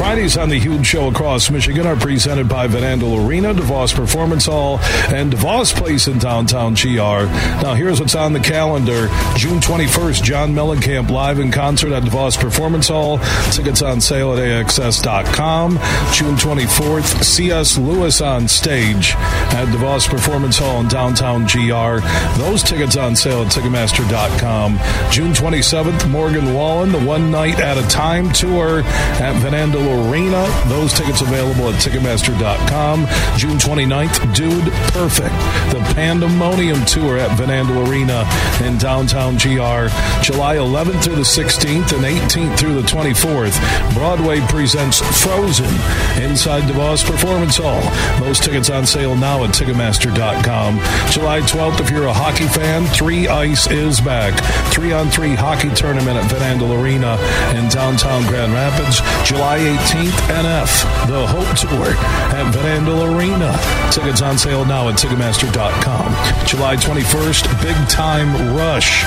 Fridays on the Huge Show across Michigan are presented by Van Andel Arena, DeVos Performance Hall, and DeVos Place in downtown GR. Now, here's what's on the calendar. June 21st, John Mellencamp live in concert at DeVos Performance Hall. Tickets on sale at AXS.com. June 24th, C.S. Lewis on stage at DeVos Performance Hall in downtown GR. Those tickets on sale at Ticketmaster.com. June 27th, Morgan Wallen, the One Night at a Time tour at Van Andel Arena. Those tickets available at Ticketmaster.com. June 29th, Dude Perfect, the Pandemonium Tour at Van Andel Arena in downtown GR. July 11th through the 16th and 18th through the 24th, Broadway presents Frozen inside DeVos Performance Hall. Those tickets on sale now at Ticketmaster.com. July 12th, if you're a hockey fan, Three Ice is back. Three on three hockey tournament at Van Andel Arena in downtown Grand Rapids. July 18th, NF, the Hope Tour at Van Andel Arena. Tickets on sale now at Ticketmaster.com. July 21st, Big Time Rush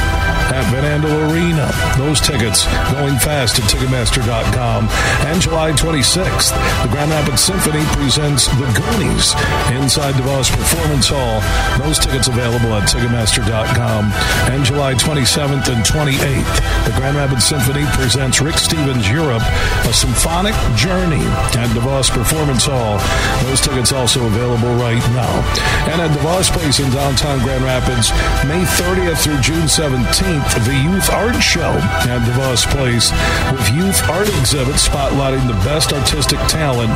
at Van Andel Arena. Those tickets going fast at Ticketmaster.com. And July 26th, the Grand Rapids Symphony presents The Goonies inside DeVos Performance Hall. Those tickets available at Ticketmaster.com. And July 27th and 28th, the Grand Rapids Symphony presents Rick Stevens Europe, a symphonic journey at DeVos Performance Hall. Those tickets also available right now. And at DeVos Place in downtown Grand Rapids, May 30th through June 17th, the Youth Art Show at DeVos Place with youth art exhibits spotlighting the best artistic talent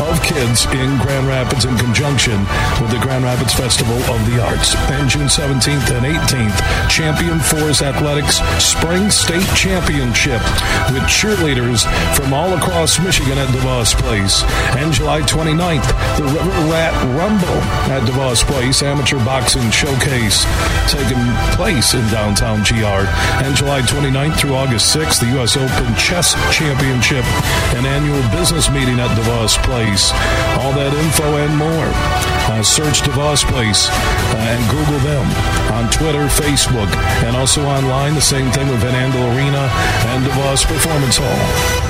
of kids in Grand Rapids in conjunction with the Grand Rapids Festival of the Arts. And June 17th and 18th, Champion Force Athletics Spring State Championship with cheerleaders from all across Michigan at DeVos Place. And July 29th, the River Rat Rumble at DeVos Place Amateur Boxing Showcase taking place in downtown GR. And July 29th through August 6th, the U.S. Open Chess Championship and annual business meeting at DeVos Place. All that info and more. Uh, search DeVos Place uh, and Google them on Twitter, Facebook, and also online. The same thing with Van Andel Arena and DeVos Performance Hall.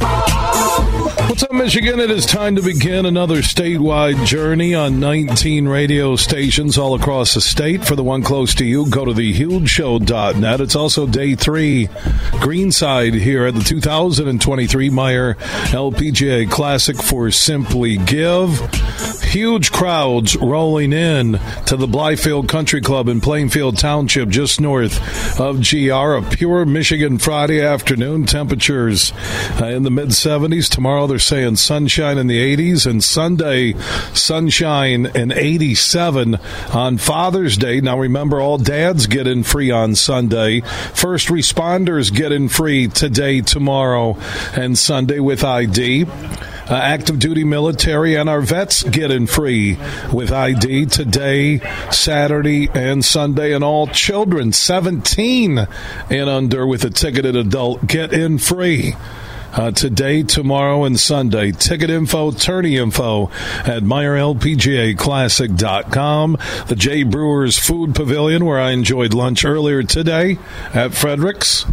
What's up, Michigan? It is time to begin another statewide journey on 19 radio stations all across the state. For the one close to you, go to thehugeshow.net. It's also day three, Greenside here at the 2023 Meijer LPGA Classic for Simply Give. Huge crowds rolling in to the Blythefield Country Club in Plainfield Township, just north of GR. A pure Michigan Friday afternoon. Temperatures uh, in the mid 70s. Tomorrow they're saying sunshine in the 80s, and Sunday sunshine in 87 on Father's Day. Now remember, all dads get in free on Sunday. First responders get in free today, tomorrow, and Sunday with ID. Uh, active duty military and our vets get in free with ID today, Saturday, and Sunday. And all children 17 and under with a ticketed adult get in free. Uh, today, tomorrow, and Sunday. Ticket info, tourney info at MeijerLPGAClassic.com. The J. Brewers Food Pavilion, where I enjoyed lunch earlier today at Fredericks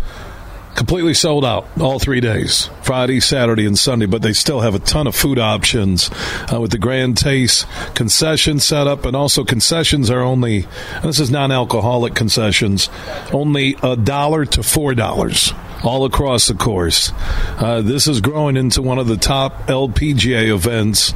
completely sold out all three days friday saturday and sunday but they still have a ton of food options uh, with the grand taste concession setup and also concessions are only this is non-alcoholic concessions only a dollar to four dollars all across the course. Uh, this is growing into one of the top LPGA events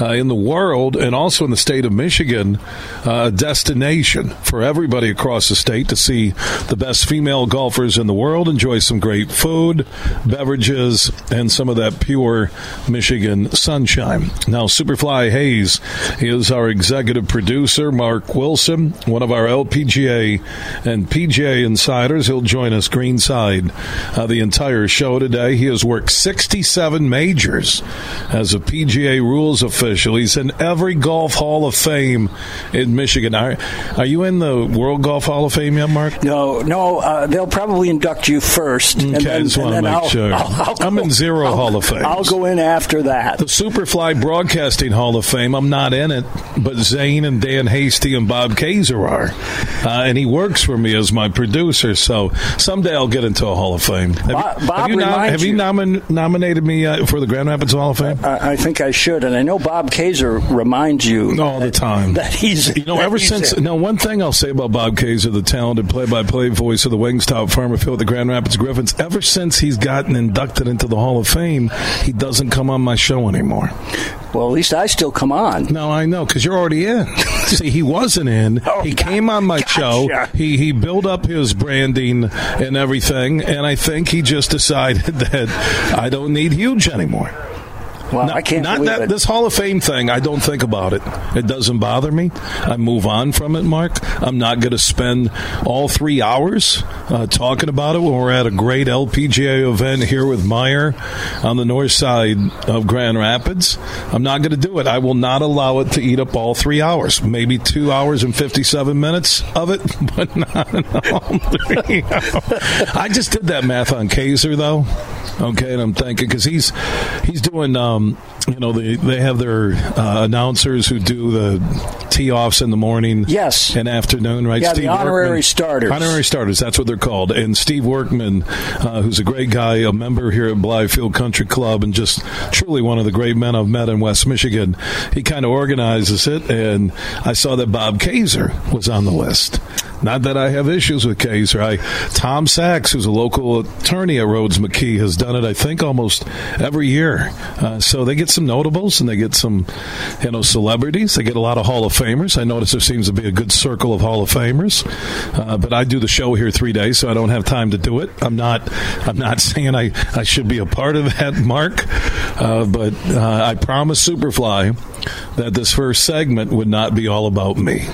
uh, in the world and also in the state of Michigan, uh, destination for everybody across the state to see the best female golfers in the world, enjoy some great food, beverages, and some of that pure Michigan sunshine. Now, Superfly Hayes is our executive producer, Mark Wilson, one of our LPGA and PGA insiders. He'll join us greenside uh, the entire show today. He has worked 67 majors as a PGA rules official. He's in every Golf Hall of Fame in Michigan. Are, are you in the World Golf Hall of Fame yet, Mark? No, no. Uh, they'll probably induct you first. Okay, and then, I just want to make I'll, sure. I am in zero I'll, Hall of Fame. I'll go in after that. The Superfly Broadcasting Hall of Fame, I'm not in it, but Zane and Dan Hasty and Bob Kaiser are. Uh, and he works for me as my producer, so someday I'll get into a Hall of Fame. Have, Bob, have you, nom- have you nomin- nominated me uh, for the Grand Rapids Hall of Fame? I, I think I should, and I know Bob Kaiser reminds you All the time. that he's. You know, ever since now, one thing I'll say about Bob Kaiser, the talented play-by-play voice of the Wingstop Farmer Field, the Grand Rapids Griffins. Ever since he's gotten inducted into the Hall of Fame, he doesn't come on my show anymore. Well, at least I still come on. No, I know because you're already in. See, he wasn't in. Oh, he came on my gotcha. show. He he built up his branding and everything, and I think he just decided that I don't need huge anymore. Well, No, I can't not that it. this Hall of Fame thing. I don't think about it. It doesn't bother me. I move on from it, Mark. I'm not going to spend all three hours uh, talking about it when we're at a great LPGA event here with Meijer on the north side of Grand Rapids. I'm not going to do it. I will not allow it to eat up all three hours. Maybe two hours and 57 minutes of it, but not all three. I just did that math on Kaiser though. Okay, and I'm thinking because he's he's doing um, you know they they have their uh, announcers who do the tee offs in the morning, Yes. and afternoon, right? Yeah, the honorary Workman. starters. Honorary starters, that's what they're called. And Steve Workman, uh, who's a great guy, a member here at Blythefield Country Club, and just truly one of the great men I've met in West Michigan. He kind of organizes it, and I saw that Bob Kaiser was on the list. Not that I have issues with Kaiser. I, Tom Sachs, who's a local attorney at Rhoades McKee, has done it, I think, almost every year. Uh, so they get some notables and they get some, you know, celebrities. They get a lot of Hall of Famers. I notice there seems to be a good circle of Hall of Famers. Uh, but I do the show here three days, so I don't have time to do it. I'm not, I'm not saying I, I should be a part of that, Mark. Uh, but uh, I promise Superfly that this first segment would not be all about me.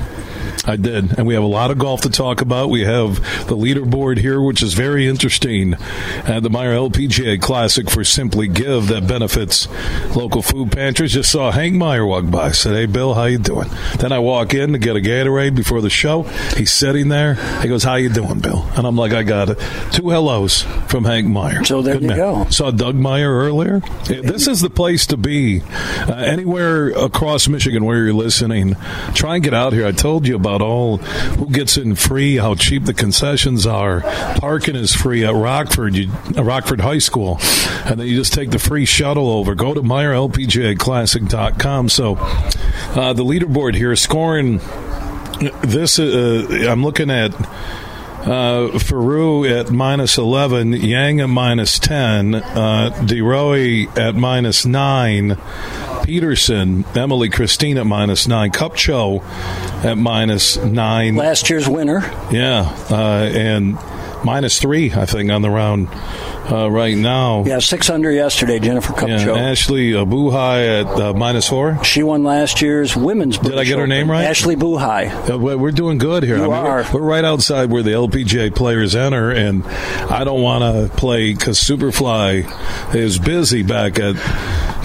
I did. And we have a lot of golf to talk about. We have the leaderboard here, which is very interesting. Uh, the Meijer LPGA Classic for Simply Give that benefits local food pantries. Just saw Hank Meijer walk by. Said, hey, Bill, how you doing? Then I walk in to get a Gatorade before the show. He's sitting there. He goes, how you doing, Bill? And I'm like, I got it. Two hellos from Hank Meijer. So there Good you man. go. Saw Doug Meijer earlier. This is the place to be. Uh, anywhere across Michigan where you're listening, try and get out here. I told you about all who gets in free, how cheap the concessions are. Parking is free at Rockford, you, uh, Rockford High School, and then you just take the free shuttle over. Go to MeijerLPGAClassic.com. So uh, the leaderboard here scoring this. Uh, I'm looking at uh, Faru at minus 11, Yang at minus 10, uh, DeRoy at minus 9, Peterson, Emily Christine at minus 9, Kupcho at minus 9. Last year's winner. Yeah, uh, and minus 3, I think, on the round uh, right now. Yeah, six under yesterday, Jennifer Yeah, Kupcho. Ashleigh uh, Buhai at uh, minus 4. She won last year's women's. Did I get her British name right? Ashleigh Buhai. Uh, we're doing good here. You I mean, are. We're, we're right outside where the LPGA players enter, and I don't want to play because Superfly is busy back at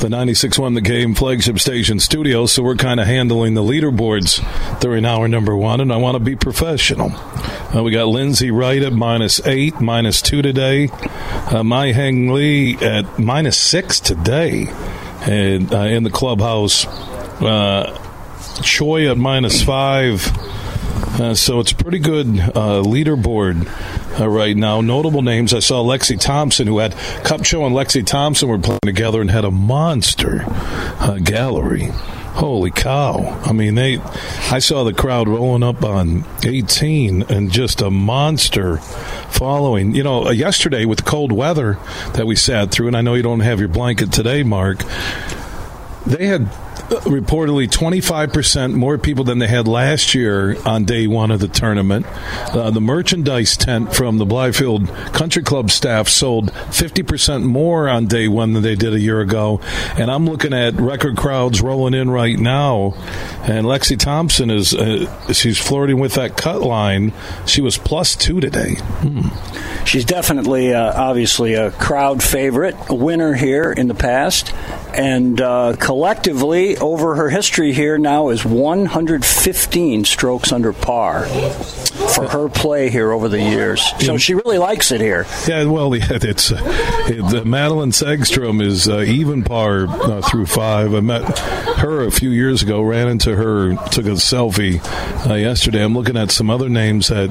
the 96.1 The Game flagship station studio, so we're kind of handling the leaderboards during hour number one, and I want to be professional. Uh, we got Lindsay Wright at minus eight, minus two today. Uh, Mai Heng Lee at minus six today, and uh, in the clubhouse. Uh, Choi at minus five. Uh, so it's a pretty good uh, leaderboard uh, right now. Notable names. I saw Lexi Thompson, who had Kupcho and Lexi Thompson were playing together and had a monster uh, gallery. Holy cow! I mean, they. I saw the crowd rolling up on 18 and just a monster following. You know, yesterday with the cold weather that we sat through, and I know you don't have your blanket today, Mark. They had reportedly 25% more people than they had last year on day one of the tournament. Uh, the merchandise tent from the Blythefield Country Club staff sold 50% more on day one than they did a year ago. And I'm looking at record crowds rolling in right now. And Lexi Thompson is, uh, she's flirting with that cut line. She was plus two today. Hmm. She's definitely, uh, obviously, a crowd favorite, a winner here in the past. And uh, over her history here now is 115 strokes under par for her play here over the years. So she really likes it here. Yeah, well, yeah, it's uh, it, Madelene Sagstrom is uh, even par uh, through five. I met her a few years ago, ran into her, took a selfie uh, yesterday. I'm looking at some other names that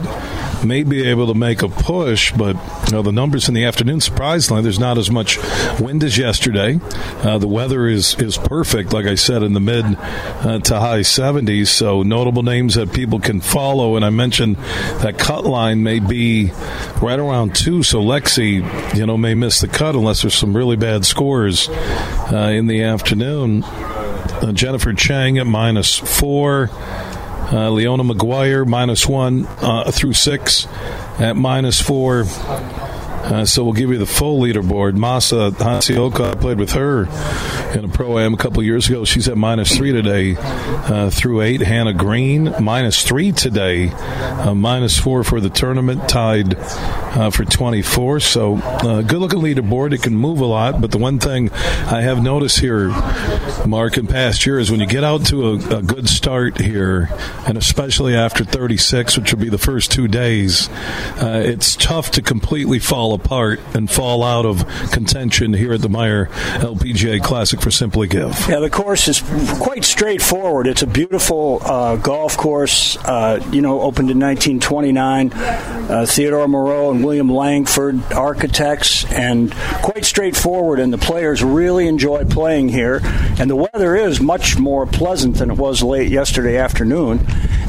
may be able to make a push, but you know, the numbers in the afternoon, surprisingly, there's not as much wind as yesterday. Uh, the weather is, is perfect, like I said, in the mid uh, to high 70s. So notable names that people can follow. And I mentioned that cut line may be right around two. So Lexi, you know, may miss the cut unless there's some really bad scores uh, in the afternoon. Uh, Jennifer Chang at minus four. Uh, Leona Maguire minus one uh, through six at minus four. Uh, so we'll give you the full leaderboard. Nasa Hataoka, I played with her in a pro am a couple years ago. She's at minus three today uh, through eight. Hannah Green minus three today, uh, minus four for the tournament, tied uh, for 24. So uh, good looking leaderboard. It can move a lot, but the one thing I have noticed here, Mark, in past years, when you get out to a, a good start here, and especially after 36, which will be the first two days, uh, it's tough to completely fall apart and fall out of contention here at the Meijer LPGA Classic for Simply Give. Yeah, the course is quite straightforward. It's a beautiful uh, golf course, uh, you know, opened in 1929. Uh, Theodore Moreau and William Langford architects, and quite straightforward. And the players really enjoy playing here. And the weather is much more pleasant than it was late yesterday afternoon.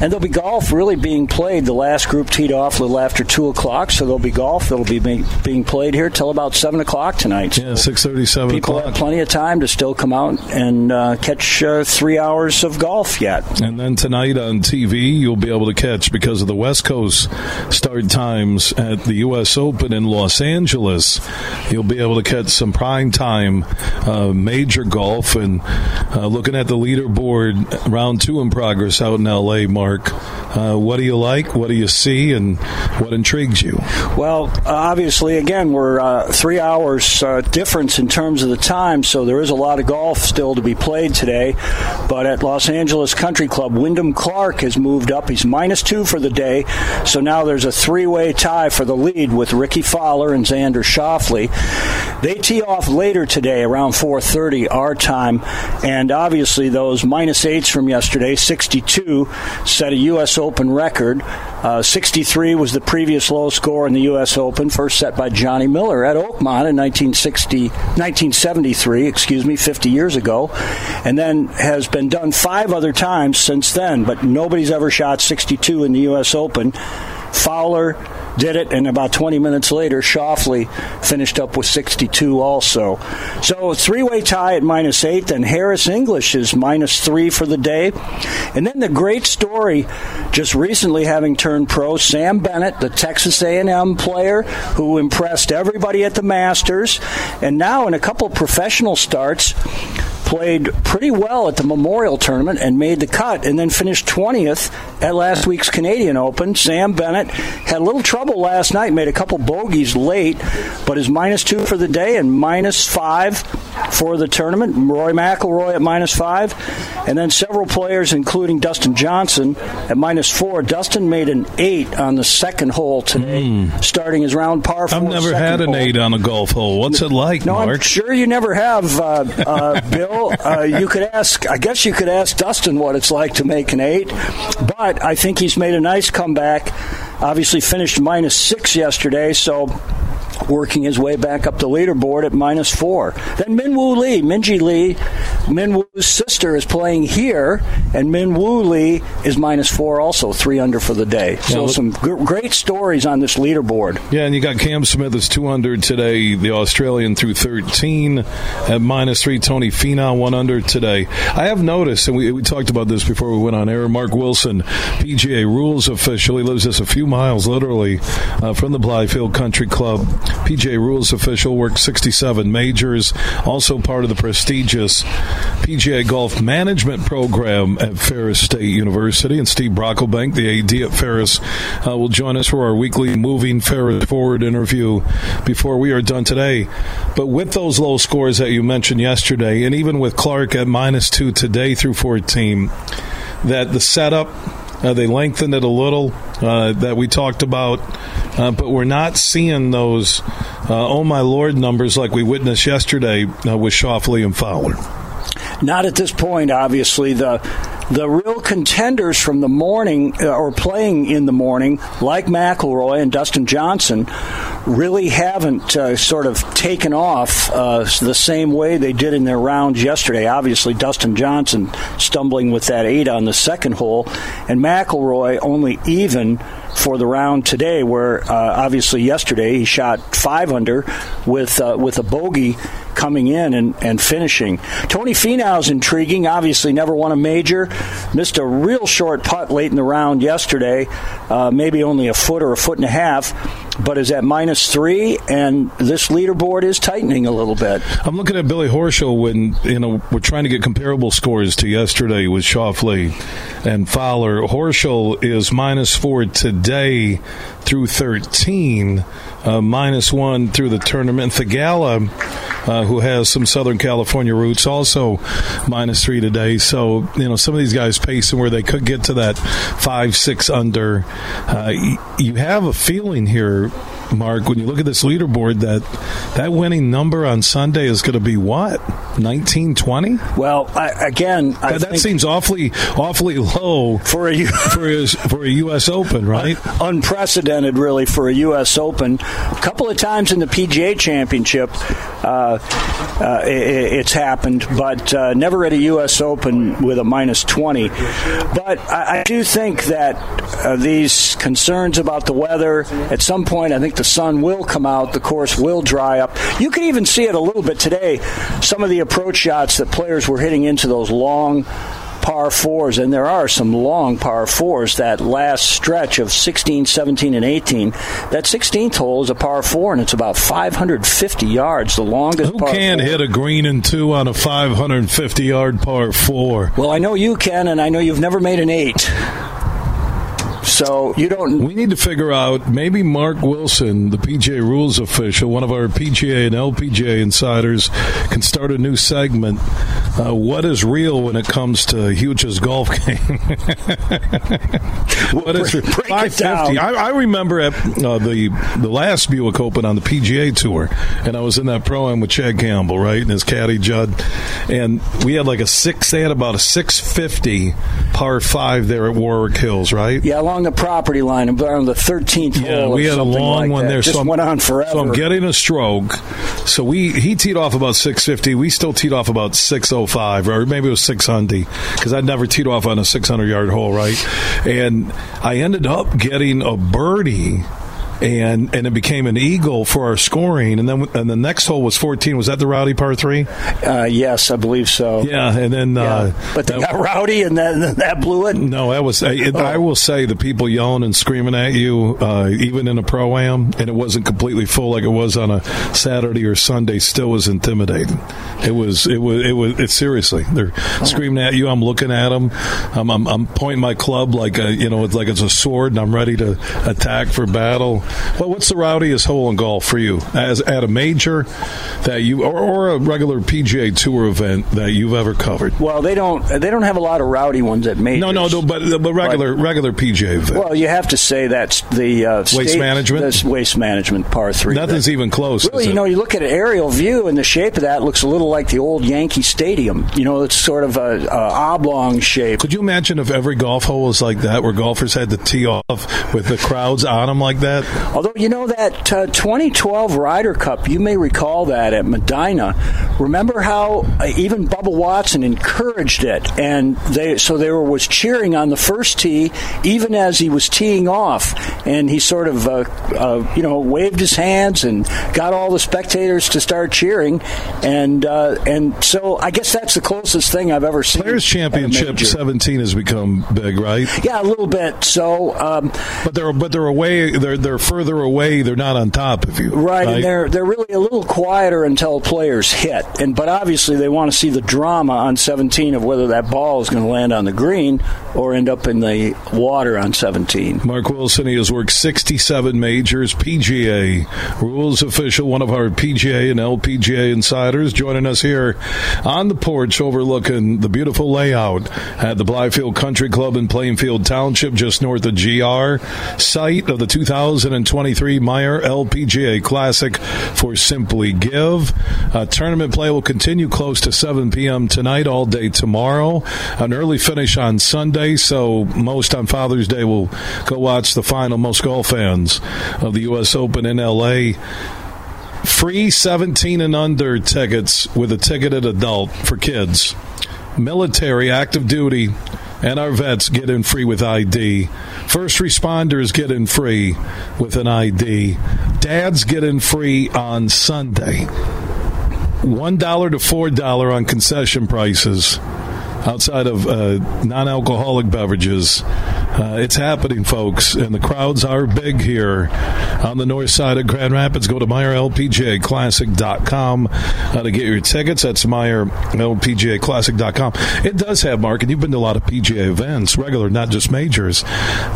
And there'll be golf really being played. The last group teed off a little after 2 o'clock, so there'll be golf that'll be being played here till about 7 o'clock tonight. Yeah, 6.30, 7 People o'clock. have plenty of time to still come out and uh, catch uh, three hours of golf yet. And then tonight on TV, you'll be able to catch, because of the West Coast start times at the U.S. Open in Los Angeles, you'll be able to catch some prime time uh, major golf. And uh, looking at the leaderboard, round two in progress out in L.A., Mark. Uh, what do you like? What do you see? And what intrigues you? Well, obviously, again, we're uh, three hours uh, difference in terms of the time, so there is a lot of golf still to be played today. But at Los Angeles Country Club, Wyndham Clark has moved up. He's minus two for the day, so now there's a three-way tie for the lead with Rickie Fowler and Xander Schauffele. They tee off later today, around 4:30 our time, and obviously those minus eights from yesterday, 62, set a U.S. Open record. Uh, 63 was the previous low score in the U.S. Open, first set by Johnny Miller at Oakmont in 1960, 1973, excuse me, 50 years ago, and then has been done five other times since then, but nobody's ever shot 62 in the U.S. Open. Fowler did it, and about 20 minutes later, Schauffele finished up with 62 also. So three-way tie at minus eight, then Harris English is minus three for the day. And then the great story, just recently having turned pro, Sam Bennett, the Texas A&M player who impressed everybody at the Masters, and now in a couple professional starts, played pretty well at the Memorial Tournament and made the cut, and then finished 20th at last week's Canadian Open. Sam Bennett had a little trouble last night, made a couple bogeys late, but is minus two for the day and minus five for the tournament. Rory McIlroy at minus five, and then several players, including Dustin Johnson, at minus four. Dustin made an eight on the second hole today, mm. starting his round par four. I've never had an hole. eight on a golf hole. What's it like, no, Mark? I'm sure you never have, uh, uh, Bill. Uh, you could ask, I guess you could ask Dustin what it's like to make an eight, but I think he's made a nice comeback. Obviously, finished minus six yesterday, so working his way back up the leaderboard at minus four. Then Minwoo Lee, Minjee Lee, Minwoo's sister is playing here, and Minwoo Lee is minus four, also three under for the day. So yeah, some g- great stories on this leaderboard. Yeah, and you got Cam Smith is two under today. The Australian through thirteen at minus three. Tony Finau one under today. I have noticed, and we, we talked about this before we went on air. Mark Wilson, PGA rules official. He lives just a few miles, literally, uh, from the Blythefield Country Club. PGA rules official worked 67 majors, also part of the prestigious PGA Golf Management Program at Ferris State University. And Steve Brockelbank, the AD at Ferris, uh, will join us for our weekly Moving Ferris Forward interview before we are done today. But with those low scores that you mentioned yesterday, and even with Clark at minus two today through 14, that the setup uh, they lengthened it a little uh, that we talked about, uh, but we're not seeing those uh, oh my lord numbers like we witnessed yesterday uh, with Schauffele and Fowler. Not at this point, obviously. The the real contenders from the morning uh, or playing in the morning, like McIlroy and Dustin Johnson, really haven't uh, sort of taken off uh, the same way they did in their rounds yesterday. Obviously, Dustin Johnson stumbling with that eight on the second hole, and McIlroy only even for the round today, where uh, obviously yesterday he shot five under with uh, with a bogey coming in and, and finishing. Tony Finau is intriguing. Obviously, never won a major. Missed a real short putt late in the round yesterday, uh, maybe only a foot or a foot and a half, but is at minus three, and this leaderboard is tightening a little bit. I'm looking at Billy Horschel when you know we're trying to get comparable scores to yesterday with Schauffele and Fowler. Horschel is minus four today through 13, uh, minus one through the tournament. Theegala uh, who has some Southern California roots, also minus three today. So, you know, some of these guys pacing where they could get to that five, six under. Uh, you have a feeling here Mark, when you look at this leaderboard, that that winning number on Sunday is going to be what nineteen twenty? Well, I, again, I that, that seems awfully awfully low for a for a, for a U.S. Open, right? unprecedented, really, for a U.S. Open. A couple of times in the PGA Championship, uh, uh, it, it's happened, but uh, never at a U.S. Open with a minus twenty. But I, I do think that uh, these concerns about the weather, at some point, I think the sun will come out, the course will dry up. You can even see it a little bit today. Some of the approach shots that players were hitting into those long par fours, and there are some long par fours. That last stretch of 16, 17, and 18, that 16th hole is a par four, and it's about 550 yards, the longest. Who can four. hit a green and two on a 550 yard par four? Well, I know you can, and I know you've never made an eight. So you don't. We need to figure out maybe Mark Wilson, the PGA rules official, one of our PGA and LPGA insiders, can start a new segment. Uh, what is real when it comes to Huge's golf game? what is break 550? I, I, remember at uh, the the last Buick Open on the PGA Tour, and I was in that pro am with Chad Campbell, right, and his caddy Judd, and we had like a six. They had about a six fifty par five there at Warwick Hills, right? Yeah, along the property line, on the 13th yeah, hole. we had a long like one that. there. Just so I'm, went on forever. So I'm getting a stroke. So we he teed off about 650. We still teed off about 605, or maybe it was 600, because I'd never teed off on a 600 yard hole, right? And I ended up getting a birdie and and it became an eagle for our scoring. And then and the next hole was 14. Was that the rowdy par three? Uh, yes, I believe so. Yeah, and then yeah. Uh, but they got rowdy, and that that blew it. No, that was. It, oh. I will say the people yelling and screaming at you, uh, even in a pro am, and it wasn't completely full like it was on a Saturday or Sunday, still was intimidating. It was. It was. It was. It seriously. They're oh. screaming at you. I'm looking at them. I'm, I'm, I'm pointing my club like a, you know, it's like it's a sword, and I'm ready to attack for battle. Well, what's the rowdiest hole in golf for you? As at a major, that you, or, or a regular PGA Tour event that you've ever covered? Well, they don't. They don't have a lot of rowdy ones at majors. No, no, no but but regular but, regular PGA event. Well, you have to say that's the uh, waste state, management. waste management par three. Nothing's even close. Really, you know, you look at an aerial view, and the shape of that looks a little like the old Yankee Stadium. You know, it's sort of a, a oblong shape. Could you imagine if every golf hole was like that, where golfers had to tee off with the crowds on them like that? Although you know that uh, 2012 Ryder Cup, you may recall that at Medinah. Remember how uh, even Bubba Watson encouraged it, and they so there was cheering on the first tee, even as he was teeing off, and he sort of uh, uh, you know waved his hands and got all the spectators to start cheering, and uh, and so I guess that's the closest thing I've ever seen. Players Championship 17 has become big, right? Yeah, a little bit. So, um, but they're but they're away. They're they're further away. They're not on top of you, right? right? And they're they're really a little quieter until players hit, and but obviously they want to see the drama on 17 of whether that ball is going to land on the green or end up in the water on 17. Mark Wilson, he has worked 67 majors, PGA rules official, one of our PGA and LPGA insiders, joining us here on the porch overlooking the beautiful layout at the Blythefield Country Club in Plainfield Township, just north of GR, site of the 2023 Meijer LPGA Classic for Simply Give. Uh, tournament play will continue close to 7 p.m. tonight, all day tomorrow. An early finish on Sunday, so most on Father's Day will go watch the final. Most golf fans of the U.S. Open in L.A. Free 17 and under tickets with a ticketed adult for kids. Military, active duty, and our vets get in free with ID. First responders get in free with an ID. Dads get in free on Sunday. $1 to $4 on concession prices outside of uh, non alcoholic beverages. Uh, it's happening, folks, and the crowds are big here on the north side of Grand Rapids. Go to MeijerLPGAClassic.com uh, to get your tickets. That's MeijerLPGAClassic.com. It does have, Mark, and you've been to a lot of PGA events, regular, not just majors.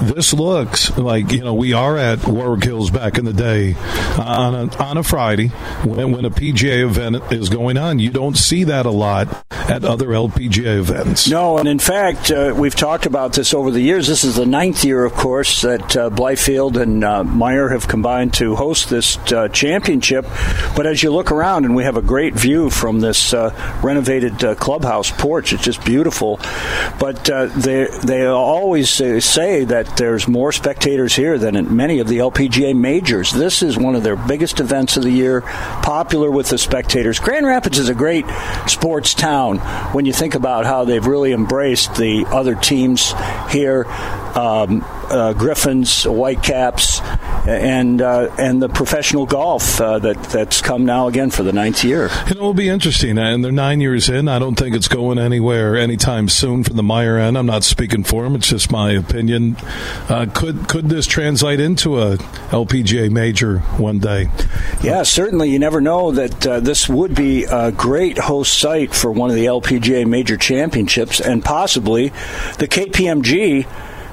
This looks like, you know, we are at Warwick Hills back in the day uh, on, a, on a Friday when, when a PGA event is going on. You don't see that a lot at other LPGA events. No, and in fact, uh, we've talked about this over the years. This is the ninth year, of course, that uh, Blythefield and uh, Meijer have combined to host this uh, championship. But as you look around, and we have a great view from this uh, renovated uh, clubhouse porch, it's just beautiful. But uh, they they always say that there's more spectators here than at many of the LPGA majors. This is one of their biggest events of the year, popular with the spectators. Grand Rapids is a great sports town when you think about how they've really embraced the other teams here um, uh, Griffins, Whitecaps, and uh, and the professional golf uh, that that's come now again for the ninth year. It will be interesting, and they're nine years in. I don't think it's going anywhere anytime soon for the Meijer end. I'm not speaking for them; it's just my opinion. Uh, could could this translate into a LPGA major one day? Yeah, certainly. You never know that uh, this would be a great host site for one of the LPGA major championships, and possibly the KPMG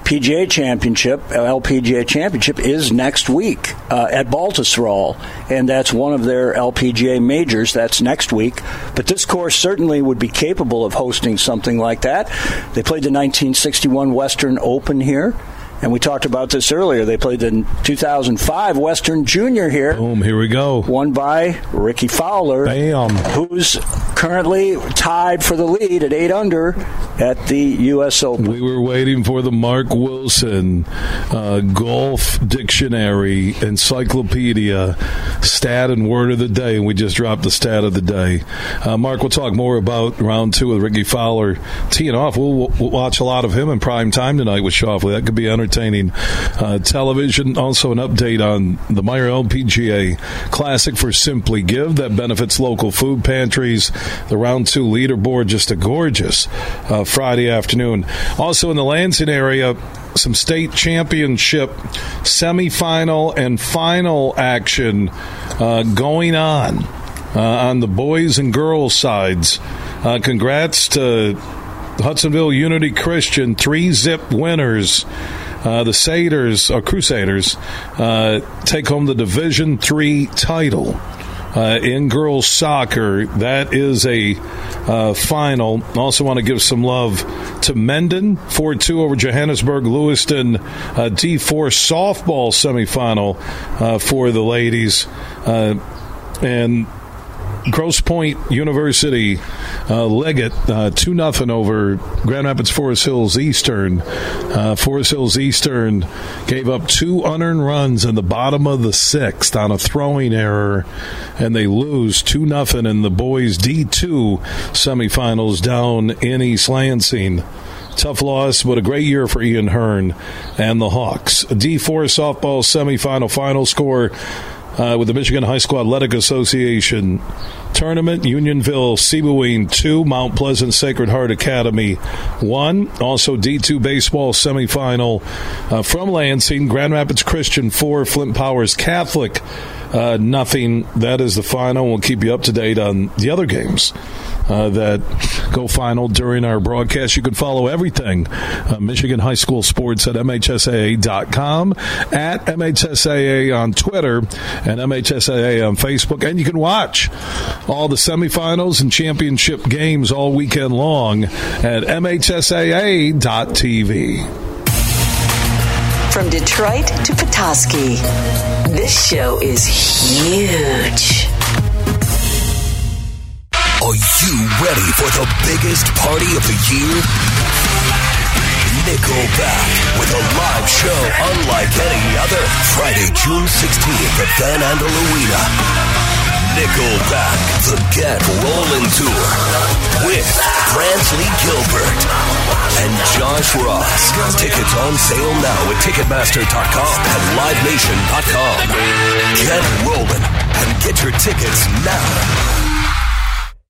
PGA Championship, LPGA Championship, is next week uh, at Baltusrol, and that's one of their LPGA majors. That's next week. But this course certainly would be capable of hosting something like that. They played the 1961 Western Open here. And we talked about this earlier. They played the 2005 Western Junior here. Boom, here we go. Won by Rickie Fowler. Bam. Who's currently tied for the lead at 8 under at the U.S. Open. We were waiting for the Mark Wilson uh, Golf Dictionary Encyclopedia stat and word of the day, and we just dropped the stat of the day. Uh, Mark, we'll talk more about round two with Rickie Fowler teeing off. We'll, we'll watch a lot of him in prime time tonight with Schauffele. That could be entertaining entertaining uh, television. Also, an update on the Meijer LPGA Classic for Simply Give that benefits local food pantries. The round two leaderboard, just a gorgeous uh, Friday afternoon. Also, in the Lansing area, some state championship semifinal and final action uh, going on uh, on the boys and girls sides. Uh, congrats to Hudsonville Unity Christian, three zip winners uh, the Satyrs or Crusaders uh, take home the Division Three title. uh, in girls soccer. That is a uh, final. Also, want to give some love to Mendon 4 2 over Johannesburg Lewiston uh, D4 softball semifinal uh, for the ladies. Uh, and Grosse Pointe University, uh, Liggett, uh, 2 nothing over Grand Rapids Forest Hills Eastern. Uh, Forest Hills Eastern gave up two unearned runs in the bottom of the sixth on a throwing error, and they lose 2 nothing in the boys D2 semifinals down in East Lansing. Tough loss, but a great year for Ian Hearn and the Hawks. D4 softball semifinal final score uh, with the Michigan High School Athletic Association tournament. Unionville Sebewaing 2, Mount Pleasant Sacred Heart Academy 1. Also D2 baseball semifinal uh, from Lansing, Grand Rapids Christian 4, Flint Powers Catholic uh, nothing. That is the final. We'll keep you up to date on the other games uh, that go final during our broadcast. You can follow everything uh, Michigan High School Sports at MHSAA.com, at MHSAA on Twitter, and MHSAA on Facebook. And you can watch all the semifinals and championship games all weekend long at MHSAA.tv. From Detroit to Petoskey, this show is huge. Are you ready for the biggest party of the year? Nickelback with a live show unlike any other. Friday, June 16th at Van Andel. Nickelback, the Get Rollin' Tour with Brantley Gilbert and Josh Ross. Tickets on sale now at Ticketmaster.com and LiveNation.com. Get rolling and get your tickets now.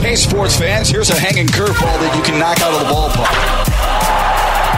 Hey, sports fans, here's a hanging curveball that you can knock out of the ballpark.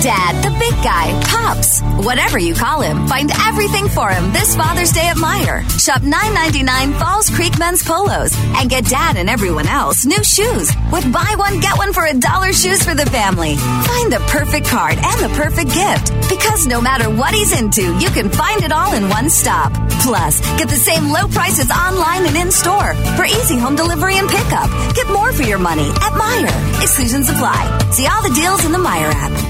Dad, the big guy, Pops, whatever you call him, find everything for him this Father's Day at Meijer. Shop $9.99 Falls Creek men's polos and get Dad and everyone else new shoes with buy one, get one for a dollar shoes for the family. Find the perfect card and the perfect gift because no matter what he's into, you can find it all in one stop. Plus, get the same low prices online and in store for easy home delivery and pickup. Get more for your money at Meijer. Exclusions apply. See all the deals in the Meijer app.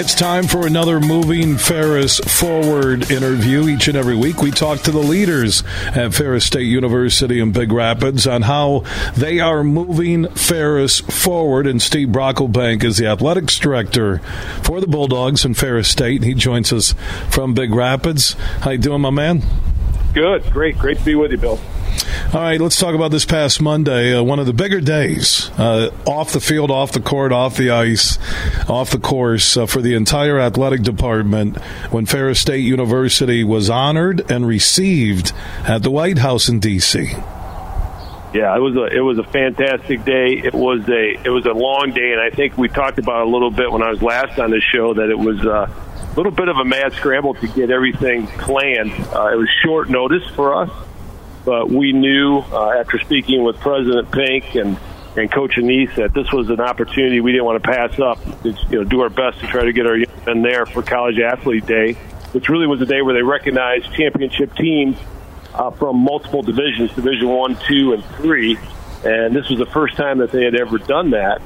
It's time for another Moving Ferris Forward interview. Each and every week, we talk to the leaders at Ferris State University in Big Rapids on how they are moving Ferris forward. And Steve Brockelbank is the athletics director for the Bulldogs in Ferris State. He joins us from Big Rapids. How you doing, my man? Good, great, great to be with you, Bill. All right, let's talk about this past Monday, uh, one of the bigger days uh, off the field, off the court, off the ice, off the course uh, for the entire athletic department when Ferris State University was honored and received at the White House in D.C. Yeah, it was a it was a fantastic day. It was a it was a long day, and I think we talked about a little bit when I was last on the show that it was uh, a little bit of a mad scramble to get everything planned. Uh, it was short notice for us, but we knew uh, after speaking with President Pink and and Coach Annese that this was an opportunity we didn't want to pass up. To, you know, do our best to try to get our young men there for College Athlete Day, which really was a day where they recognized championship teams uh, from multiple divisions, Division One, Two, and Three, and this was the first time that they had ever done that.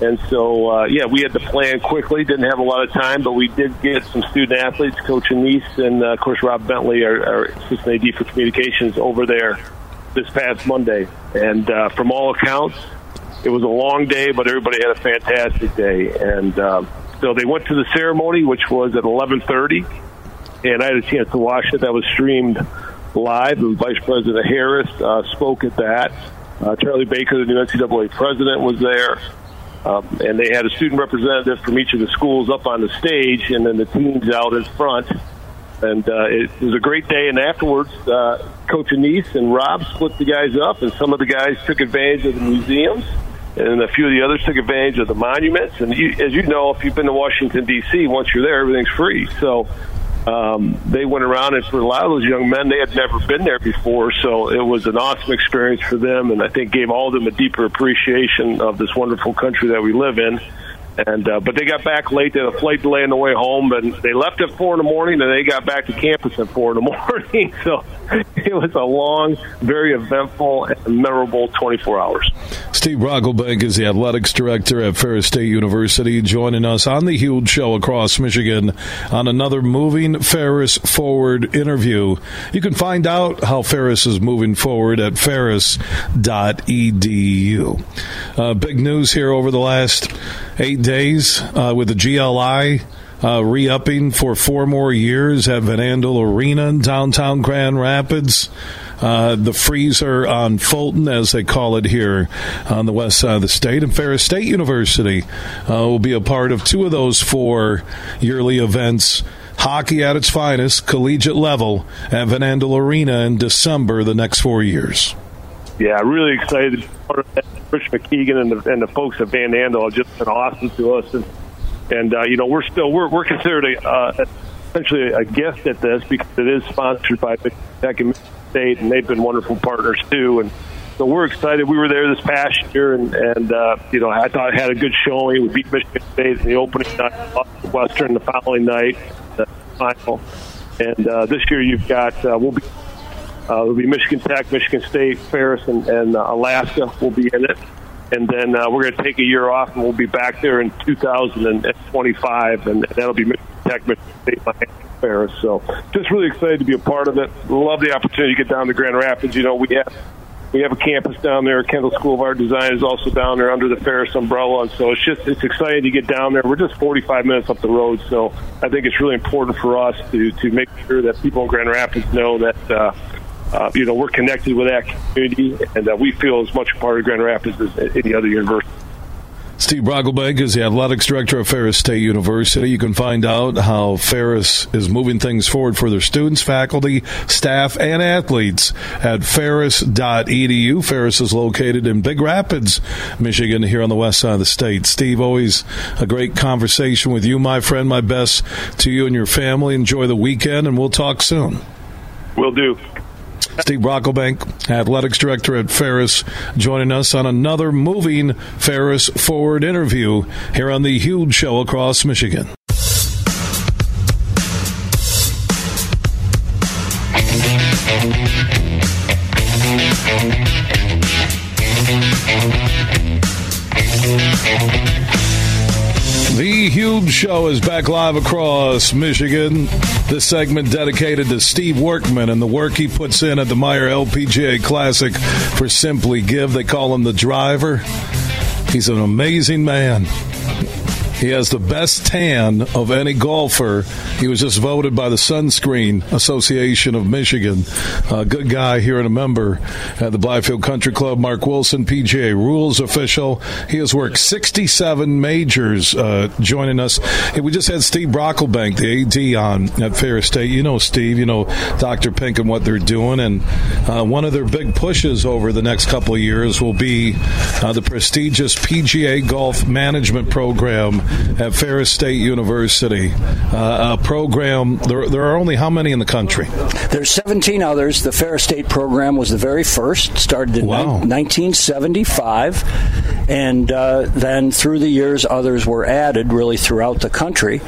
And so, uh, yeah, we had to plan quickly. Didn't have a lot of time, but we did get some student athletes, Coach Annese, and uh, of course Rob Bentley, our, our assistant AD for communications, over there this past Monday. And uh, from all accounts, it was a long day, but everybody had a fantastic day. And uh, so they went to the ceremony, which was at 11:30, and I had a chance to watch it. That was streamed live. And Vice President Harris uh, spoke at that. Uh, Charlie Baker, the new NCAA president, was there. Um, and they had a student representative from each of the schools up on the stage, and then the teams out in front. And uh, it was a great day. And afterwards, uh, Coach Annese and Rob split the guys up, and some of the guys took advantage of the museums, and a few of the others took advantage of the monuments. And you, as you know, if you've been to Washington D.C., once you're there, everything's free. So um, they went around, and for a lot of those young men, they had never been there before, so it was an awesome experience for them, and I think gave all of them a deeper appreciation of this wonderful country that we live in. And uh, but they got back late. They had a flight delay on the way home, and they left at four in the morning, and they got back to campus at four in the morning. So it was a long, very eventful, and memorable 24 hours. Steve Brockelbank is the athletics director at Ferris State University, joining us on the huge show across Michigan on another Moving Ferris Forward interview. You can find out how Ferris is moving forward at ferris.edu. Uh, big news here over the last eight days uh, with the GLI uh, re upping for four more years at Van Andel Arena in downtown Grand Rapids. Uh, the freezer on Fulton, as they call it here on the west side of the state, and Ferris State University uh, will be a part of two of those four yearly events. Hockey at its finest, collegiate level, at Van Andel Arena in December the next four years. Yeah, really excited. Rich MacKeigan and the, and the folks at Van Andel have just been awesome to us, and and uh, you know we're still we're we're considered a, uh, essentially a guest at this because it is sponsored by Tech and State, and they've been wonderful partners too. And so we're excited. We were there this past year, and and uh, you know I thought I had a good showing. We beat Michigan State in the opening night, Western the following night, the final. And uh, this year you've got uh, we'll be uh, it'll be Michigan Tech, Michigan State, Ferris, and, and uh, Alaska will be in it. And then uh, we're going to take a year off, and we'll be back there in 2025, and that'll be Michigan Tech, Michigan State, Miami, Ferris. So just really excited to be a part of it. Love the opportunity to get down to Grand Rapids. You know, we have we have a campus down there. Kendall School of Art Design is also down there under the Ferris umbrella, and so it's just it's exciting to get down there. We're just 45 minutes up the road, so I think it's really important for us to to make sure that people in Grand Rapids know that. Uh, uh, you know, we're connected with that community, and uh, we feel as much a part of Grand Rapids as any other university. Steve Brockelbank is the athletics director of Ferris State University. You can find out how Ferris is moving things forward for their students, faculty, staff, and athletes at ferris.edu. Ferris is located in Big Rapids, Michigan, here on the west side of the state. Steve, always a great conversation with you, my friend. My best to you and your family. Enjoy the weekend, and we'll talk soon. Will do. Steve Brockelbank, athletics director at Ferris, joining us on another moving Ferris Forward interview here on the huge show across Michigan. The Show is back live across Michigan. This segment dedicated to Steve Workman and the work he puts in at the Meijer LPGA Classic for Simply Give. They call him the driver. He's an amazing man. He has the best tan of any golfer. He was just voted by the Sunscreen Association of Michigan. A good guy here and a member at the Blythefield Country Club. Mark Wilson, PGA rules official. He has worked 67 majors uh, joining us. Hey, we just had Steve Brockelbank, the AD, on at Ferris State. You know Steve, you know Dr. Pink and what they're doing. And uh, one of their big pushes over the next couple of years will be uh, the prestigious PGA Golf Management Program at Ferris State University. Uh, a program, there, there, are only how many in the country? There's 17 others. The Ferris State program was the very first, started in wow. 1975. And uh, then through the years, others were added really throughout the country.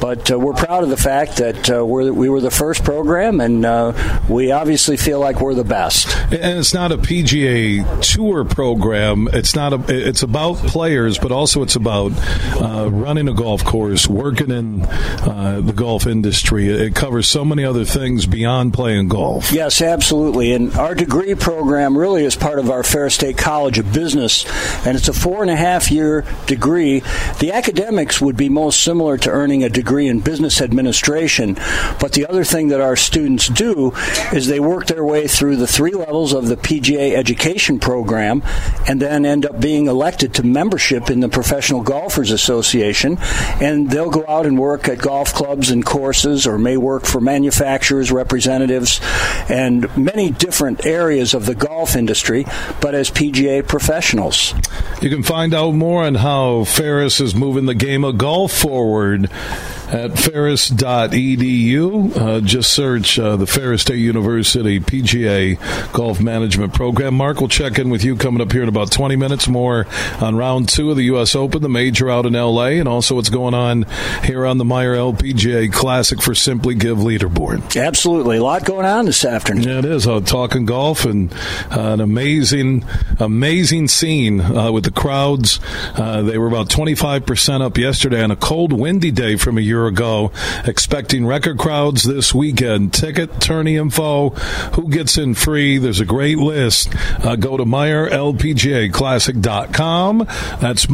But uh, we're proud of the fact that uh, we're, we were the first program, and uh, we obviously feel like we're the best. And it's not a PGA Tour program. It's not a. It's about players, but also it's about uh, running a golf course, working in uh, the golf industry. It covers so many other things beyond playing golf. Yes, absolutely. And our degree program really is part of our Ferris State College of Business, and it's a four and a half year degree. The academics would be most similar to earning a degree in business administration, but the other thing that our students do is they work their way through the three levels of the PGA education program and then end up being elected to membership in the Professional Golfers Association. And they'll go out and work at golf clubs and courses or may work for manufacturers, representatives, and many different areas of the golf industry, but as PGA professionals. You can find out more on how Ferris is moving the game of golf forward at ferris.edu. Uh, just search uh, the Ferris State University PGA Golf Management Program. Mark will check in with you coming up here in about 20 minutes more on round two of the U.S. Open, the major out in L.A., and also what's going on here on the Meijer LPGA Classic for Simply Give leaderboard. Absolutely. A lot going on this afternoon. Yeah, it is. Uh, talking golf and uh, an amazing, amazing scene uh, with the crowds. Uh, they were about 25% up yesterday on a cold, windy day from a year ago. Expecting record crowds this weekend. Ticket, tourney info, who gets in free. There's a great list. Uh, go to MeijerLPGAClassic.com. That's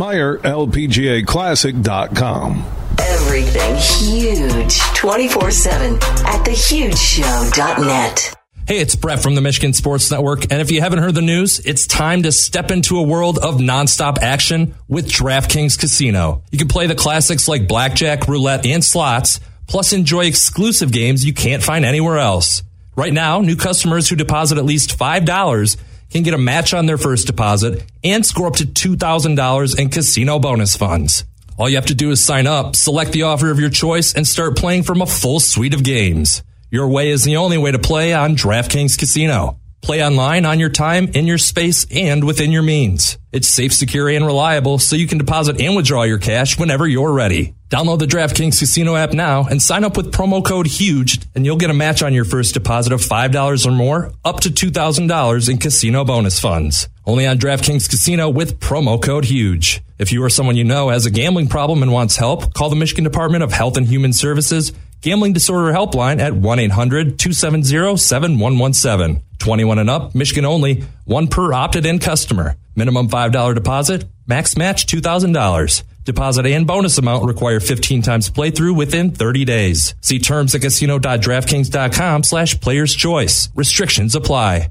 MeijerLPGAClassic.com. Everything huge 24 7 at thehugeshow.net. Hey, it's Brett from the Michigan Sports Network. And if you haven't heard the news, it's time to step into a world of nonstop action with DraftKings Casino. You can play the classics like blackjack, roulette, and slots, plus enjoy exclusive games you can't find anywhere else. Right now, new customers who deposit at least $5 can get a match on their first deposit and score up to $2,000 in casino bonus funds. All you have to do is sign up, select the offer of your choice, and start playing from a full suite of games. Your way is the only way to play on DraftKings Casino. Play online on your time, in your space, and within your means. It's safe, secure, and reliable, so you can deposit and withdraw your cash whenever you're ready. Download the DraftKings Casino app now and sign up with promo code HUGE, and you'll get a match on your first deposit of $5 or more, up to $2,000 in casino bonus funds. Only on DraftKings Casino with promo code HUGE. If you or someone you know has a gambling problem and wants help, call the Michigan Department of Health and Human Services Gambling Disorder Helpline at 1 800 270 7117. 21 and up, Michigan only, one per opted in customer. Minimum $5 deposit, max match $2,000. Deposit and bonus amount require 15 times playthrough within 30 days. See terms at casino.draftkings.com slash players choice. Restrictions apply.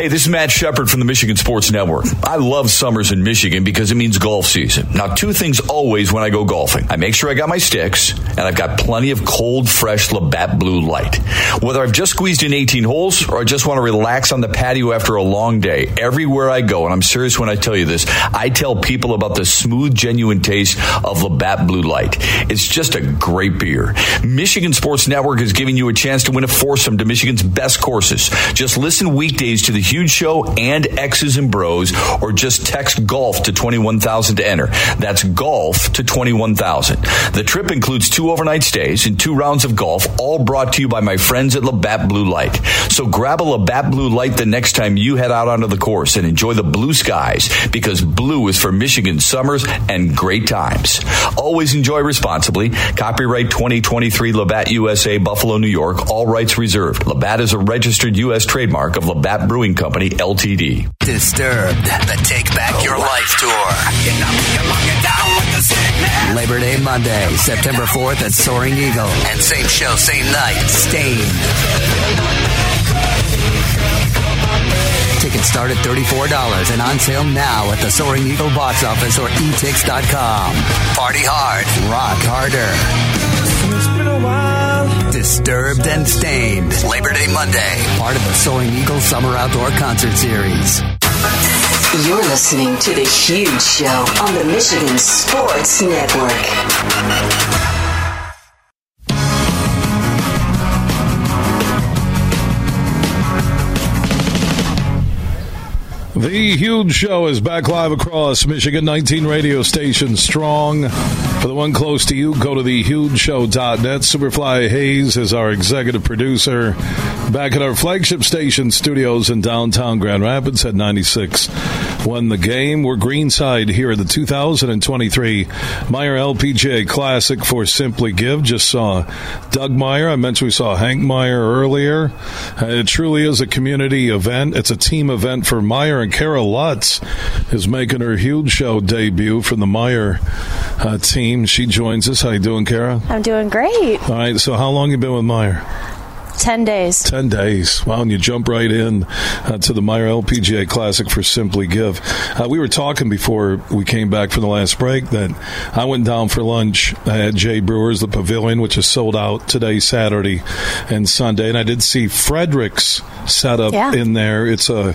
Hey, this is Matt Shepard from the Michigan Sports Network. I love summers in Michigan because it means golf season. Now, two things always when I go golfing. I make sure I got my sticks and I've got plenty of cold, fresh Labatt Blue Light. Whether I've just squeezed in 18 holes or I just want to relax on the patio after a long day, everywhere I go, and I'm serious when I tell you this, I tell people about the smooth, genuine taste of Labatt Blue Light. It's just a great beer. Michigan Sports Network is giving you a chance to win a foursome to Michigan's best courses. Just listen weekdays to the Huge Show and X's and Bros, or just text golf to 21,000 to enter. That's golf to 21,000. The trip includes two overnight stays and two rounds of golf, all brought to you by my friends at Labatt Blue Light. So grab a Labatt Blue Light the next time you head out onto the course and enjoy the blue skies because blue is for Michigan summers and great times. Always enjoy responsibly. Copyright 2023 Labatt USA, Buffalo, New York. All rights reserved. Labatt is a registered U.S. trademark of Labatt Brewing Company, LTD. Disturbed, the Take Back Your Life tour. Labor Day Monday, September 4th at Soaring Eagle. And same show, same night, Staind. Tickets start at $34 and on sale now at the Soaring Eagle box office or etix.com. Party hard, rock harder. Disturbed and Staind. Labor Day Monday, part of the Soaring Eagle Summer Outdoor Concert Series. You're listening to The Huge Show on the Michigan Sports Network. The Huge Show is back live across Michigan, 19 radio stations strong. For the one close to you, go to thehugeshow.net. Superfly Hayes is our executive producer. Back at our flagship station studios in downtown Grand Rapids at 96. Won the game. We're greenside here at the 2023 Meijer LPGA Classic for Simply Give. Just saw Doug Meijer. I mentioned we saw Hank Meijer earlier. Uh, it truly is a community event. It's a team event for Meijer and Cara Lutz is making her huge show debut from the Meijer uh, team. She joins us. How you doing, Cara? I'm doing great. All right. So how long you been with Meijer? 10 days. 10 days. Wow, and you jump right in uh, to the Meijer LPGA Classic for Simply Give. Uh, we were talking before we came back from the last break that I went down for lunch at Jay Brewers, the pavilion, which is sold out today, Saturday, and Sunday. And I did see Frederick's set up Yeah. in there. It's a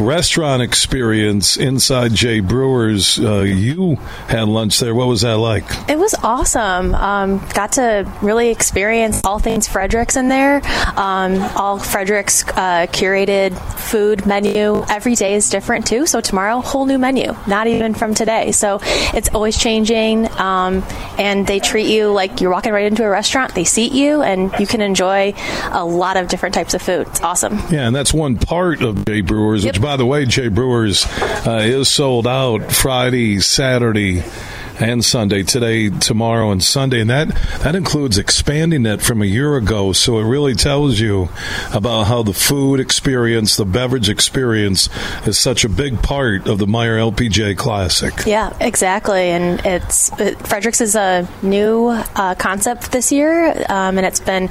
restaurant experience inside Jay Brewers. Uh, you had lunch there. What was that like? It was awesome. Um, got to really experience all things Fredericks in there. Um, all Fredericks uh, curated food menu. Every day is different too. So tomorrow, whole new menu, not even from today. So it's always changing. Um, and they treat you like you're walking right into a restaurant. They seat you, and you can enjoy a lot of different types of food. It's awesome. Yeah, and that's one part of Jay Brewers, which, by the way, Jay Brewers uh, is sold out Friday, Saturday, and Sunday. Today, tomorrow, and Sunday, and that that includes expanding it from a year ago. So it really tells you about how the food experience, the beverage experience, is such a big part of the Meijer LPGA Classic. Yeah, exactly. And it's it, Fredericks is a new uh, concept this year, um, and it's been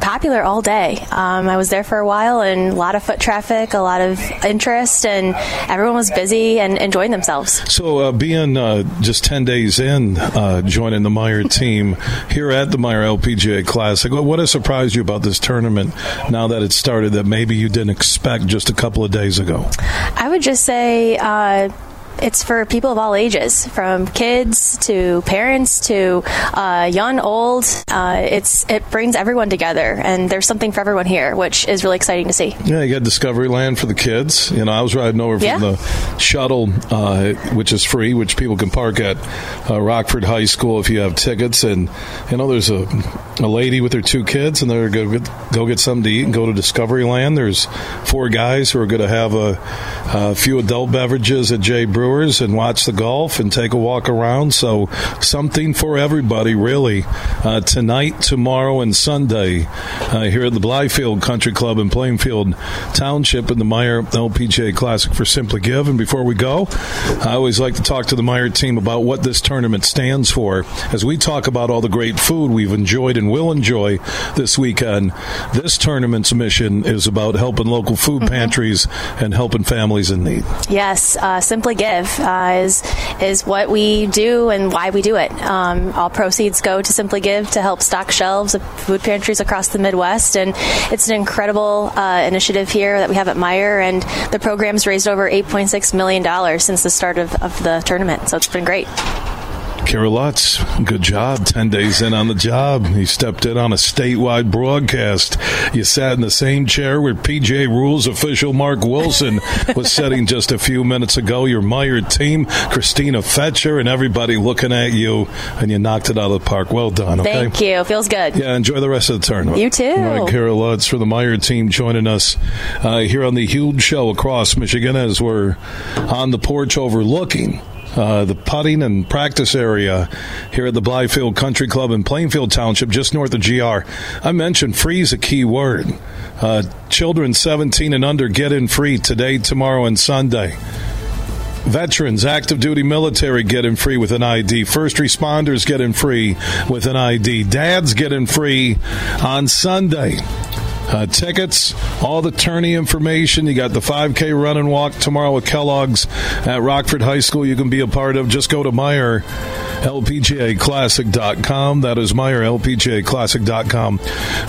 popular all day. Um, I was there for a while, and a lot of foot traffic, a lot of interest, and everyone was busy and enjoying themselves. So, uh, being uh, just 10 days in, uh, joining the Meijer team here at the Meijer LPGA Classic, what what has surprised you about this tournament now that it started that maybe you didn't expect just a couple of days ago? I would just say. Uh, it's for people of all ages, from kids to parents to uh, young, old. Uh, it's it brings everyone together, and there's something for everyone here, which is really exciting to see. Yeah, you got Discovery Land for the kids. You know, I was riding over from Yeah. the shuttle, uh, which is free, which people can park at uh, Rockford High School if you have tickets. And you know, there's a a lady with her two kids, and they're going to go get something to eat and go to Discovery Land. There's four guys who are going to have a, a few adult beverages at Jay Brewers and watch the golf and take a walk around. So something for everybody, really. Uh, tonight, tomorrow, and Sunday uh, here at the Blythefield Country Club in Plainfield Township in the Meijer LPGA Classic for Simply Give. And before we go, I always like to talk to the Meijer team about what this tournament stands for. As we talk about all the great food we've enjoyed and will enjoy this weekend, this tournament's mission is about helping local food pantries and helping families in need. Yes, uh, Simply Give uh, is is what we do and why we do it. Um, all proceeds go to Simply Give to help stock shelves of food pantries across the Midwest, and it's an incredible uh, initiative here that we have at Meijer. And the program's raised over 8.6 million dollars since the start of, of the tournament, so it's been great. Cara Lutz, good job. 10 days in on the job. You stepped in on a statewide broadcast. You sat in the same chair where PGA Rules official Mark Wilson was sitting just a few minutes ago. Your Meijer team, Christina Fetcher, and everybody looking at you, and you knocked it out of the park. Well done, okay? Thank you. Feels good. Yeah, enjoy the rest of the tournament. You too. All right, Cara Lutz for the Meijer team joining us uh, here on the huge show across Michigan as we're on the porch overlooking uh, the putting and practice area here at the Blythefield Country Club in Plainfield Township, just north of GR. I mentioned free is a key word. Uh, children 17 and under get in free today, tomorrow, and Sunday. Veterans, active duty military get in free with an ID. First responders get in free with an ID. Dads get in free on Sunday. Uh, tickets, all the tourney information. You got the 5K run and walk tomorrow with Kellogg's at Rockford High School. You can be a part of. Just go to Meijer. LPGAClassic.com. That is Meijer, LPGAClassic.com.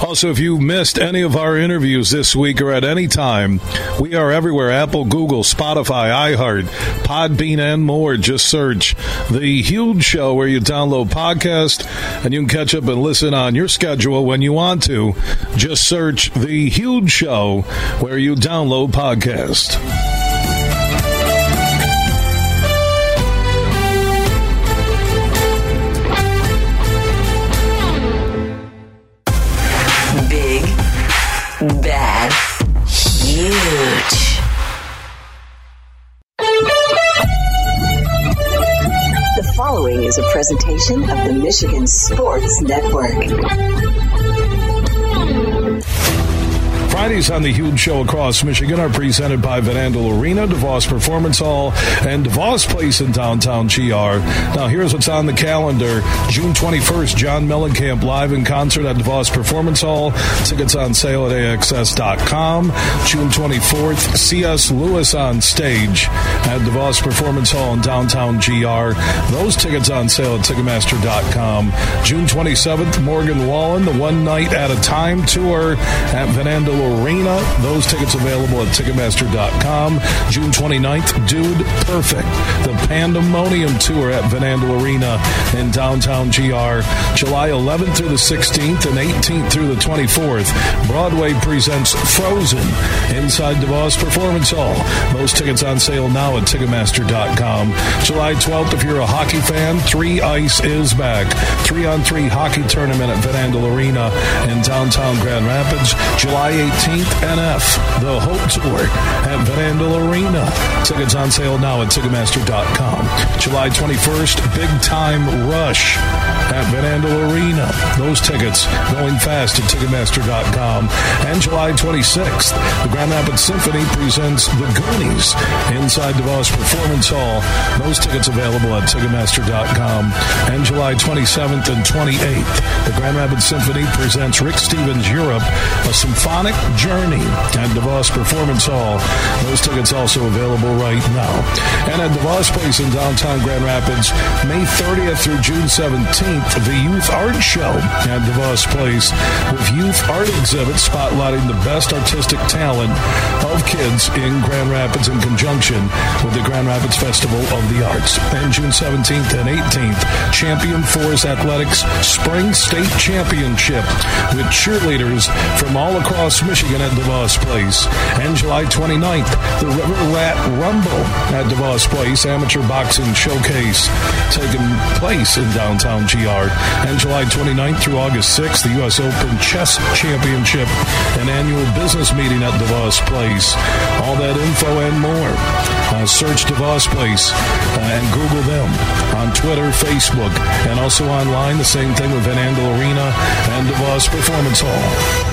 Also, if you missed any of our interviews this week or at any time, we are everywhere Apple, Google, Spotify, iHeart, Podbean, and more. Just search The Huge Show where you download podcast and you can catch up and listen on your schedule when you want to. Just search The Huge Show where you download podcast. Big, bad, huge. The following is a presentation of the Michigan Sports Network. Fridays on the Huge Show across Michigan are presented by Van Andel Arena, DeVos Performance Hall, and DeVos Place in downtown GR. Now, here's what's on the calendar. June 21st, John Mellencamp live in concert at DeVos Performance Hall. Tickets on sale at AXS.com. June 24th, C.S. Lewis on stage at DeVos Performance Hall in downtown GR. Those tickets on sale at Ticketmaster.com. June 27th, Morgan Wallen, the One Night at a Time tour at Van Andel Arena. Those tickets available at Ticketmaster.com. June 29th, Dude Perfect, the Pandemonium Tour at Van Andel Arena in downtown GR. July 11th through the 16th and 18th through the 24th, Broadway presents Frozen inside DeVos Performance Hall. Those tickets on sale now at Ticketmaster.com. July 12th, if you're a hockey fan, Three Ice is back. Three on three hockey tournament at Van Andel Arena in downtown Grand Rapids. July 18th, NF, the Hope Tour at Van Arena. Tickets on sale now at Ticketmaster.com. July 21st, Big Time Rush at Van Arena. Those tickets going fast at Ticketmaster.com. And July 26th, the Grand Rapids Symphony presents The Goonies inside DeVos Performance Hall. Those tickets available at Ticketmaster.com. And July 27th and 28th, the Grand Rapids Symphony presents Rick Steves Europe, a symphonic journey at DeVos Performance Hall. Those tickets also available right now. And at DeVos Place in downtown Grand Rapids, May 30th through June 17th, the Youth Art Show at DeVos Place with youth art exhibits spotlighting the best artistic talent of kids in Grand Rapids in conjunction with the Grand Rapids Festival of the Arts. And June 17th and 18th, Champion Force Athletics Spring State Championship with cheerleaders from all across Michigan at DeVos Place. And July 29th, the River Rat Rumble at DeVos Place Amateur Boxing Showcase taking place in downtown GR. And July 29th through August 6th, the U.S. Open Chess Championship and annual business meeting at DeVos Place. All that info and more. Uh, search DeVos Place uh, and Google them on Twitter, Facebook, and also online. The same thing with Van Andel Arena and DeVos Performance Hall.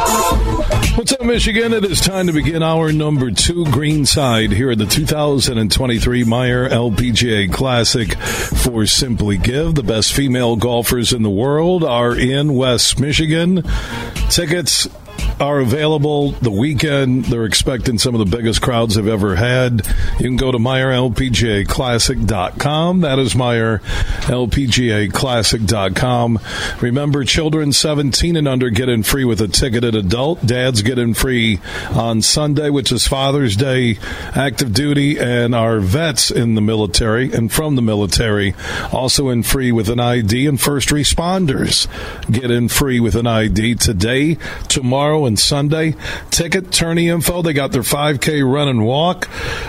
What's up, Michigan? It is time to begin our number two greenside here at the 2023 Meijer LPGA Classic for Simply Give. The best female golfers in the world are in West Michigan. Tickets are available the weekend. They're expecting some of the biggest crowds they've ever had. You can go to MeijerLPGAClassic.com. That is MeijerLPGAClassic.com. Remember, children 17 and under get in free with a ticketed adult. Dads get in free on Sunday, which is Father's Day, active duty, and our vets in the military and from the military also in free with an ID, and first responders get in free with an ID today, tomorrow, and Sunday. Ticket, tourney info. They got their 5K run and walk,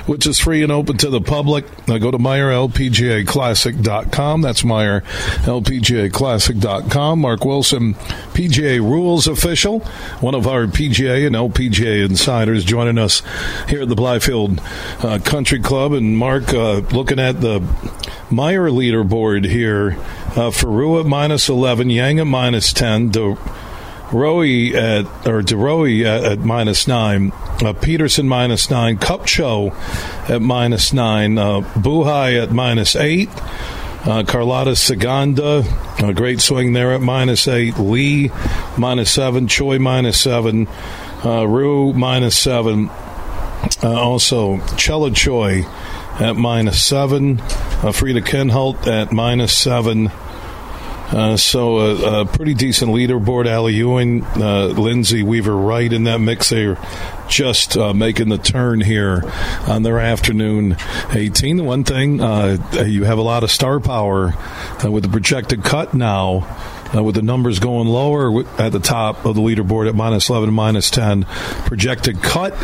which is free and open to the public. Now go to MeijerLPGAClassic.com. That's MeijerLPGAClassic.com. Mark Wilson, PGA Rules official, one of our PGA and LPGA insiders, joining us here at the Blythefield uh, Country Club. And Mark, uh, looking at the Meijer leaderboard here uh, minus 11, Yang at minus 10, De Roe at, or DeRoe at, at minus 9, uh, Peterson minus 9, Kupcho at minus 9, uh, Buhai at minus 8. Uh, Carlota Ciganda, a great swing there at minus eight. Lee minus seven. Choi minus seven. Uh, Rue minus seven. Uh, also, Chella Choi at minus seven. Uh, Frida Kinhult at minus seven. Uh, so a, a, pretty decent leaderboard. Ally Ewing, uh, Lindsay Weaver Wright in that mix. They're just uh, making the turn here on their afternoon 18. The one thing, uh, you have a lot of star power uh, with the projected cut now. Uh, with the numbers going lower at the top of the leaderboard at minus 11 minus 10. Projected cut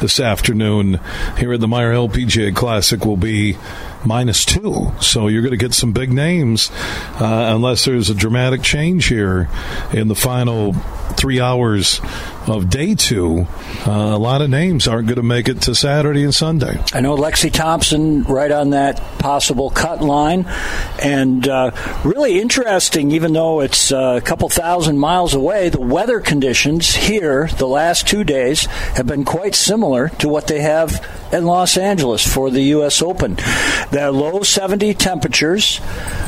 this afternoon here at the Meijer LPGA Classic will be minus two. So you're going to get some big names uh, unless there's a dramatic change here in the final three hours of day two. Uh, a lot of names aren't going to make it to Saturday and Sunday. I know Lexi Thompson right on that possible cut line. And uh, really interesting, even though it's uh, a couple thousand miles away, the weather conditions here the last two days have been quite similar to what they have in Los Angeles for the U.S. Open. They're low 70 temperatures,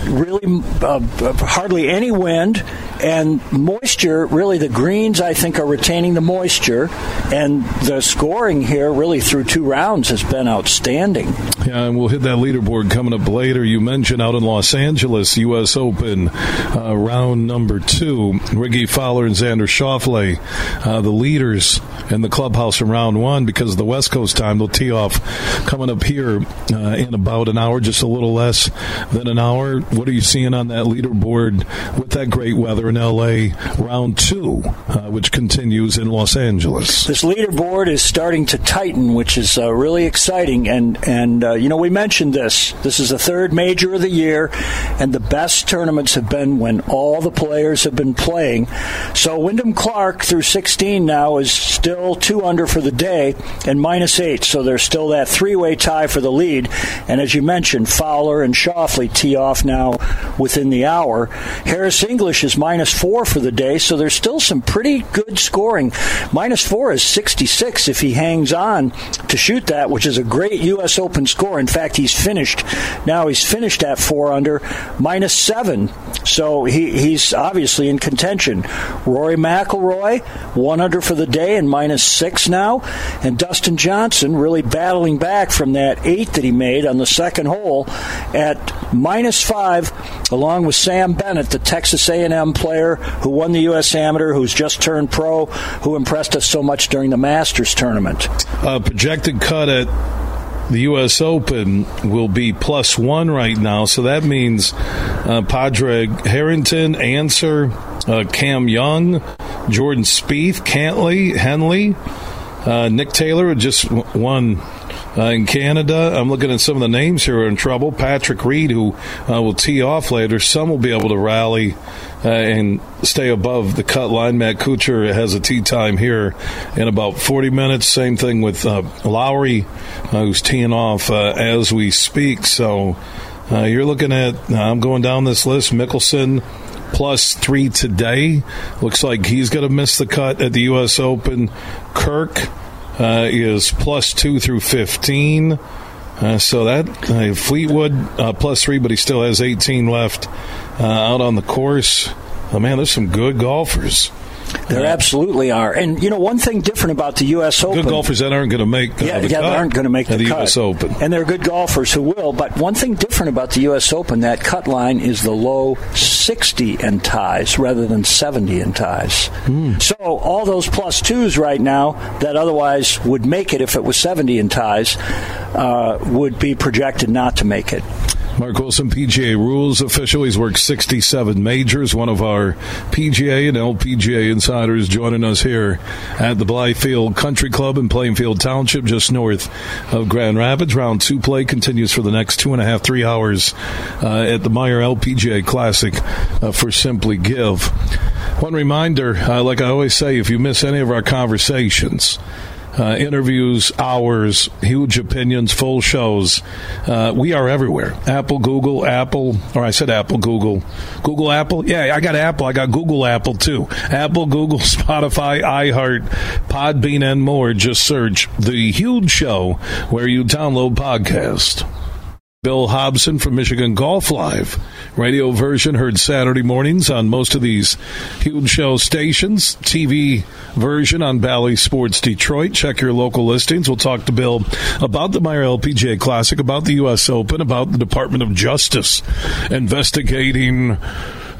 really uh, hardly any wind, and moisture. Really, the greens, I think, are retaining the moisture, and the scoring here, really, through two rounds, has been outstanding. Yeah, and we'll hit that leaderboard coming up later. You mentioned out in Los Angeles, U.S. Open, uh, round number two. Rickie Fowler and Xander Schauffele, uh, the leaders in the clubhouse in round one because of the West Coast time. They'll tee off coming up here uh, in about an hour, just a little less than an hour. What are you seeing on that leaderboard with that great weather in L.A. round two, uh, which continues in Los Angeles? This leaderboard is starting to tighten, which is uh, really exciting. And and uh, you know we mentioned this. This is the third major of the year, and the best tournaments have been when all the players have been playing. So Wyndham Clark through 16 now is still two under for the day and minus eight. So there's still that three-way tie for the lead. And as you mentioned, Fowler and Schauffele tee off now within the hour. Harris English is minus four for the day, so there's still some pretty good scoring. Minus four is 66 if he hangs on to shoot that, which is a great U.S. Open score. In fact, he's finished. Now he's finished at four under, minus seven. So he, he's obviously in contention. Rory McIlroy, one under for the day and minus six now. And Dustin Johnson really battling back from that eight that he made on the second hole at minus five, along with Sam Bennett, the Texas A&M player who won the U.S. Amateur, who's just turned pro, who impressed us so much during the Masters tournament. Uh, projected cut at the U.S. Open will be plus one right now, so that means uh, Padraig Harrington, Ancer, uh, Cam Young, Jordan Spieth, Cantlay, Henley, uh, Nick Taylor just won uh, in Canada. I'm looking at some of the names here are in trouble. Patrick Reed, who uh, will tee off later. Some will be able to rally uh, and stay above the cut line. Matt Kuchar has a tee time here in about 40 minutes. Same thing with uh, Lowry, uh, who's teeing off uh, as we speak. So you're looking at, I'm going down this list Mickelson. plus three today. Looks like he's going to miss the cut at the U.S. Open. Kirk uh, is plus two through 15. Uh, so that uh, Fleetwood plus three, but he still has 18 left out on the course. Oh man, there's some good golfers. There absolutely are, and you know one thing different about the U.S. Open. Good golfers that aren't going to make uh, yeah, the yeah, cut they aren't going to make the, the cut. U.S. Open. and there are good golfers who will. But one thing different about the U.S. Open, that cut line is the low 60 in ties rather than 70 in ties. Hmm. So all those plus twos right now that otherwise would make it if it was 70 in ties uh, would be projected not to make it. Mark Wilson, PGA rules official. He's worked 67 majors. One of our PGA and LPGA insiders joining us here at the Blythefield Country Club in Plainfield Township, just north of Grand Rapids. Round two play continues for the next two and a half, three hours uh, at the Meijer LPGA Classic uh, for Simply Give. One reminder, uh, like I always say, if you miss any of our conversations, uh, interviews, hours, huge opinions, full shows. Uh, we are everywhere. Apple, Google, Apple, or I said Apple, Google, Google, Apple. Yeah, I got Apple. I got Google, Apple too. Apple, Google, Spotify, iHeart, Podbean, and more. Just search the huge show where you download podcast. Bill Hobson from Michigan Golf Live. Radio version heard Saturday mornings on most of these huge show stations. TV version on Bally Sports Detroit. Check your local listings. We'll talk to Bill about the Meijer LPGA Classic, about the U.S. Open, about the Department of Justice investigating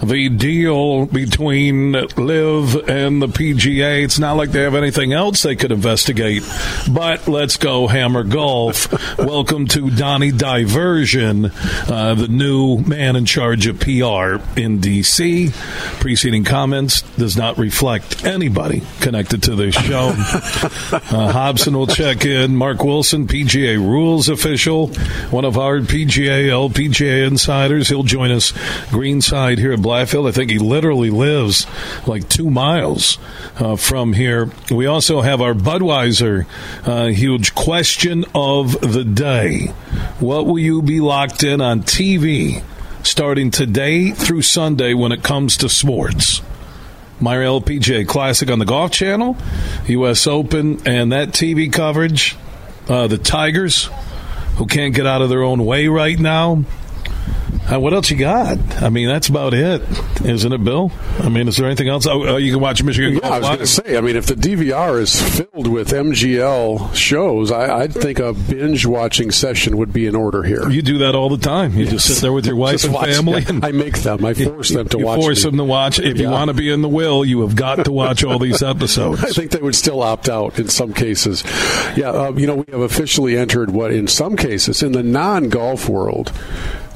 the deal between LIV and the PGA. It's not like they have anything else they could investigate, but let's go hammer golf. Welcome to Donnie Diversion, uh, the new man in charge of PR in DC. Preceding comments does not reflect anybody connected to this show. uh, Hobson will check in. Mark Wilson, PGA rules official, one of our PGA, LPGA insiders. He'll join us greenside here at Blythefield. I think he literally lives like two miles uh, from here. We also have our Budweiser uh, huge question of the day. What will you be locked in on TV starting today through Sunday when it comes to sports? Meijer LPGA Classic on the Golf Channel, U.S. Open, and that TV coverage. Uh, the Tigers, who can't get out of their own way right now. Uh, what else you got? I mean, that's about it, isn't it, Bill? I mean, is there anything else? Oh, uh, you can watch Michigan Yeah, Golf I was going to say. I mean, if the DVR is filled with MGL shows, I, I'd think a binge watching session would be in order here. You do that all the time. You just sit there with your wife Just and watch- family. yeah, and I make them. I force them to you watch. force me. them to watch. If you want to be in the will, you have got to watch all these episodes. I think they would still opt out in some cases. Yeah, um, you know, we have officially entered what, in some cases, in the non-golf world,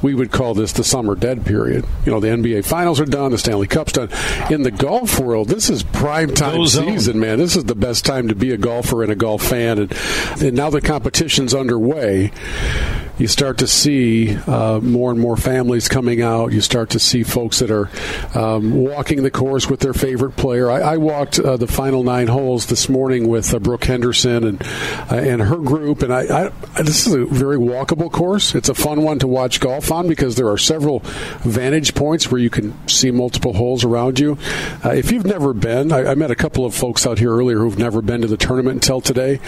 we would call this the summer dead period. You know, the NBA Finals are done, the Stanley Cup's done. In the golf world, this is prime time on. season, man. This is the best time to be a golfer and a golf fan. And, and now the competition's underway. You start to see uh, more and more families coming out. You start to see folks that are um, walking the course with their favorite player. I, I walked uh, the final nine holes this morning with uh, Brooke Henderson and uh, and her group, and I, I this is a very walkable course. It's a fun one to watch golf on because there are several vantage points where you can see multiple holes around you. Uh, if you've never been, I, I met a couple of folks out here earlier who've never been to the tournament until today,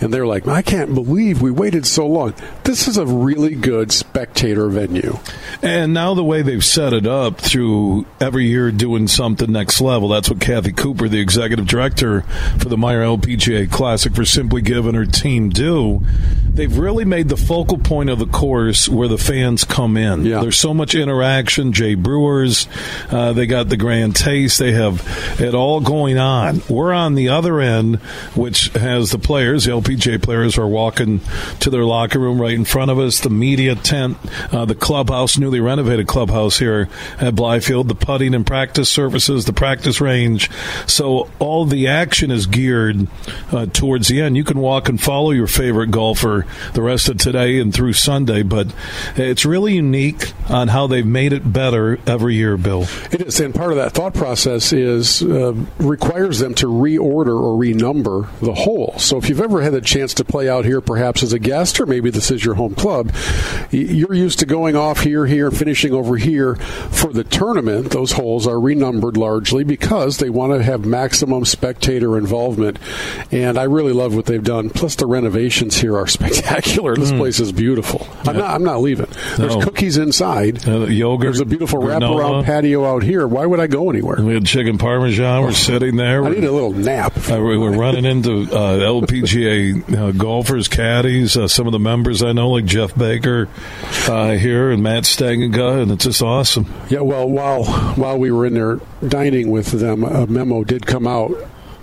and they're like, "I can't believe we waited so long." This is a really good spectator venue. And now the way they've set it up through every year doing something next level, that's what Kathy Cooper, the executive director for the Meijer LPGA Classic for Simply Give and her team do. They've really made the focal point of the course where the fans come in. Yeah. There's so much interaction. Jay Brewers, uh, they got the Grand Taste. They have it all going on. We're on the other end, which has the players, the LPGA players, are walking to their locker room right in front of us. The media tent, uh, the clubhouse, newly renovated clubhouse here at Blythefield, the putting and practice surfaces, the practice range. So all the action is geared uh, towards the end. You can walk and follow your favorite golfer the rest of today and through Sunday. But it's really unique on how they've made it better every year, Bill. It is, and part of that thought process is uh, requires them to reorder or renumber the hole. So if you've ever had a chance to play out here, perhaps as a guest, or maybe this is your home club, you're used to going off here, here, finishing over here. For the tournament, those holes are renumbered largely because they want to have maximum spectator involvement. And I really love what they've done. Plus, the renovations here are spectacular. This mm. place is beautiful. I'm not. I'm not leaving. There's no. cookies inside. Uh, yogurt. There's a beautiful wraparound patio out here. Why would I go anywhere? We had chicken parmesan. We're sitting there. I need a little nap. Uh, we're running into uh, LPGA uh, golfers, caddies, uh, some of the members I know, like Jeff Baker uh, here and Matt Stangenga, and it's just awesome. Yeah. Well, while while we were in there dining with them, a memo did come out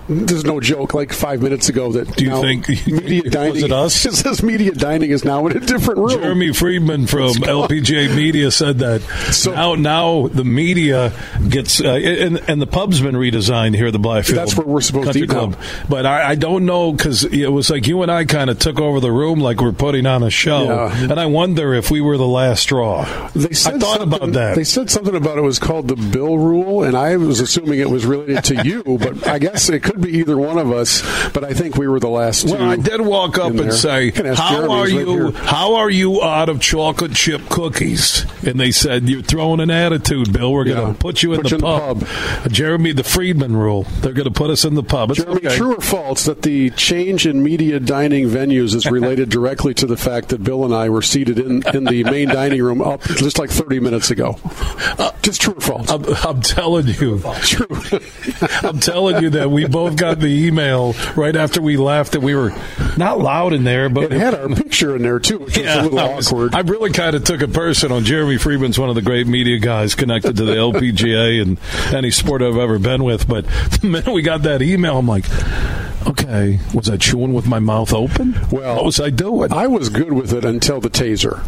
there's no joke. Like five minutes ago, that do you think media dining? Was it us? It says media dining is now in a different room. Jeremy Friedman from LPGA Media said that. So now, now the media gets uh, and, and the pub's been redesigned here the Blythefield. That's where we're supposed Country to Club. Now. But I, I, don't know because it was like you and I kind of took over the room like we're putting on a show, yeah. and I wonder if we were the last straw. They said I thought about that. They said something about it was called the Bill Rule, and I was assuming it was related to you, but I guess it could be either one of us. But I think we were the last. Well, I did walk up and say, "How are you? how are you out of chocolate chip cookies?" And they said, "You're throwing an attitude, Bill. We're going to put you in, put the, you pub. in the pub." Jeremy, the Friedman rule. They're going to put us in the pub. It's Jeremy, okay. true or false that the change in media dining venues is related directly to the fact that Bill and I were seated in, in the main dining room up just like 30 minutes ago? Uh, just true or false? I'm, I'm telling you, true. I'm telling you that we both got the email right after we left that we were not loud in there, but it had our picture in there too, which yeah, was a little was, awkward. I really kind of took a person on Jeremy Friedman's one of the great media guys connected to the LPGA and any sport I've ever been with. But the minute we got that email, I'm like, okay, was I chewing with my mouth open? Well, what was I doing? I was good with it until the taser.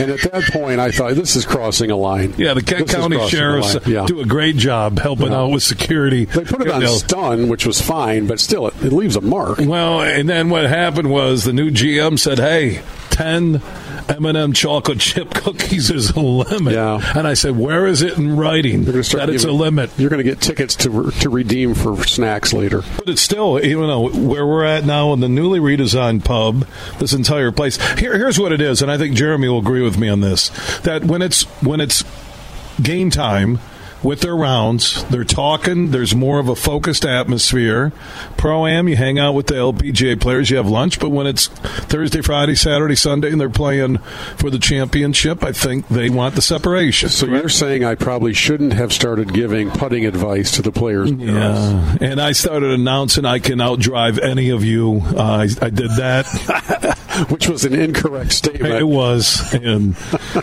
And at that point, I thought this is crossing a line. Yeah, the Kent County sheriffs yeah. do a great job helping yeah. out with security. They put it on stun, which was fine, but still, it, it leaves a mark. Well, and then what happened was the new GM said, "Hey, ten M&M chocolate chip cookies is a limit. Yeah. And I said, where is it in writing that it's a limit? You're going to get tickets to to redeem for snacks later. But it's still, you know, where we're at now in the newly redesigned pub, this entire place. Here, here's what it is, and I think Jeremy will agree with me on this: that when it's when it's game time with their rounds. They're talking. There's more of a focused atmosphere. Pro am, you hang out with the LPGA players. You have lunch. But when it's Thursday, Friday, Saturday, Sunday, and they're playing for the championship, I think they want the separation. So you're saying I probably shouldn't have started giving putting advice to the players? Yeah. And I started announcing I can outdrive any of you. Uh, I, I did that. Which was an incorrect statement. It was. And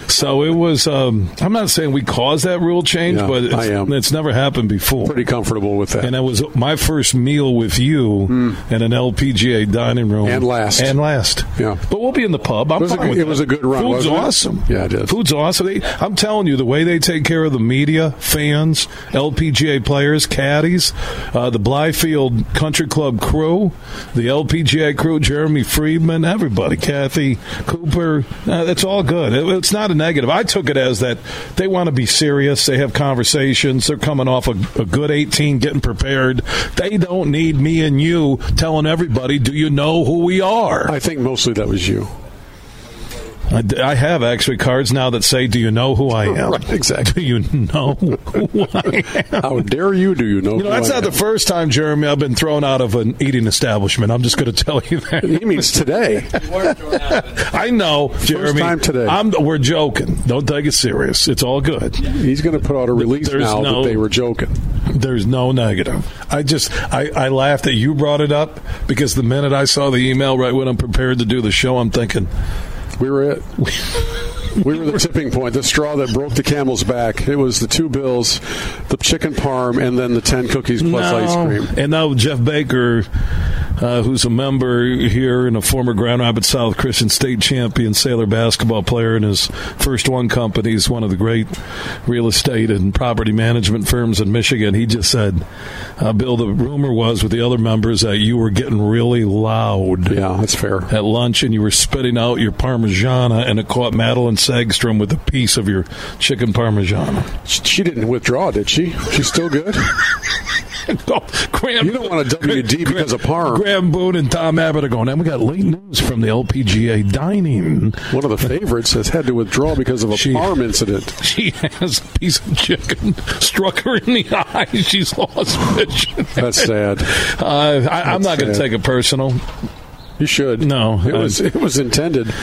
so it was. Um, I'm not saying we caused that rule change, yeah. but it's, I am. It's never happened before. Pretty comfortable with that. And it was my first meal with you mm. in an LPGA dining room. And last. And last. Yeah. But we'll be in the pub. I'm it was, a, it was a good run. Food's awesome. It? Yeah, it is. Food's awesome. They, I'm telling you, the way they take care of the media, fans, LPGA players, caddies, uh, the Blythefield Country Club crew, the LPGA crew, Jeremy Friedman, everybody, Kathy Cooper, uh, it's all good. It, it's not a negative. I took it as that they want to be serious. They have conversations conversations. They're coming off a, a, good 18, getting prepared. They don't need me and you telling everybody, do you know who we are? I think mostly that was you. I, I have actually cards now that say, "Do you know who I am?" right, exactly. Do you know who I am? How dare you? Do you know? You know that's I not am? the first time, Jeremy. I've been thrown out of an eating establishment. I'm just going to tell you that. He means today. I know, Jeremy. First time today. I'm, we're joking. Don't take it serious. It's all good. He's going to put out a release There's now no, that they were joking. There's no negative. I just I, I laughed that you brought it up because the minute I saw the email right when I'm prepared to do the show, I'm thinking we were it. we were the tipping point, the straw that broke the camel's back. It was the two bills, the chicken parm, and then the ten cookies plus no. ice cream. And now Jeff Baker uh, who's a member here and a former Grand Rapids South Christian State champion sailor basketball player, and his first one company is one of the great real estate and property management firms in Michigan. He just said, uh, "Bill, the rumor was with the other members that you were getting really loud. Yeah, that's fair. At lunch, and you were spitting out your Parmigiana, and it caught Madelene Sagstrom with a piece of your chicken parmesan. She didn't withdraw, did she? She's still good." oh, Graham, you don't want a WD Graham, because of Parm. Grant Boone and Tom Abbott are going, and we got late news from the LPGA dining. One of the favorites has had to withdraw because of a she, Parm incident. She has a piece of chicken struck her in the eye. She's lost vision. That's sad. Uh, I, am not going to take it personal. You should. No, it was it was intended.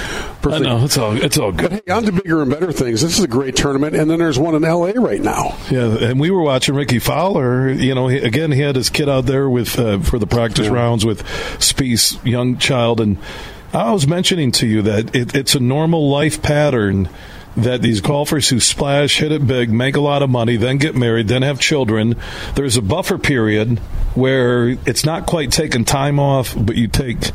Perfect. I know it's all it's all good. But hey, on to bigger and better things. This is a great tournament, and then there's one in L.A. right now. Yeah, and we were watching Rickie Fowler. You know, he, again, he had his kid out there with uh, for the practice yeah. rounds with Spieth, young child, and I was mentioning to you that it, it's a normal life pattern that these golfers who splash, hit it big, make a lot of money, then get married, then have children, there's a buffer period where it's not quite taking time off, but you take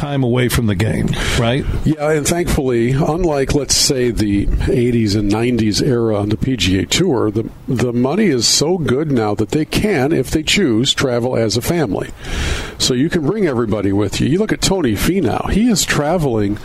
time away from the game, right? Yeah, and thankfully, unlike let's say the 80s and 90s era on the PGA Tour, the the money is so good now that they can, if they choose, travel as a family. So you can bring everybody with you. You look at Tony Finau; he is traveling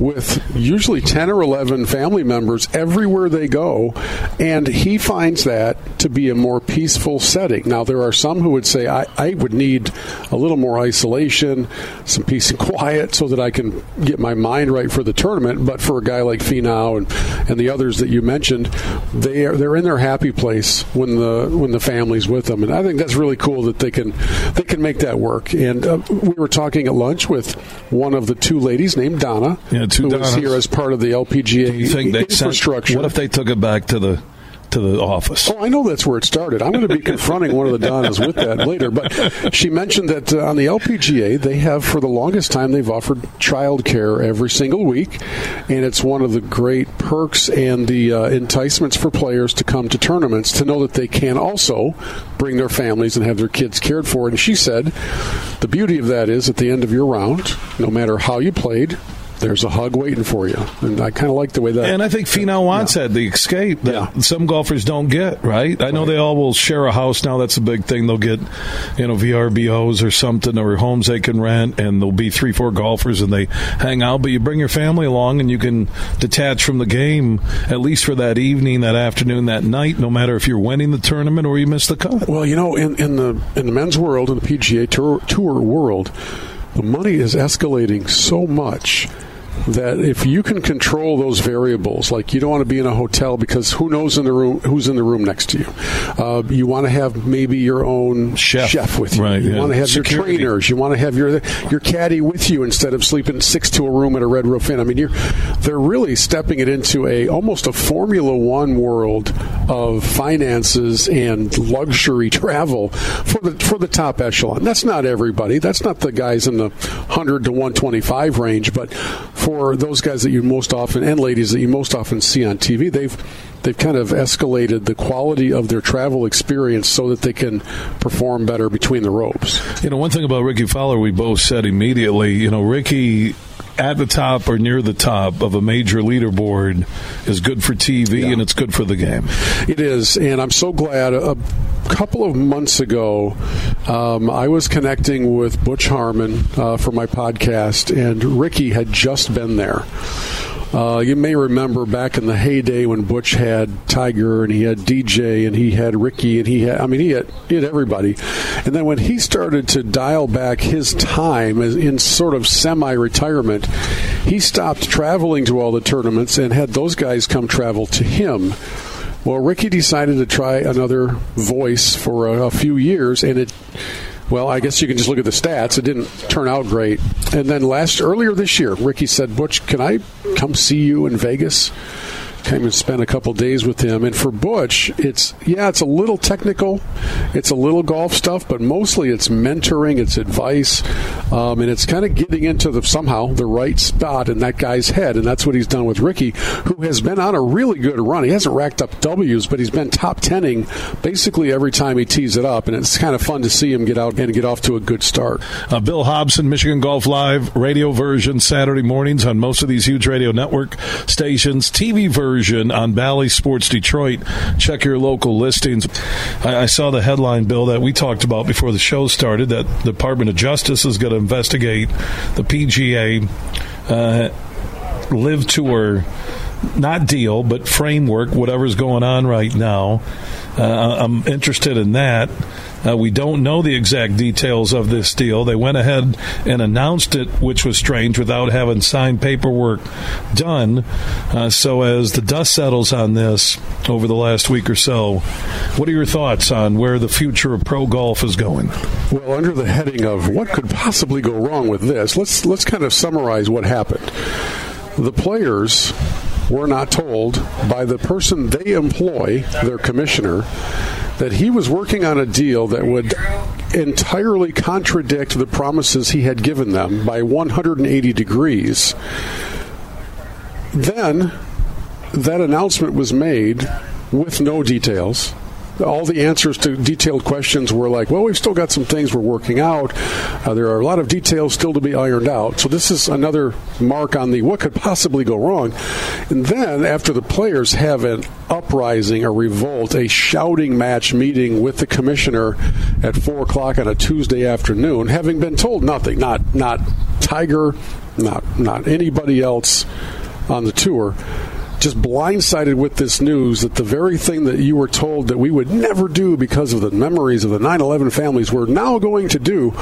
with usually 10 or 11 family members everywhere they go, and he finds that to be a more peaceful setting. Now, there are some who would say, I, I would need a little more isolation, some peace and quiet so that I can get my mind right for the tournament. But for a guy like Finau and, and the others that you mentioned, they are, they're in their happy place when the when the family's with them, and I think that's really cool that they can they can make that work. And uh, we were talking at lunch with one of the two ladies named Donna. Yeah, who was here as part of the LPGA you think they infrastructure. Sent, what if they took it back to the to the office. Oh, I know that's where it started. I'm going to be confronting one of the Donnas with that later. But she mentioned that uh, on the LPGA, they have for the longest time they've offered child care every single week, and it's one of the great perks and the uh, enticements for players to come to tournaments to know that they can also bring their families and have their kids cared for. And she said, the beauty of that is at the end of your round, no matter how you played, there's a hug waiting for you. And I kind of like the way that. And I think Finau wants yeah. that, the escape that yeah. some golfers don't get, right? I know right. they all will share a house now. That's a big thing. They'll get, you know, VRBOs or something or homes they can rent, and there'll be three, four golfers and they hang out. But you bring your family along and you can detach from the game, at least for that evening, that afternoon, that night, no matter if you're winning the tournament or you miss the cut. Well, you know, in, in, the, in the men's world, in the PGA Tour, tour world, the money is escalating so much that if you can control those variables, like you don't want to be in a hotel because who knows in the room who's in the room next to you. Uh, you want to have maybe your own chef, chef with you. Right, you yeah. want to have Security. your trainers. You want to have your your caddy with you instead of sleeping six to a room at a Red Roof Inn. I mean, you're they're really stepping it into a almost a Formula One world of finances and luxury travel for the for the top echelon. That's not everybody. That's not the guys in the hundred to one twenty five range, but for those guys that you most often and ladies that you most often see on TV, they've they've kind of escalated the quality of their travel experience so that they can perform better between the ropes. You know, one thing about Rickie Fowler, we both said immediately. You know, Rickie at the top or near the top of a major leaderboard is good for TV yeah. and it's good for the game. It is, and I'm so glad. A couple of months ago, um, I was connecting with Butch Harmon uh, for my podcast, and Rickie had just been there. Uh, you may remember back in the heyday when Butch had Tiger and he had DJ and he had Rickie and he had, I mean, he had, he had everybody. And then when he started to dial back his time in sort of semi retirement, he stopped traveling to all the tournaments and had those guys come travel to him. Well, Rickie decided to try another voice for a, a few years, and it well, I guess you can just look at the stats. It didn't turn out great. And then last earlier this year, Rickie said, "Butch, can I come see you in Vegas?" Came and spent a couple days with him. And for Butch, it's yeah, it's a little technical, it's a little golf stuff, but mostly it's mentoring, it's advice, um, and it's kind of getting into the somehow the right spot in that guy's head, and that's what he's done with Rickie, who has been on a really good run. He hasn't racked up W's, but he's been top tenning basically every time he tees it up, and it's kind of fun to see him get out and get off to a good start. Uh, Bill Hobson, Michigan Golf Live radio version Saturday mornings on most of these huge radio network stations. TV version on Bally Sports Detroit. Check your local listings. I, I saw the headline, Bill, that we talked about before the show started that the Department of Justice is going to investigate the PGA uh, LIV tour not deal, but framework, whatever's going on right now. Uh, I'm interested in that. Uh, we don't know the exact details of this deal. They went ahead and announced it, which was strange, without having signed paperwork done. Uh, so, as the dust settles on this over the last week or so, what are your thoughts on where the future of pro golf is going? Well, under the heading of what could possibly go wrong with this, let's let's kind of summarize what happened. The players were not told by the person they employ, their commissioner, that he was working on a deal that would entirely contradict the promises he had given them by 180 degrees. Then that announcement was made with no details all the answers to detailed questions were like, well, we've still got some things we're working out. Uh, there are a lot of details still to be ironed out. So this is another mark on the what could possibly go wrong. And then after the players have an uprising, a revolt, a shouting match meeting with the commissioner at four o'clock on a Tuesday afternoon, having been told nothing, not not Tiger, not not anybody else on the tour just blindsided with this news that the very thing that you were told that we would never do because of the memories of the 9 11 families we're now going to do.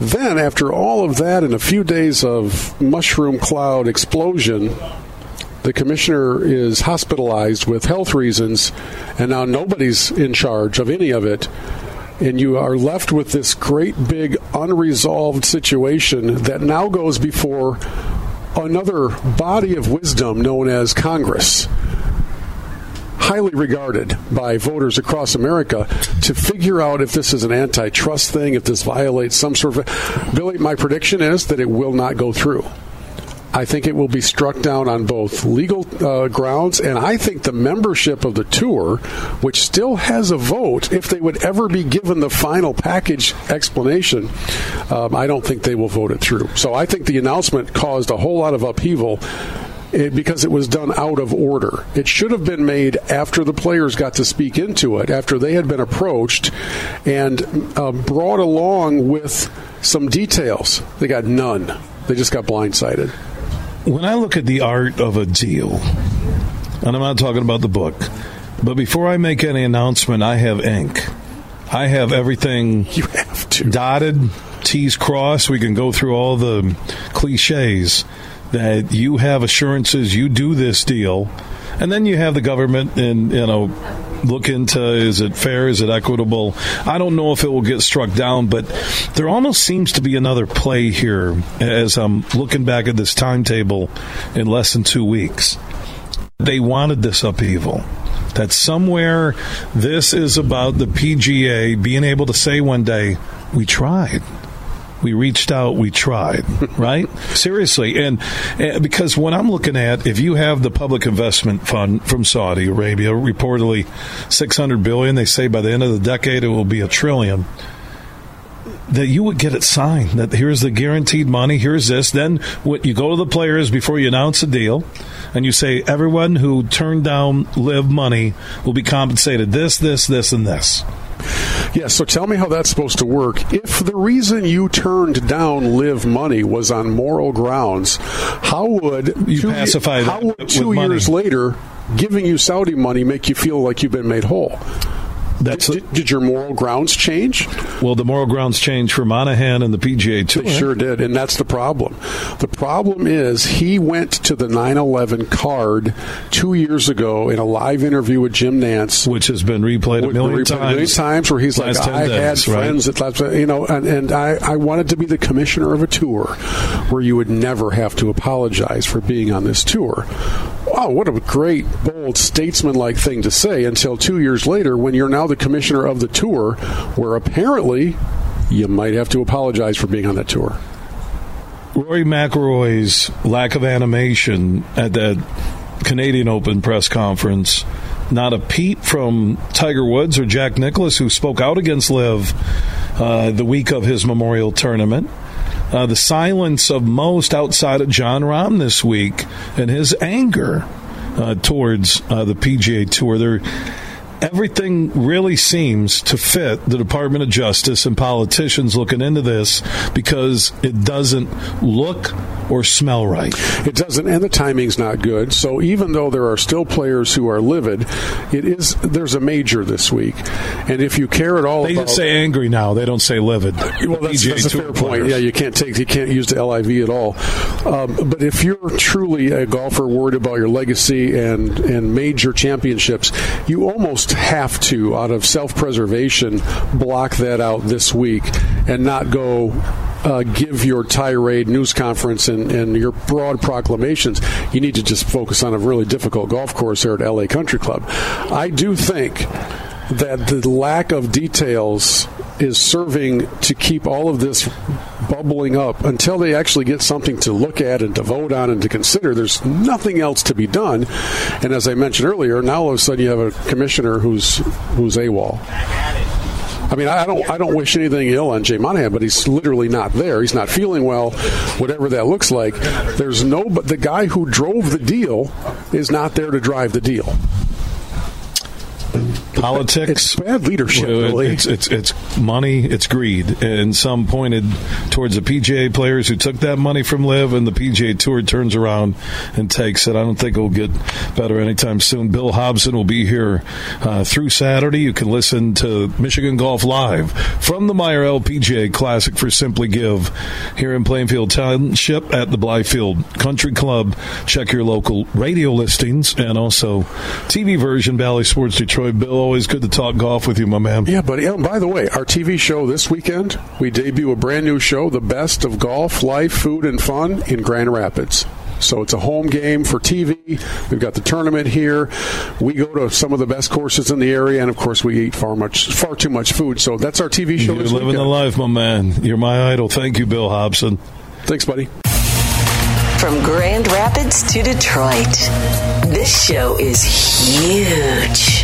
Then, after all of that and a few days of mushroom cloud explosion, the commissioner is hospitalized with health reasons, and now nobody's in charge of any of it. And you are left with this great big unresolved situation that now goes before another body of wisdom known as Congress highly regarded by voters across America to figure out if this is an antitrust thing, if this violates some sort of. Billy, my prediction is that it will not go through. I think it will be struck down on both legal uh, grounds, and I think the membership of the tour, which still has a vote, if they would ever be given the final package explanation, um, I don't think they will vote it through. So I think the announcement caused a whole lot of upheaval. It, because it was done out of order. It should have been made after the players got to speak into it, after they had been approached and uh, brought along with some details. They got none. They just got blindsided when I look at the art of a deal, and I'm not talking about the book, but before I make any announcement, I have ink. I have everything you have to. dotted, T's crossed. We can go through all the cliches that you have assurances you do this deal, and then you have the government and you know look into is it fair, is it equitable. I don't know if it will get struck down, but there almost seems to be another play here as I'm looking back at this timetable in less than two weeks. They wanted this upheaval that somewhere this is about the PGA being able to say one day, we tried we reached out, we tried, right? Seriously. And, and, because when I'm looking at, if you have the public investment fund from Saudi Arabia, reportedly 600 billion, they say by the end of the decade it will be a trillion. That you would get it signed. That here's the guaranteed money. Here's this. Then what you go to the players before you announce a deal, and you say everyone who turned down LIV money will be compensated this, this, this, and this. Yes, so tell me how that's supposed to work. If the reason you turned down LIV money was on moral grounds, how would you two, pacify how would two years money. later giving you Saudi money make you feel like you've been made whole? That's did, did, your moral grounds change? Well, the moral grounds changed for Monahan and the PGA too. They sure did, and that's the problem. The problem is he went to the 9/11 card two years ago in a live interview with Jim Nantz, which has been replayed a million replayed times. A million times, where he's like, "I days, had friends right? that, you know," and, and I, I wanted to be the commissioner of a tour where you would never have to apologize for being on this tour wow, what a great, bold, statesman-like thing to say. Until two years later, when you're now the commissioner of the tour, where apparently you might have to apologize for being on that tour. Rory McIlroy's lack of animation at that Canadian Open press conference. Not a peep from Tiger Woods or Jack Nicklaus, who spoke out against LIV uh, the week of his Memorial Tournament. Uh, the silence of most outside of Jon Rahm this week and his anger uh, towards uh, the PGA Tour. They're everything really seems to fit the Department of Justice and politicians looking into this because it doesn't look or smell right. It doesn't, and the timing's not good. So even though there are still players who are livid, it is there's a major this week, and if you care at all, they about, say angry now. They don't say livid. Well, that's, that's a fair point. Yeah, you can't take you can't use the LIV at all. Um, but if you're truly a golfer worried about your legacy and and major championships, you almost have to, out of self preservation, block that out this week and not go uh, give your tirade news conference and, and your broad proclamations. You need to just focus on a really difficult golf course here at LA Country Club. I do think that the lack of details is serving to keep all of this bubbling up until they actually get something to look at and to vote on and to consider. There's nothing else to be done. And as I mentioned earlier, now all of a sudden you have a commissioner who's who's AWOL. I mean, I don't, I don't wish anything ill on Jay Monahan, but he's literally not there. He's not feeling well, whatever that looks like. There's no, but the guy who drove the deal is not there to drive the deal politics. It's bad leadership. Really. It's, it's it's money. It's greed, and some pointed towards the PGA players who took that money from LIV, and the PGA Tour turns around and takes it. I don't think it'll get better anytime soon. Bill Hobson will be here uh, through Saturday. You can listen to Michigan Golf Live from the Meijer LPGA Classic for Simply Give here in Plainfield Township at the Blythefield Country Club. Check your local radio listings and also TV version Bally Sports Detroit. Bill always good to talk golf with you, my man. Yeah, buddy. And by the way, our TV show this weekend, we debut a brand new show, The Best of Golf, Life, Food, and Fun in Grand Rapids. So it's a home game for TV. We've got the tournament here. We go to some of the best courses in the area, and of course, we eat far much, far too much food. So that's our TV show. You're living weekend. the life, my man. You're my idol. Thank you, Bill Hobson. Thanks, buddy. From Grand Rapids to Detroit, this show is huge.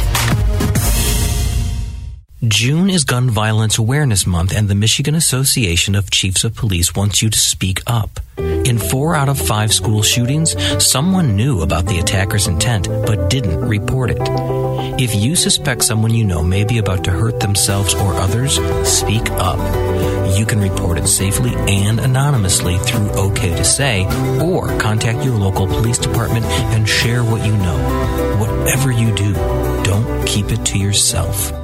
June is Gun Violence Awareness Month, and the Michigan Association of Chiefs of Police wants you to speak up. In four out of five school shootings, someone knew about the attacker's intent but didn't report it. If you suspect someone you know may be about to hurt themselves or others, speak up. You can report it safely and anonymously through OK to Say, or contact your local police department and share what you know. Whatever you do, don't keep it to yourself.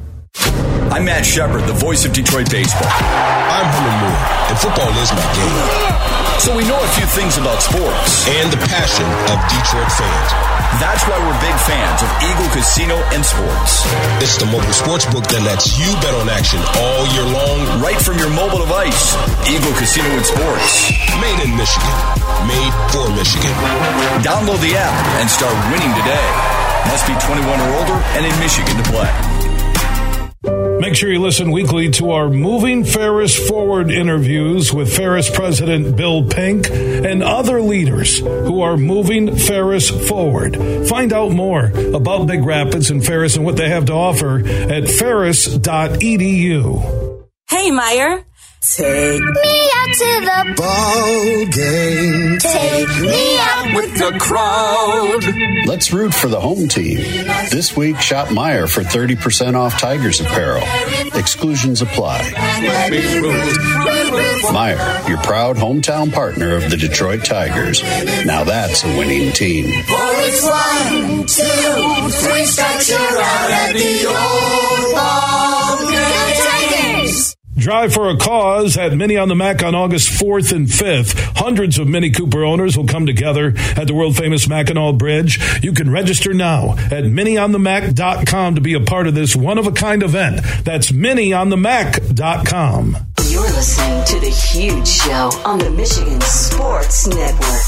I'm Matt Shepard, the voice of Detroit baseball. I'm Herman Moore, and football is my game. So we know a few things about sports and the passion of Detroit fans. That's why we're big fans of Eagle Casino and Sports. It's the mobile sports book that lets you bet on action all year long, right from your mobile device. Eagle Casino and Sports. Made in Michigan. Made for Michigan. Download the app and start winning today. Must be 21 or older and in Michigan to play. Make sure you listen weekly to our Moving Ferris Forward interviews with Ferris President Bill Pink and other leaders who are moving Ferris forward. Find out more about Big Rapids and Ferris and what they have to offer at ferris.edu. Hey, Meijer. Take me out to the ball game. Take me out with the crowd. Let's root for the home team. This week, shop Meijer for 30% off Tigers apparel. Exclusions apply. Meijer, your proud hometown partner of the Detroit Tigers. Now that's a winning team. One, two, three strikes, you're out at the old ball! Drive for a Cause at Mini on the Mac on August 4th and 5th. Hundreds of Mini Cooper owners will come together at the world famous Mackinac Bridge. You can register now at minionthemac.com to be a part of this one of a kind event. That's minionthemac.com. You're listening to The Huge Show on the Michigan Sports Network.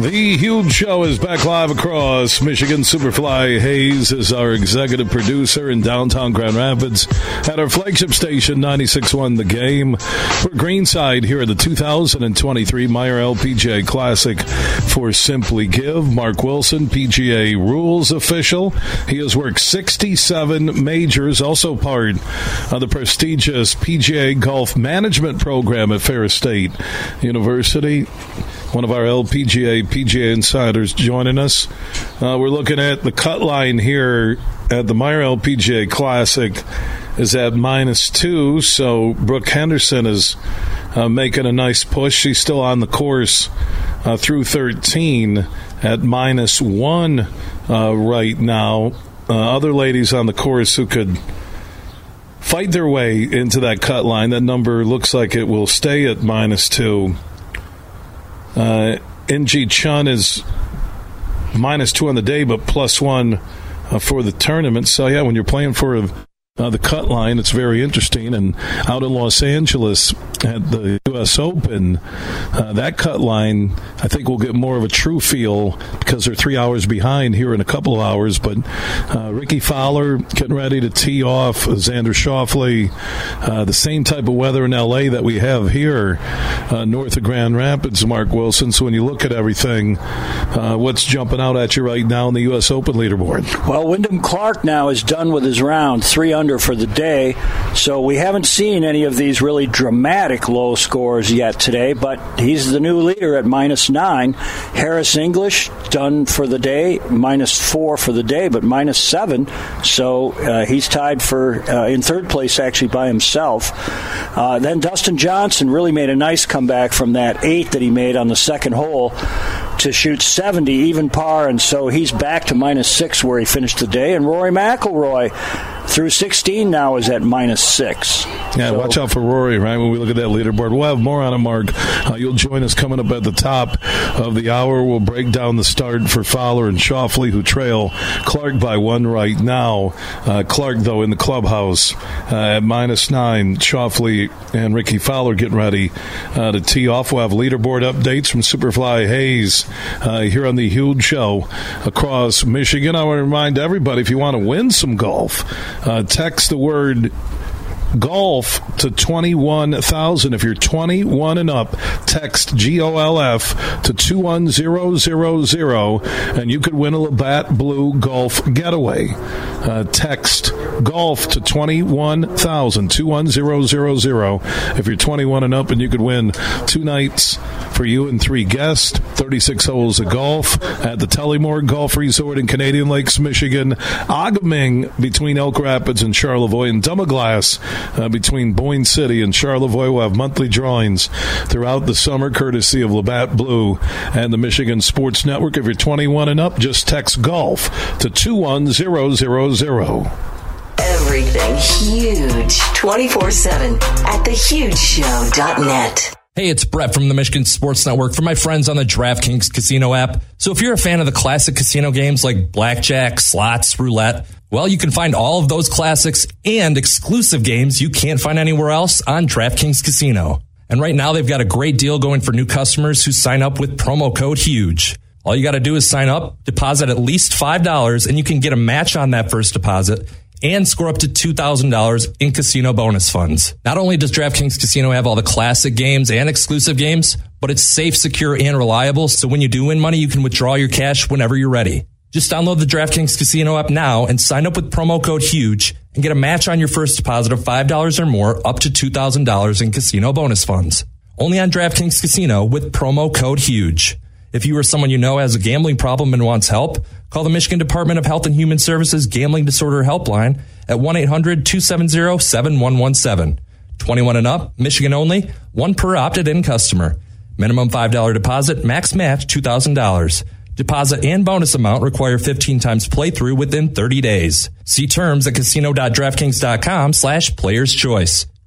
The Huge Show is back live across Michigan. Superfly Hayes is our executive producer in downtown Grand Rapids at our flagship station, 96.1 The Game. We're Greenside here at the 2023 Meijer LPGA Classic for Simply Give. Mark Wilson, PGA rules official. He has worked 67 majors, also part of the prestigious PGA Golf Management Program at Ferris State University one of our LPGA PGA insiders joining us. Uh, we're looking at the cut line here at the Meijer LPGA Classic is at minus two, so Brooke Henderson is uh, making a nice push. She's still on the course uh, through 13 at minus one uh, right now. Uh, other ladies on the course who could fight their way into that cut line. That number looks like it will stay at minus two. Uh, In Gee Chun is minus two on the day, but plus one uh, for the tournament. So, yeah, when you're playing for a, uh, the cut line, it's very interesting. And out in Los Angeles at the U.S. Open, uh, that cut line, I think we'll get more of a true feel because they're three hours behind here in a couple of hours. But uh, Rickie Fowler getting ready to tee off, Xander Schauffele, uh, the same type of weather in L.A. that we have here uh, north of Grand Rapids, Mark Wilson. So when you look at everything, uh, what's jumping out at you right now in the U.S. Open leaderboard? Well, Wyndham Clark now is done with his round, three under for the day. So we haven't seen any of these really dramatic low scores yet today, but he's the new leader at minus nine. Harris English done for the day, minus four for the day, but minus seven. So uh, he's tied for uh, in third place actually by himself. Uh, then Dustin Johnson really made a nice comeback from that eight that he made on the second hole to shoot 70 even par, and so he's back to minus six where he finished the day. And Rory McIlroy through 16 now is at minus six. Yeah, so, watch out for Rory, right? When we look at that leaderboard, we'll have more on it, Mark. Uh, you'll join us coming up at the top of the hour. We'll break down the start for Fowler and Schauffele, who trail Clark by one right now. Uh, Clark, though, in the clubhouse uh, at minus nine. Schauffele and Rickie Fowler getting ready uh, to tee off. We'll have leaderboard updates from Superfly Hayes uh, here on the Huge Show across Michigan. I want to remind everybody if you want to win some golf, uh, text the word golf to 21,000. If you're 21 and up, text GOLF to 21000 and you could win a Labatt Blue Golf Getaway. Uh, text golf to 21,000, 21000 if you're 21 and up and you could win two nights for you and three guests, 36 holes of golf at the Tullymore Golf Resort in Canadian Lakes, Michigan, A-Ga-Ming between Elk Rapids and Charlevoix, and Dunmaglas uh, between Boyne City and Charlevoix. We'll have monthly drawings throughout the summer, courtesy of Labatt Blue and the Michigan Sports Network. If you're 21 and up, just text golf to 21000. Everything huge 24 7 at thehugeshow.net. Hey, it's Brett from the Michigan Sports Network for my friends on the DraftKings Casino app. So if you're a fan of the classic casino games like blackjack, slots, roulette, well, you can find all of those classics and exclusive games you can't find anywhere else on DraftKings Casino. And right now they've got a great deal going for new customers who sign up with promo code HUGE. All you got to do is sign up, deposit at least $5, and you can get a match on that first deposit and score up to $2,000 in casino bonus funds. Not only does DraftKings Casino have all the classic games and exclusive games, but it's safe, secure, and reliable. So when you do win money, you can withdraw your cash whenever you're ready. Just download the DraftKings Casino app now and sign up with promo code HUGE and get a match on your first deposit of $5 or more up to $2,000 in casino bonus funds. Only on DraftKings Casino with promo code HUGE. If you or someone you know has a gambling problem and wants help, call the Michigan Department of Health and Human Services Gambling Disorder Helpline at 1-800-270-7117. 21 and up, Michigan only, one per opted in customer. Minimum $5 deposit, max match $2,000. Deposit and bonus amount require 15 times playthrough within 30 days. See terms at casino.draftkings.com slash players choice.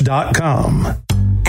Match.com.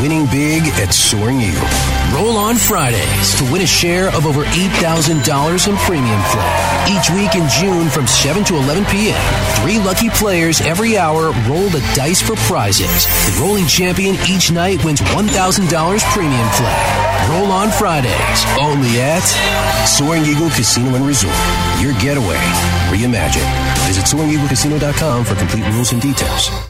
winning big at Soaring Eagle. Roll on Fridays to win a share of over $8,000 in premium play. Each week in June from 7 to 11 p.m., three lucky players every hour roll the dice for prizes. The rolling champion each night wins $1,000 premium play. Roll on Fridays, only at Soaring Eagle Casino and Resort. Your getaway reimagined. Visit SoaringEagleCasino.com for complete rules and details.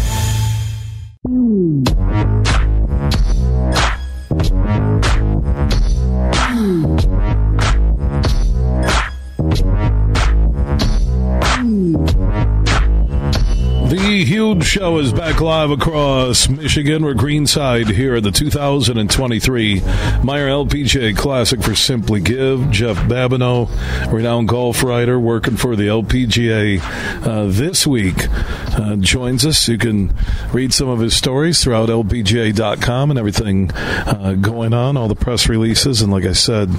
Show is back live across Michigan. We're Greenside here at the 2023 Meijer LPGA Classic for Simply Give. Jeff Babineau, renowned golf writer, working for the LPGA uh, this week, uh, joins us. You can read some of his stories throughout LPGA.com and everything uh, going on, all the press releases, and like I said,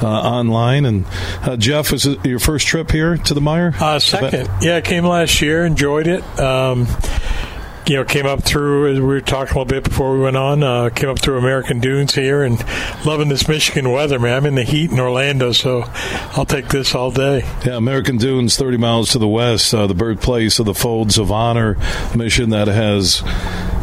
uh, online. And uh, Jeff, was your first trip here to the Meijer? Uh, second. Yeah, I came last year, enjoyed it. Um, you know, came up through, as we were talking a little bit before we went on, uh, came up through American Dunes here and loving this Michigan weather, man. I'm in the heat in Orlando, so I'll take this all day. Yeah, American Dunes, 30 miles to the west, uh, the birthplace of the Folds of Honor mission that has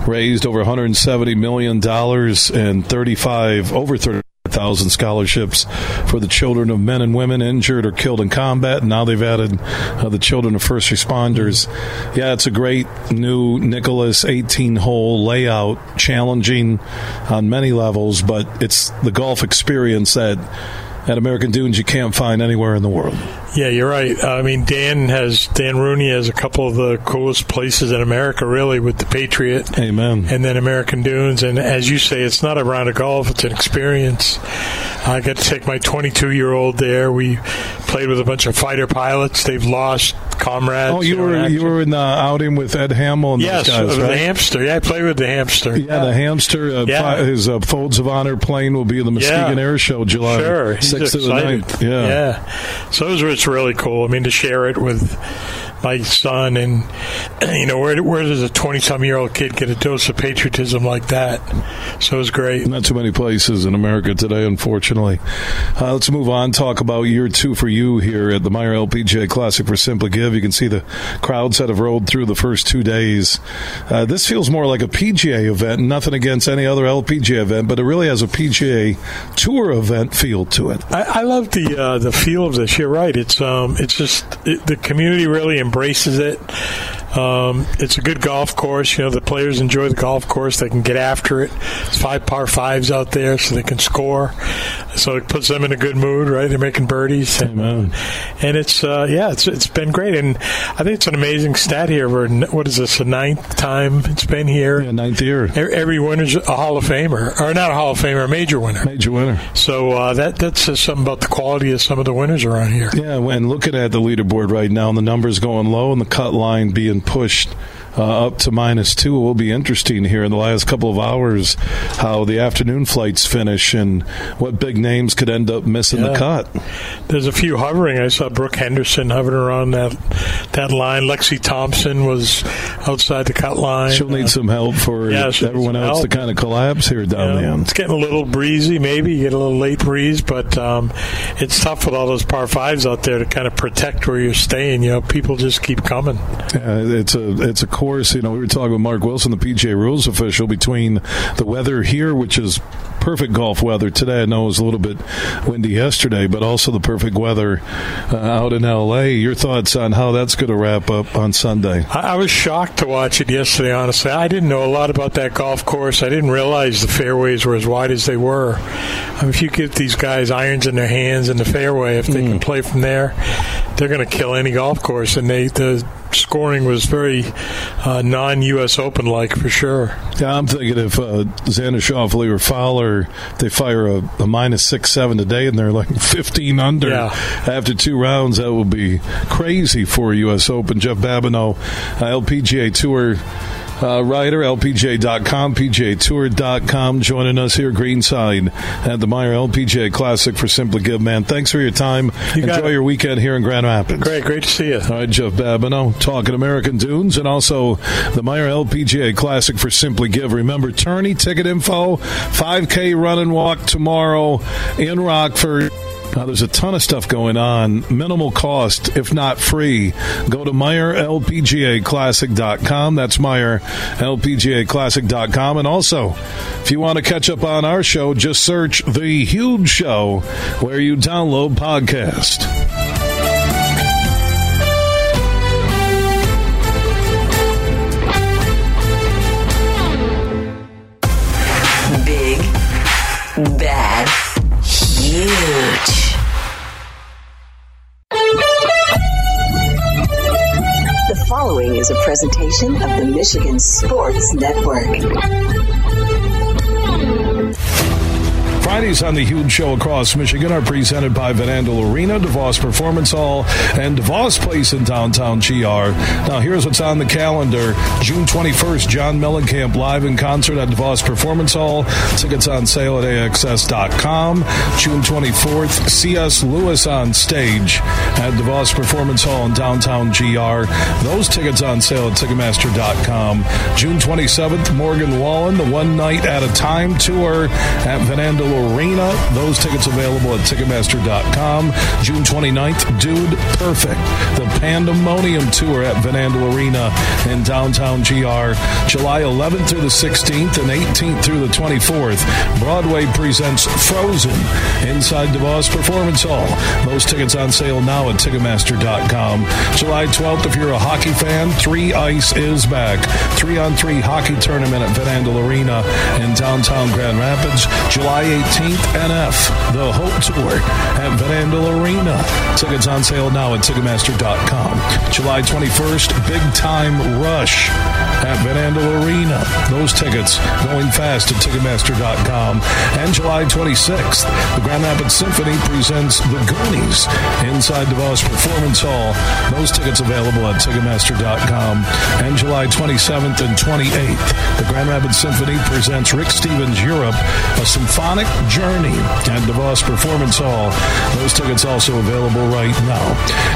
raised over 170 million dollars and 35 over 30 thousand scholarships for the children of men and women injured or killed in combat. And now they've added uh, the children of first responders. Yeah, it's a great new Nicklaus 18 hole layout, challenging on many levels, but it's the golf experience that at American Dunes you can't find anywhere in the world. Yeah, you're right. I mean, Dan has Dan Rooney has a couple of the coolest places in America, really, with the Patriot. Amen. And then American Dunes, and as you say, it's not a round of golf; it's an experience. I got to take my 22 year old there. We played with a bunch of fighter pilots. They've lost comrades. Oh, you were you were in the outing with Ed Hamill and yes, those guys, the hamster. Yeah, I played with the hamster. Yeah, the hamster. Uh, Yeah. His uh, Folds of Honor plane will be in the Muskegon Yeah. Air Show July Sure, he's 6th to the excited. 9th. Yeah. yeah. So it was it's really cool. I mean, to share it with my son, and you know where where does a twenty some year old kid get a dose of patriotism like that? So it was great. Not too many places in America today, unfortunately. Uh, let's move on. Talk about year two for you here at the Meijer LPGA Classic for Simply Give. You can see the crowds that have rolled through the first two days. Uh, this feels more like a PGA event. Nothing against any other LPGA event, but it really has a PGA Tour event feel to it. I, I love the uh, the feel of this. You're right. It's um, it's just it, the community really embraces it. Um, it's a good golf course. You know, the players enjoy the golf course. They can get after it. It's five par fives out there, so they can score. So it puts them in a good mood, right? They're making birdies, and, and it's uh, yeah, it's it's been great. And I think it's an amazing stat here. We're what is this? The ninth time it's been here. Yeah, ninth year. Every, every winner's a Hall of Famer, or not a Hall of Famer, a major winner. Major winner. So uh, that that says something about the quality of some of the winners around here. Yeah, and looking at the leaderboard right now, and the numbers going low, and the cut line being pushed. Uh, up to minus two. It will be interesting here in the last couple of hours how the afternoon flights finish and what big names could end up missing the cut. There's a few hovering. I saw Brooke Henderson hovering around that that line. Lexi Thompson was outside the cut line. She'll need some help for Yeah, everyone else to kind of collapse here down Yeah, the end. It's getting a little breezy, maybe you get a little late breeze, but um, it's tough with all those par fives out there to kind of protect where you're staying. You know, people just keep coming. Yeah, it's a it's a course. You know, we were talking with Mark Wilson, the PGA rules official, between the weather here, which is perfect golf weather today. I know it was a little bit windy yesterday, but also the perfect weather uh, out in LA. Your thoughts on how that's going to wrap up on Sunday? I, I was shocked to watch it yesterday. Honestly, I didn't know a lot about that golf course. I didn't realize the fairways were as wide as they were. I mean, if you get these guys irons in their hands in the fairway, if they can play from there, they're going to kill any golf course. And they the scoring was very uh, non-U.S. Open like for sure. Yeah, I'm thinking if uh, Schauffele or Fowler, they fire a, a minus six seven today, and they're like 15 under Yeah. after two rounds, that would be crazy for a U.S. Open. Jeff Babineau, uh, LPGA Tour. Uh, writer, LPGA.com, PGATour.com, joining us here, Greenside, at the Meijer LPGA Classic for Simply Give. Man, thanks for your time. You Enjoy it. your weekend here in Grand Rapids. Great, great to see you. All right, Jeff Babineau talking American Dunes and also the Meijer LPGA Classic for Simply Give. Remember, tourney ticket info, 5K run and walk tomorrow in Rockford. Now, there's a ton of stuff going on. Minimal cost, if not free. Go to MeijerLPGAClassic.com. That's MeijerLPGAClassic.com. And also, if you want to catch up on our show, just search The Huge Show where you download podcast. Big, bad, huge. Presentation of the Michigan Sports Network. Fridays on the Huge Show across Michigan are presented by Van Andel Arena, DeVos Performance Hall, and DeVos Place in downtown GR. Now, here's what's on the calendar. June 21st, John Mellencamp live in concert at DeVos Performance Hall. Tickets on sale at AXS.com. June 24th, C.S. Lewis on stage at DeVos Performance Hall in downtown GR. Those tickets on sale at Ticketmaster.com. June 27th, Morgan Wallen, the One Night at a Time tour at Van Andel Arena. Those tickets available at Ticketmaster.com. June 29th, Dude Perfect, the Pandemonium tour at Van Andel Arena in downtown GR. July 11th through the 16th and 18th through the 24th, Broadway presents Frozen inside DeVos Performance Hall. Those tickets on sale now at Ticketmaster.com. July 12th, if you're a hockey fan, Three Ice is back. Three on three hockey tournament at Van Andel Arena in downtown Grand Rapids. July 18th, NF, the Hope Tour at Van Andel Arena. Tickets on sale now at Ticketmaster.com. July 21st, Big Time Rush at Van Andel Arena. Those tickets going fast at Ticketmaster.com. And July 26th, the Grand Rapids Symphony presents The Goonies inside DeVos Performance Hall. Those tickets available at Ticketmaster.com. And July 27th and 28th, the Grand Rapids Symphony presents Rick Steves Europe, a symphonic Journey at DeVos Performance Hall. Those tickets also available right now.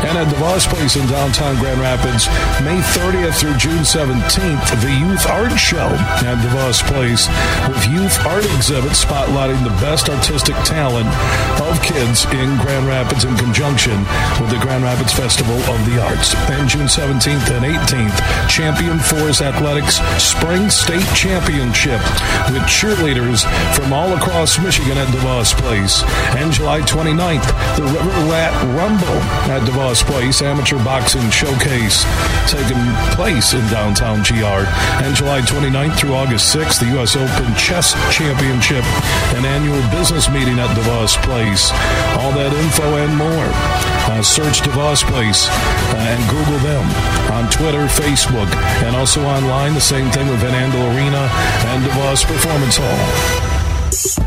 And at DeVos Place in downtown Grand Rapids, May 30th through June 17th, the Youth Art Show at DeVos Place with youth art exhibits spotlighting the best artistic talent of kids in Grand Rapids in conjunction with the Grand Rapids Festival of the Arts. And June 17th and 18th, Champion Force Athletics Spring State Championship with cheerleaders from all across Michigan at DeVos Place. And July 29th, the River Rat Rumble at DeVos Place Amateur Boxing Showcase taking place in downtown GR. And July 29th through August 6th, the U.S. Open Chess Championship and annual business meeting at DeVos Place. All that info and more. Uh, search DeVos Place uh, and Google them on Twitter, Facebook, and also online. The same thing with Van Andel Arena and DeVos Performance Hall.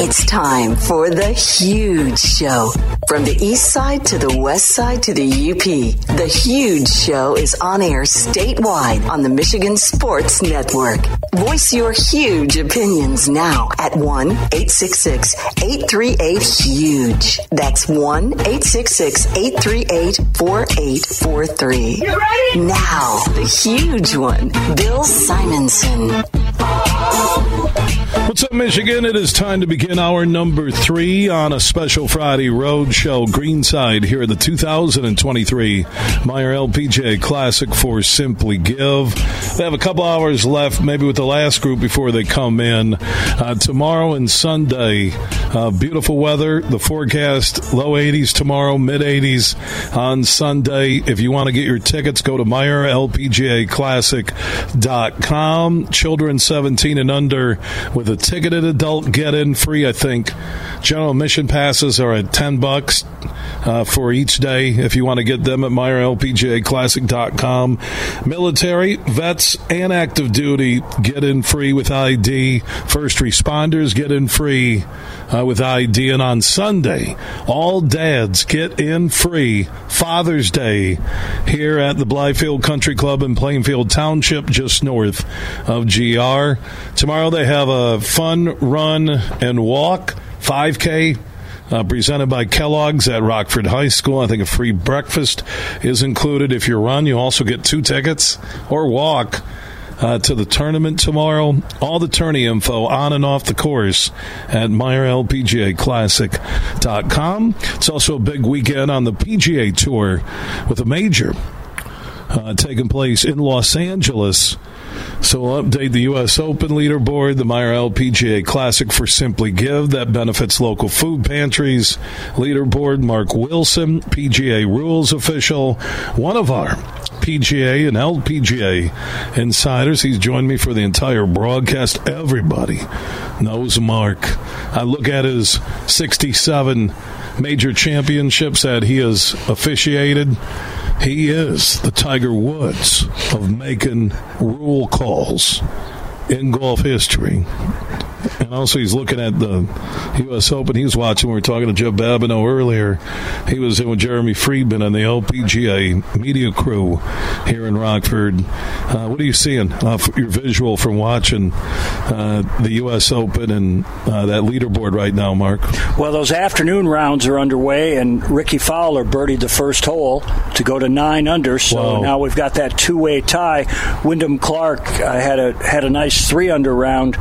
It's time for the huge show. From the east side to the west side to the UP, the huge show is on air statewide on the Michigan Sports Network. Voice your huge opinions now at 1 866 838 HUGE. That's 1 866 838 4843. Now, the huge one, Bill Simonson. What's up, Michigan? It is time to begin our number three on a special Friday road show, Greenside, here at the 2023 Meijer LPGA Classic for Simply Give. They have a couple hours left, maybe with the last group before they come in. Uh, tomorrow and Sunday, uh, beautiful weather. The forecast low 80s tomorrow, mid 80s on Sunday. If you want to get your tickets, go to MeijerLPGAClassic.com. Children 17 and under with a ticketed adult get in free, I think. General admission passes are at 10 bucks uh, for each day if you want to get them at MeijerLPGAClassic.com. Military, vets, and active duty get in free with ID. First responders get in free uh, with ID. And on Sunday, all dads get in free Father's Day here at the Blythefield Country Club in Plainfield Township, just north of GR. Tomorrow they have a fun run and walk, 5K. Uh, presented by Kellogg's at Rockford High School. I think a free breakfast is included. If you run, you also get two tickets or walk uh, to the tournament tomorrow. All the tourney info on and off the course at MeijerLPGAClassic.com. It's also a big weekend on the PGA Tour with a major uh, taking place in Los Angeles. So we'll update the U.S. Open leaderboard, the Meijer LPGA Classic for Simply Give that benefits local food pantries. Leaderboard, Mark Wilson, PGA Rules official, one of our PGA and LPGA insiders. He's joined me for the entire broadcast. Everybody knows Mark. I look at his 67 major championships that he has officiated. He is the Tiger Woods of making rule calls in golf history. And also, he's looking at the U.S. Open. He was watching. We were talking to Joe Babineau earlier. He was in with Jeremy Friedman and the LPGA media crew here in Rockford. Uh, what are you seeing? off your visual from watching uh, the U.S. Open and uh, that leaderboard right now, Mark? Well, those afternoon rounds are underway, and Rickie Fowler birdied the first hole to go to nine under. So Wow. now we've got that two-way tie. Wyndham Clark uh, had a had a nice three under round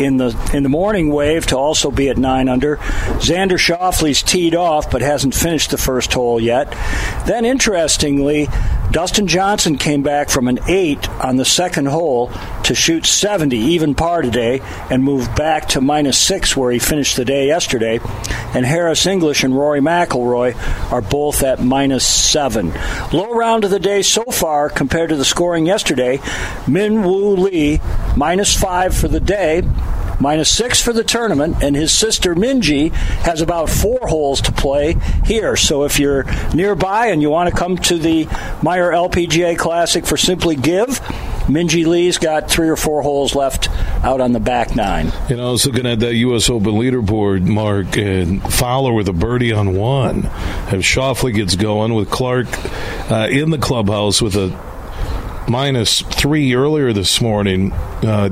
in the in the morning wave to also be at nine under. Xander Schauffele's teed off, but hasn't finished the first hole yet. Then, interestingly, Dustin Johnson came back from an eight on the second hole to shoot 70 even par today and moved back to minus six where he finished the day yesterday. And Harris English and Rory McIlroy are both at minus seven. Low round of the day so far compared to the scoring yesterday. Min Woo Lee minus five for the day minus six for the tournament, and his sister Minjee has about four holes to play here. So if you're nearby and you want to come to the Meijer LPGA Classic for Simply Give, Minjee Lee's got three or four holes left out on the back nine. Know, I was looking at that U.S. Open leaderboard, Mark, and Fowler with a birdie on one. If Schauffele gets going with Clark uh, in the clubhouse with a minus three earlier this morning. Uh,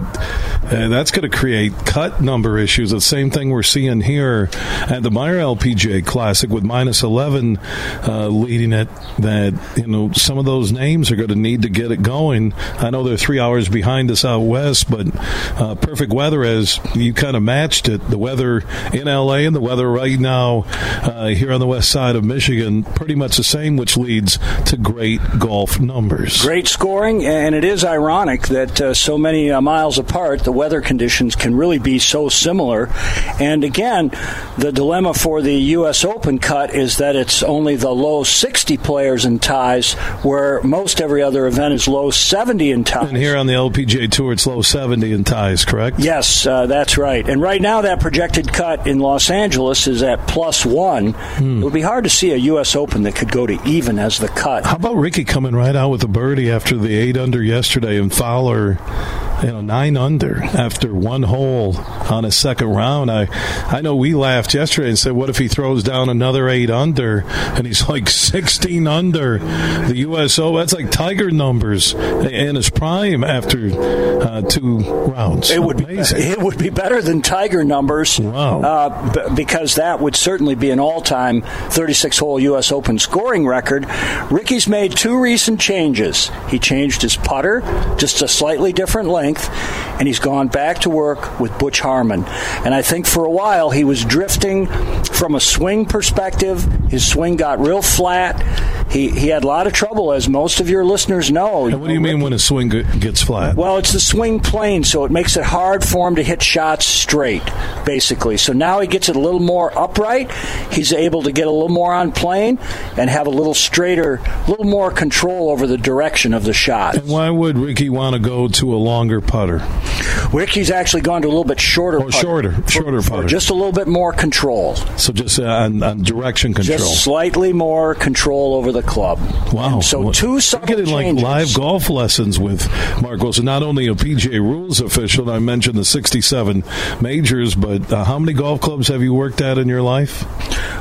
that's going to create cut number issues. The same thing we're seeing here at the Meijer LPGA Classic with minus 11 uh, leading it. That, you know, some of those names are going to need to get it going. I know they're three hours behind us out west, but uh, perfect weather as you kind of matched it. The weather in LA and the weather right now uh, here on the west side of Michigan, pretty much the same, which leads to great golf numbers. Great scoring, and it is ironic that uh, so many uh, miles apart, the weather conditions can really be so similar. And again, the dilemma for the U.S. Open cut is that it's only the low 60 players in ties, where most every other event is low 70 in ties. And here on the LPGA Tour, it's low 70 in ties, correct? Yes, uh, that's right. And right now, that projected cut in Los Angeles is at plus one. It would be hard to see a U.S. Open that could go to even as the cut. How about Rickie coming right out with a birdie after the eight under yesterday and Fowler, you know, nine under after one hole on his second round? I, I know we laughed yesterday and said, what if he throws down another eight under and he's like 16 under the USO? That's like Tiger numbers in his prime after uh, two rounds. It would Amazing. be it would be better than Tiger numbers. Wow. Uh, b- because that would certainly be an all-time 36-hole U.S. Open scoring record. Rickie's made two recent changes. He changed his putter, just a slightly different and he's gone back to work with Butch Harmon. And I think for a while he was drifting from a swing perspective. His swing got real flat. He he had a lot of trouble, as most of your listeners know. And what do you mean when a swing gets flat? Well, it's the swing plane, so it makes it hard for him to hit shots straight, basically. So now he gets it a little more upright. He's able to get a little more on plane and have a little straighter, a little more control over the direction of the shot. And why would Rickie want to go to a longer putter? Rickie's actually gone to a little bit shorter. Putter shorter, for- shorter putter. just a little bit more control. So just uh, on, on direction control. Just slightly more control over the club. Wow. And so Well, two subtle getting like live golf lessons with Mark Wilson. Not only a PGA rules official, and I mentioned the 67 majors, but uh, how many golf clubs have you worked at in your life?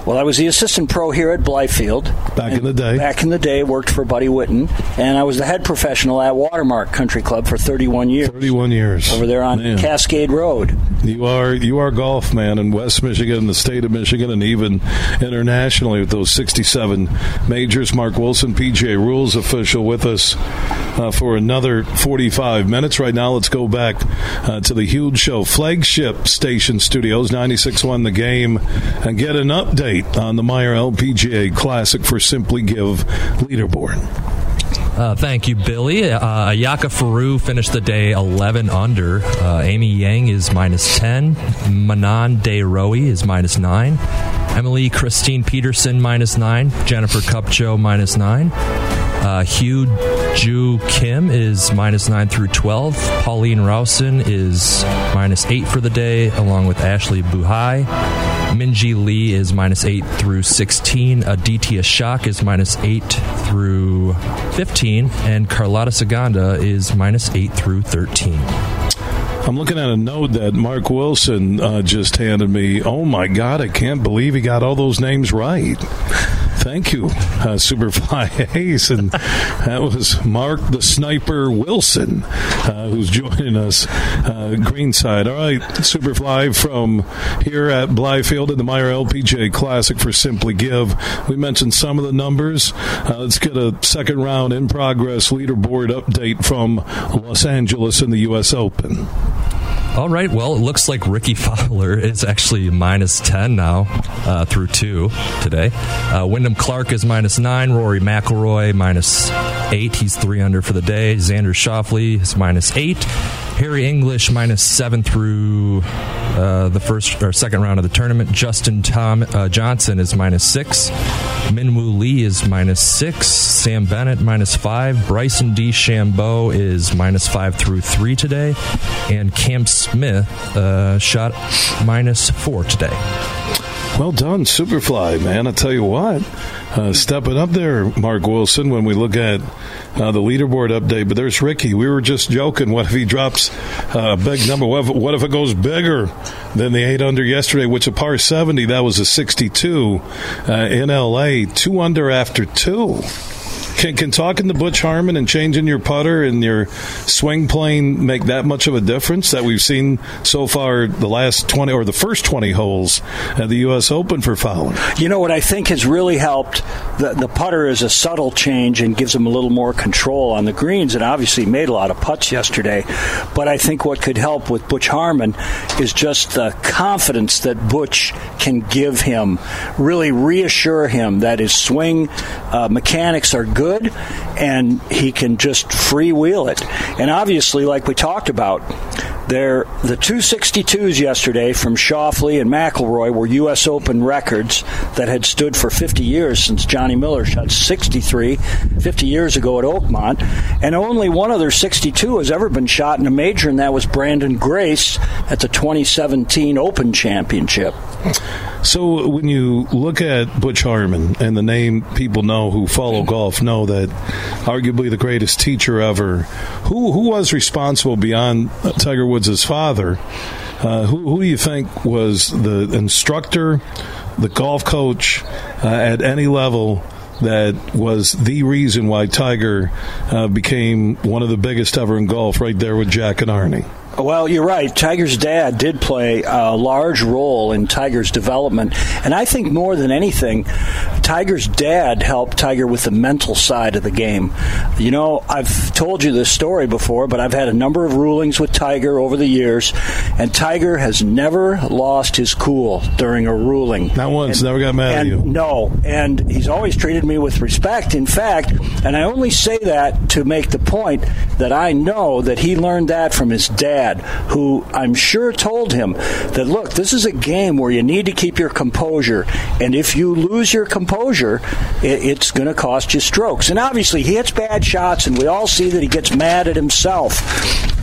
Well, I was the assistant pro here at Blythefield. Back in the day. Back in the day, worked for Buddy Witten, and I was the head professional at Watermark Country Club for 31 years. 31 years. Over there on Man. Cascade Road. You are you are golf man in West Michigan, the state of Michigan, and even internationally with those 67 majors. Mark Wilson, PGA rules official, with us uh, for another 45 minutes. Right now, let's go back uh, to the huge show flagship station studios, 96.1 The Game, and get an update on the Meijer LPGA Classic for Simply Give leaderboard. Uh, thank you, Billy. Uh, Ayaka Furue finished the day 11 under. Uh, Amy Yang is minus 10. Manan De Roe is minus 9. Emily Kristine Pedersen minus 9. Jennifer Kupcho minus 9. Uh, Hyo Joo Kim is minus 9 through 12. Pauline Roussin is minus 8 for the day, along with Ashleigh Buhai. Minjee Lee is minus 8 through 16. Aditya Shock is minus 8 through 15. And Carlota Ciganda is minus 8 through 13. I'm looking at a note that Mark Wilson uh, just handed me. Oh my God, I can't believe he got all those names right. Thank you, uh, Superfly Ace. And that was Mark the Sniper Wilson, uh, who's joining us uh, Greenside. All right, Superfly from here at Blythefield in the Meijer LPGA Classic for Simply Give. We mentioned some of the numbers. Uh, let's get a second round in progress leaderboard update from Los Angeles in the U.S. Open. All right. Well, it looks like Rickie Fowler is actually minus 10 now uh, through two today. Uh, Wyndham Clark is minus nine. Rory McIlroy minus eight. He's three under for the day. Xander Schauffele is minus eight. Harry English minus seven through uh, the first or second round of the tournament. Justin Tom uh, Johnson is minus six. Minwoo Lee is minus six. Sam Bennett minus five. Bryson DeChambeau is minus five through three today, and Cam Smith uh, shot minus four today. Well done, Superfly, man. I tell you what, uh, stepping up there, Mark Wilson, when we look at uh, the leaderboard update. But there's Rickie. We were just joking. What if he drops a big number? What if, what if it goes bigger than the 8 under yesterday, which a par 70, that was a 62 uh, in LA, two under after two. Can, can talking to Butch Harmon and changing your putter and your swing plane make that much of a difference that we've seen so far the last 20 or the first 20 holes at the U.S. Open for Fowler? You know what I think has really helped? The, the putter is a subtle change and gives him a little more control on the greens, and obviously made a lot of putts yesterday. But I think what could help with Butch Harmon is just the confidence that Butch can give him, really reassure him that his swing uh, mechanics are good and he can just freewheel it. And obviously, like we talked about, there the 262s yesterday from Schauffele and McIlroy were U.S. Open records that had stood for 50 years since Johnny Miller shot 63 50 years ago at Oakmont, and only one other 62 has ever been shot in a major, and that was Branden Grace at the 2017 Open Championship. So when you look at Butch Harmon and the name people know who follow golf know that arguably the greatest teacher ever, who who was responsible beyond Tiger Woods' father? Uh, who, who do you think was the instructor, the golf coach uh, at any level? That was the reason why Tiger uh, became one of the biggest ever in golf, right there with Jack and Arnie. Well, you're right. Tiger's dad did play a large role in Tiger's development. And I think more than anything, Tiger's dad helped Tiger with the mental side of the game. You know, I've told you this story before, but I've had a number of rulings with Tiger over the years, and Tiger has never lost his cool during a ruling. Not once, and, never got mad at you. No, and he's always treated me with respect. In fact, and I only say that to make the point that I know that he learned that from his dad who I'm sure told him that, look, this is a game where you need to keep your composure. And if you lose your composure, it's going to cost you strokes. And obviously, he hits bad shots, and we all see that he gets mad at himself.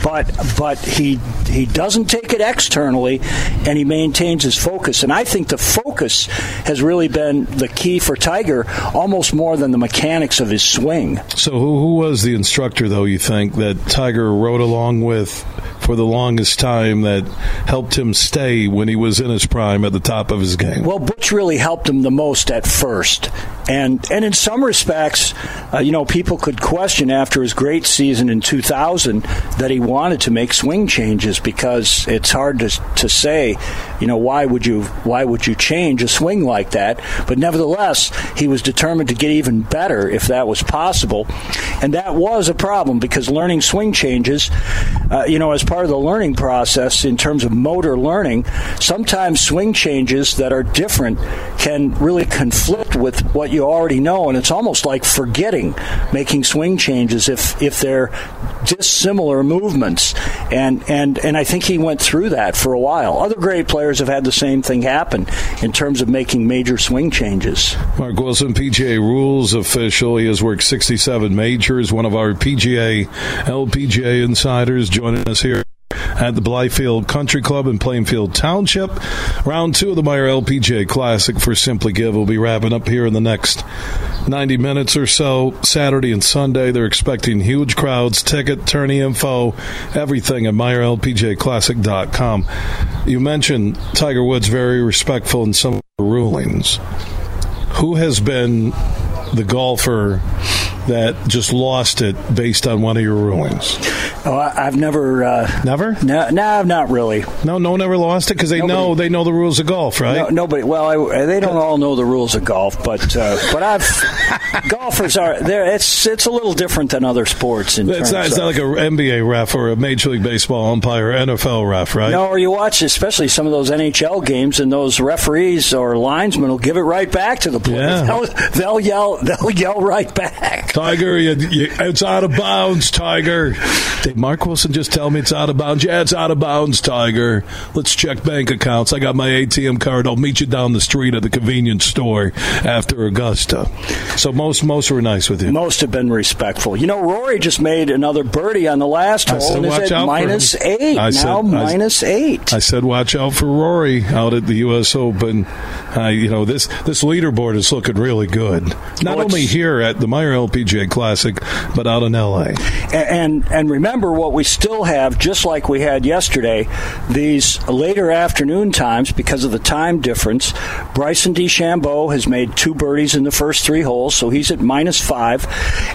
But but he he doesn't take it externally, and he maintains his focus. And I think the focus has really been the key for Tiger, almost more than the mechanics of his swing. So who, who was the instructor, though? You think that Tiger rode along with for the longest time that helped him stay when he was in his prime at the top of his game? Well, Butch really helped him the most at first. And, and in some respects, uh, you know, people could question after his great season in 2000 that he wanted to make swing changes because it's hard to, to say, you know, why would you why would you change a swing like that? But nevertheless, he was determined to get even better if that was possible, and that was a problem because learning swing changes, uh, you know, as part of the learning process in terms of motor learning, sometimes swing changes that are different can really conflict with what you already know, and it's almost like forgetting making swing changes if if they're dissimilar movements. And and and I think he went through that for a while. Other great players have had the same thing happen in terms of making major swing changes. Mark Wilson, PGA rules official. He has worked 67 majors. One of our PGA LPGA insiders joining us here at the Blythefield Country Club in Plainfield Township. Round two of the Meijer LPGA Classic for Simply Give will be wrapping up here in the next 90 minutes or so. Saturday and Sunday, they're expecting huge crowds, ticket, tourney info, everything at MeijerLPGAClassic.com. You mentioned Tiger Woods very respectful in some of the rulings. Who has been the golfer that just lost it based on one of your rulings? Oh, I, have never, uh, never, no, no, not really. No, no one ever lost it because they Nobody- know they know the rules of golf, right? No, nobody. Well, I, they don't all know the rules of golf, but uh, but I've golfers are there. It's it's a little different than other sports. In It's terms not, it's not like an NBA ref or a Major League Baseball umpire or NFL ref, right? No, or you watch especially some of those NHL games, and those referees or linesmen will give it right back to the player. Yeah. They'll, they'll yell, they'll yell right back. Tiger, you, you, it's out of bounds, Tiger. Did Mark Wilson just tell me it's out of bounds? Yeah, it's out of bounds, Tiger. Let's check bank accounts. I got my ATM card. I'll meet you down the street at the convenience store after Augusta. So most most were nice with you. Most have been respectful. You know, Rory just made another birdie on the last I hole said and is watch at out for minus him. eight. I now said- I- minus eight. I said, watch out for Rory out at the U.S. Open. Uh, you know this this leaderboard is looking really good. Not Well, only here at the Meijer LPGA Classic, but out in L.A. A- and and remember what we still have, just like we had yesterday, these later afternoon times because of the time difference. Bryson DeChambeau has made two birdies in the first three holes, so he's at minus five,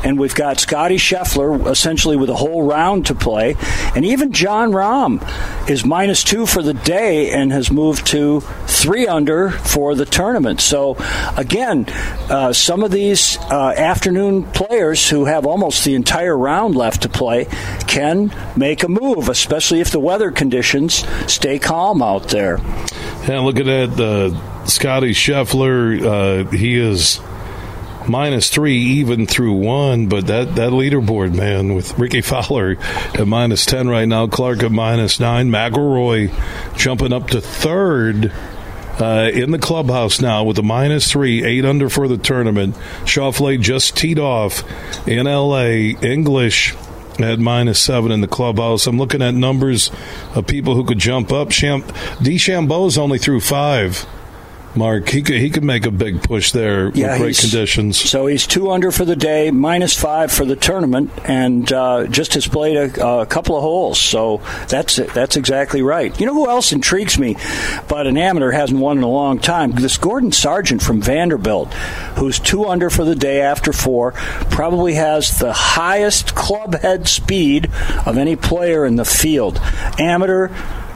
and we've got Scotty Scheffler essentially with a whole round to play, and even Jon Rahm is minus two for the day and has moved to three under for the tournament. So again, uh, some of these uh, afternoon players who have almost the entire round left to play can make a move, especially if the weather conditions stay calm out there. Yeah, look at. Uh, Scotty Scheffler, uh, he is minus three even through one, but that, that leaderboard, man, with Rickie Fowler at minus 10 right now, Clark at minus nine, McIlroy jumping up to third. Uh, in the clubhouse now with a minus three, eight under for the tournament. Schauffele just teed off in LA. English at minus seven in the clubhouse. I'm looking at numbers of people who could jump up. Cham- DeChambeau's only through five. Mark, he could he could make a big push there with great conditions. So he's two under for the day, minus five for the tournament, and uh, just has played a, a couple of holes. So that's that's exactly right. You know who else intrigues me, but an amateur hasn't won in a long time? This Gordon Sargent from Vanderbilt, who's two under for the day after four, probably has the highest club head speed of any player in the field. Amateur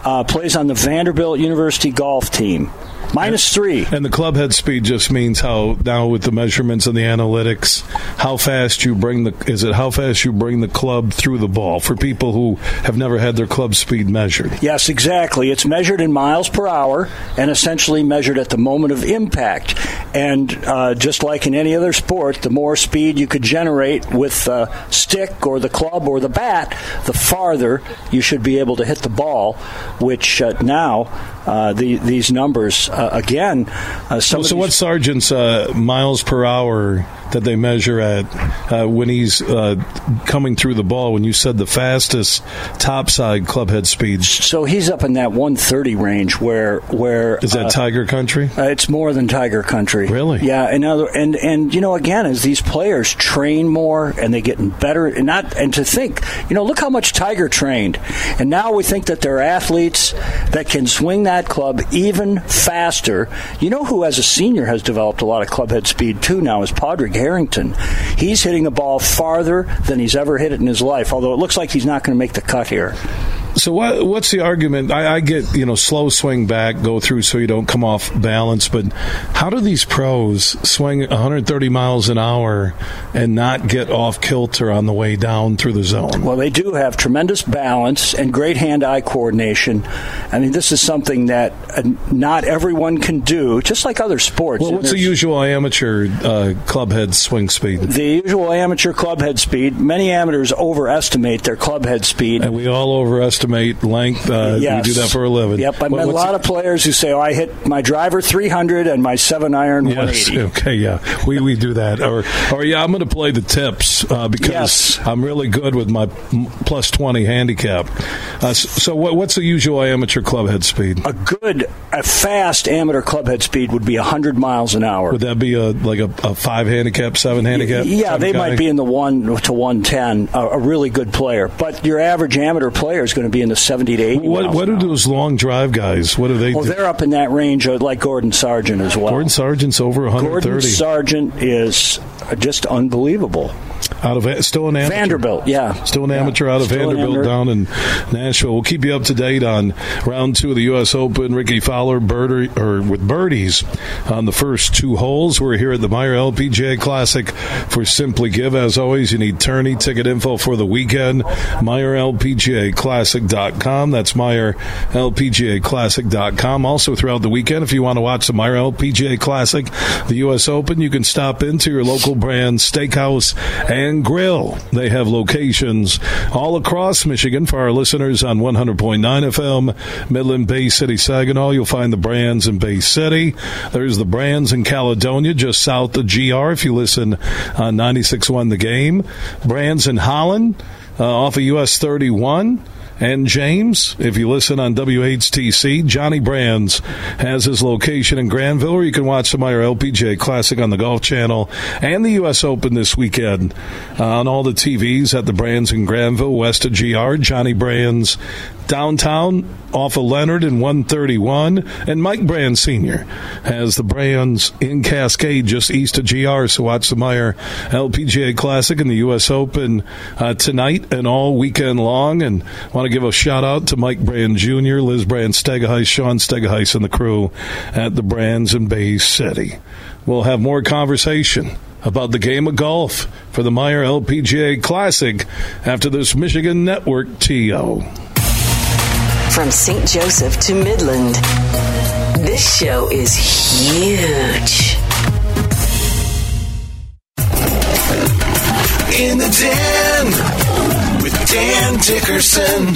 uh, plays on the Vanderbilt University golf team. Minus three. And the club head speed just means how now with the measurements and the analytics, how fast you bring the is it how fast you bring the club through the ball for people who have never had their club speed measured. Yes, exactly. It's measured in miles per hour and essentially measured at the moment of impact. And uh, just like in any other sport, the more speed you could generate with the stick or the club or the bat, the farther you should be able to hit the ball. Which uh, now uh, the, these numbers uh, again. Uh, some so of what's Sargent's uh, miles per hour that they measure at uh, when he's uh, coming through the ball? When you said the fastest topside club head speed, so he's up in that 130 range. Where where is that Tiger Country? Uh, it's more than Tiger Country. Really? Yeah. And other and and you know again as these players train more and they get better and not and to think you know look how much Tiger trained and now we think that there are athletes that can swing that club even faster. You know who as a senior has developed a lot of clubhead speed too now is Padraig Harrington. He's hitting the ball farther than he's ever hit it in his life. Although it looks like he's not going to make the cut here. So what, what's the argument? I, I get you know slow swing back, go through so you don't come off balance. But how do these pros swing 130 miles an hour and not get off kilter on the way down through the zone? Well, they do have tremendous balance and great hand-eye coordination. I mean, this is something that uh, not everyone can do, just like other sports. Well, what's the usual amateur uh, club head swing speed? the usual amateur club head speed? Many amateurs overestimate their club head speed. And we all overestimate length. Uh, Yes. We do that for a living. Yep, What- met a lot of players who say, "Oh, I hit my driver 300 and my seven iron Yes. 180." Okay. Yeah. We we do that. Or or yeah, I'm going to play the tips uh, because Yes. I'm really good with my plus twenty handicap. Uh, so what, what's the usual amateur club head speed? A good, a fast amateur club head speed would be 100 miles an hour. Would that be a like a, a five handicap, seven handicap? Yeah, they guy? might be in the one to one ten. A, a really good player, but your average amateur player is going to be in the seventy to eighty. What miles what hour. those long drive guys? What are they Oh, do? they're up in that range, uh, like Gordon Sargent as well. Gordon Sargent's over 130. Gordon Sargent is just unbelievable. Out of still an amateur. Vanderbilt, yeah, Still an Yeah, amateur out of still Vanderbilt down in Nashville. We'll keep you up to date on round two of the U.S. Open. Rickie Fowler birder, or with birdies on the first two holes. We're here at the Meijer LPGA Classic for Simply Give. As always, you need tourney ticket info for the weekend. MeijerLPGAClassic.com. That's MeijerLPGAClassic.com. Also throughout the weekend, if you want to watch the Meijer LPGA Classic, the U.S. Open, you can stop into your local Brann's steakhouse and Grill. They have locations all across Michigan for our listeners on 100.9 FM, Midland, Bay City, Saginaw. You'll find the Brann's in Bay City. There's the Brann's in Caledonia, just south of GR if you listen on 96.1 The Game. Brann's in Holland, uh, off of US 31. And James, if you listen on WHTC, Johnny Brann's has his location in Granville, where you can watch the Meijer LPGA Classic on the Golf Channel and the U.S. Open this weekend on all the TVs at the Brann's in Granville, west of GR. Johnny Brann's downtown off of Leonard and 131. And Mike Brann Sr. has the Brann's in Cascade just east of GR. So watch the Meijer LPGA Classic and the U.S. Open uh, tonight and all weekend long. And want to give a shout out to Mike Brann Jr., Liz Brann Stegaheis, Sean Stegaheis, and the crew at the Brann's in Bay City. We'll have more conversation about the game of golf for the Meijer LPGA Classic after this Michigan Network TO. From St. Joseph to Midland, this show is huge. In the den with Dan Dickerson.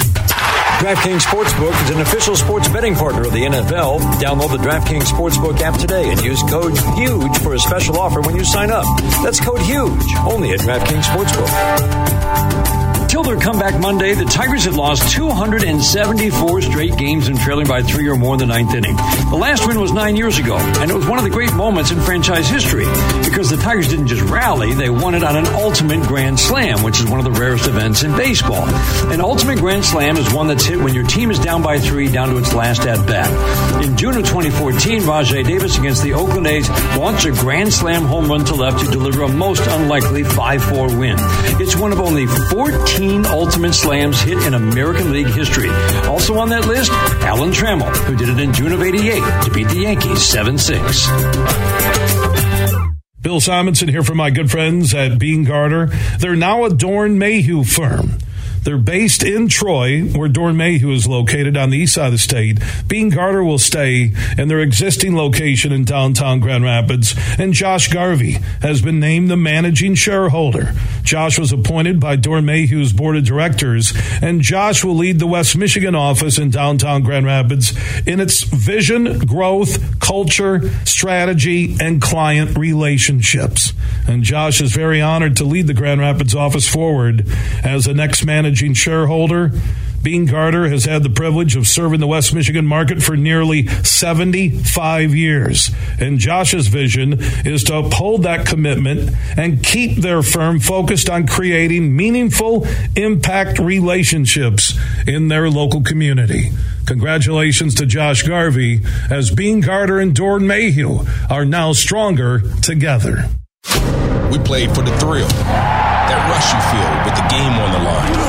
DraftKings Sportsbook is an official sports betting partner of the NFL. Download the DraftKings Sportsbook app today and use code HUGE for a special offer when you sign up. That's code HUGE, only at DraftKings Sportsbook. Till their comeback Monday, the Tigers had lost 274 straight games and trailing by three or more in the ninth inning. The last win was nine years ago, and it was one of the great moments in franchise history because the Tigers didn't just rally, they won it on an ultimate grand slam, which is one of the rarest events in baseball. An ultimate grand slam is one that's hit when your team is down by three, down to its last at bat. In June of 2014, Rajay Davis against the Oakland A's launched a grand slam home run to left to deliver a most unlikely 5 4 win. It's one of only 14 ultimate slams hit in American League history. Also on that list, Alan Trammell, who did it in June of 88 to beat the Yankees 7 6. Bill Simonson here for my good friends at Beene Garter. They're now a Doeren Mayhew firm. They're based in Troy, where Doeren Mayhew is located on the east side of the state. Beene Garter will stay in their existing location in downtown Grand Rapids, and Josh Garvey has been named the managing shareholder. Josh was appointed by Doeren Mayhew's board of directors, and Josh will lead the West Michigan office in downtown Grand Rapids in its vision, growth, culture, strategy, and client relationships. And Josh is very honored to lead the Grand Rapids office forward as the next managing shareholder. Beene Garter has had the privilege of serving the West Michigan market for nearly 75 years. And Josh's vision is to uphold that commitment and keep their firm focused on creating meaningful impact relationships in their local community. Congratulations to Josh Garvey as Beene Garter and Doeren Mayhew are now stronger together. We played for the thrill, that rush you feel with the game on the line.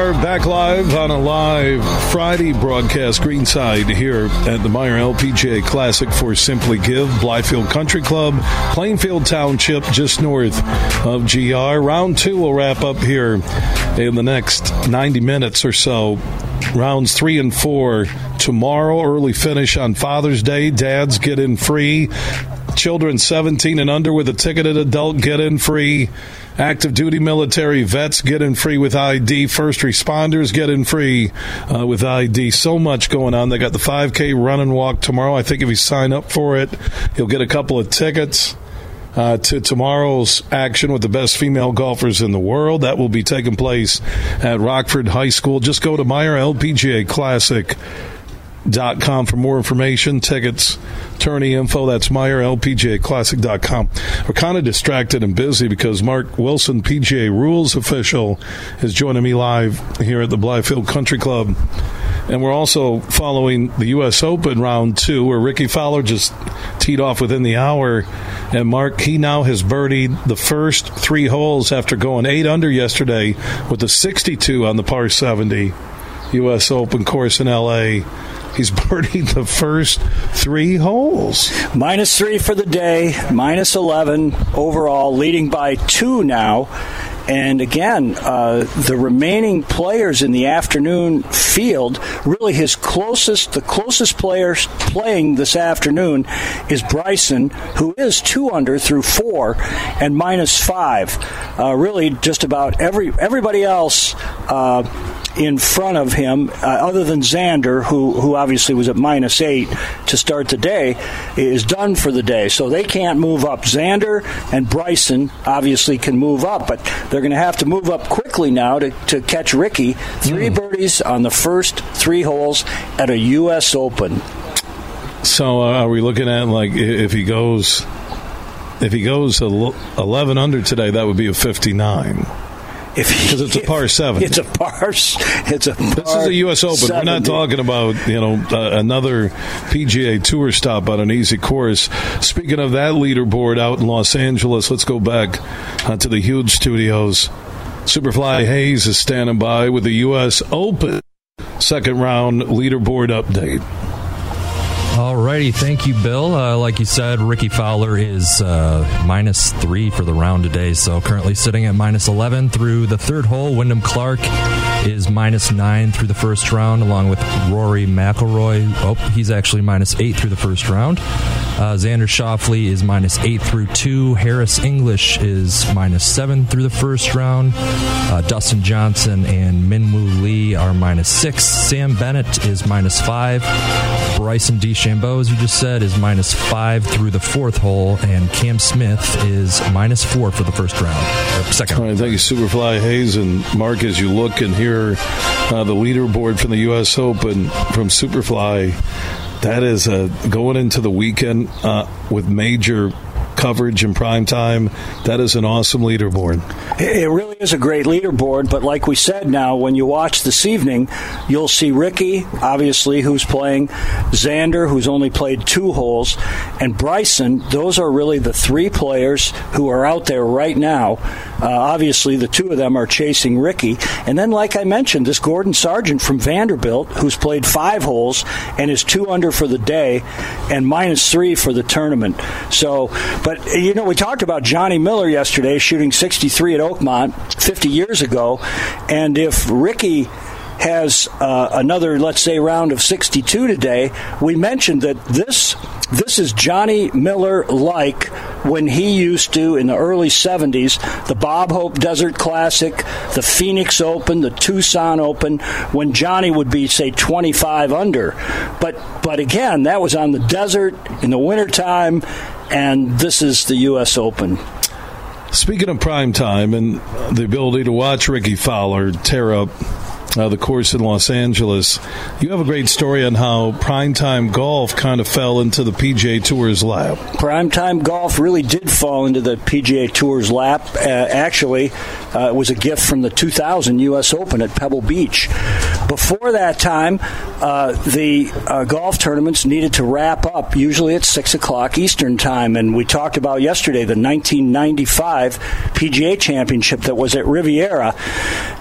Are back live on a live Friday broadcast greenside here at the Meijer LPGA Classic for Simply Give, Blythefield Country Club, Plainfield Township, just north of GR. Round two will wrap up here in the next 90 minutes or so. Rounds three and four tomorrow, early finish on Father's Day. Dads get in free. Children 17 and under with a ticketed adult get in free Active duty military vets getting free with ID. First responders getting free uh, with ID. So much going on. They got the 5K run and walk tomorrow. I think if you sign up for it, you'll get a couple of tickets. Uh, to tomorrow's action with the best female golfers in the world. That will be taking place at Rockford High School. Just go to Meijer LPGA Classic dot com for more information, tickets, tourney info. That's Meijer LPGA We're kind of distracted and busy because Mark Wilson, PGA Rules official, is joining me live here at the Blythefield Country Club. And we're also following the U.S. Open round two, where Rickie Fowler just teed off within the hour. And Mark, he now has birdied the first three holes after going eight under yesterday with a 62 on the par 70 U.S. Open course in L.A. He's birdied the first three holes. Minus three for the day, minus 11 overall, leading by two now. And again, uh, the remaining players in the afternoon field, really his closest, the closest players playing this afternoon is Bryson, who is two under through four and minus five. Uh, really, just about every everybody else. Uh, in front of him, uh, other than Xander, who who obviously was at minus eight to start the day, is done for the day. So they can't move up. Xander and Bryson obviously can move up, but they're going to have to move up quickly now to, to catch Rickie. Three mm. birdies on the first three holes at a U.S. Open. So uh, are we looking at like if he goes if he goes 11 under today, that would be a 59 because it's a par seven. It's a par. It's a. Par this is a U.S. Open. 70. We're not talking about you know uh, another PGA Tour stop on an easy course. Speaking of that leaderboard out in Los Angeles, let's go back uh, to the huge studios. Superfly Hayes is standing by with the U.S. Open second round leaderboard update. Alrighty, thank you, Bill. Uh, like you said, Rickie Fowler is uh, minus three for the round today, so currently sitting at minus 11 through the third hole. Wyndham Clark is minus nine through the first round, along with Rory McIlroy. Oh, he's actually minus eight through the first round. Uh, Xander Schauffele is minus eight through two. Harris English is minus seven through the first round. Uh, Dustin Johnson and Minwoo Lee are minus six. Sam Bennett is minus five. Bryson DeChambeau, as you just said, is minus five through the fourth hole, and Cam Smith is minus four for the first round, second. All right, thank you, Superfly Hayes and Mark. As you look and hear uh, the leaderboard from the U.S. Open from Superfly, that is uh, going into the weekend uh, with major coverage in prime time. That is an awesome leaderboard. It really is a great leaderboard, but like we said now, when you watch this evening, you'll see Rickie, obviously, who's playing, Xander, who's only played two holes, and Bryson. Those are really the three players who are out there right now. Uh, obviously, the two of them are chasing Rickie. And then, like I mentioned, this Gordon Sargent from Vanderbilt, who's played five holes and is two under for the day and minus three for the tournament. So, but but, you know, we talked about Johnny Miller yesterday shooting 63 at Oakmont 50 years ago. And if Rickie has uh, another, let's say, round of 62 today, we mentioned that this this is Johnny Miller like when he used to in the early 70s, the Bob Hope Desert Classic, the Phoenix Open, the Tucson Open, when Johnny would be say 25 under. But but again, that was on the desert in the wintertime and this is the U.S. Open. Speaking of prime time and the ability to watch Rickie Fowler tear up uh, the course in Los Angeles. You have a great story on how primetime golf kind of fell into the PGA Tour's lap. Primetime golf really did fall into the PGA Tour's lap. Uh, actually, uh, it was a gift from the 2000 U.S. Open at Pebble Beach. Before that time, uh, the uh, golf tournaments needed to wrap up usually at 6 o'clock Eastern Time. And we talked about yesterday the 1995 PGA Championship that was at Riviera.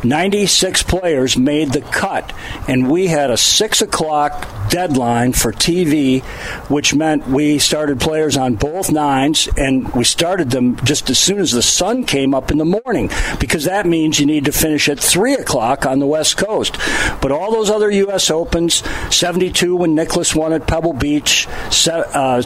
96 players made the cut, and we had a six o'clock deadline for TV, which meant we started players on both nines, and we started them just as soon as the sun came up in the morning, because that means you need to finish at three o'clock on the West Coast. But all those other U.S. Opens, 72 when Nicklaus won at Pebble Beach, uh, uh,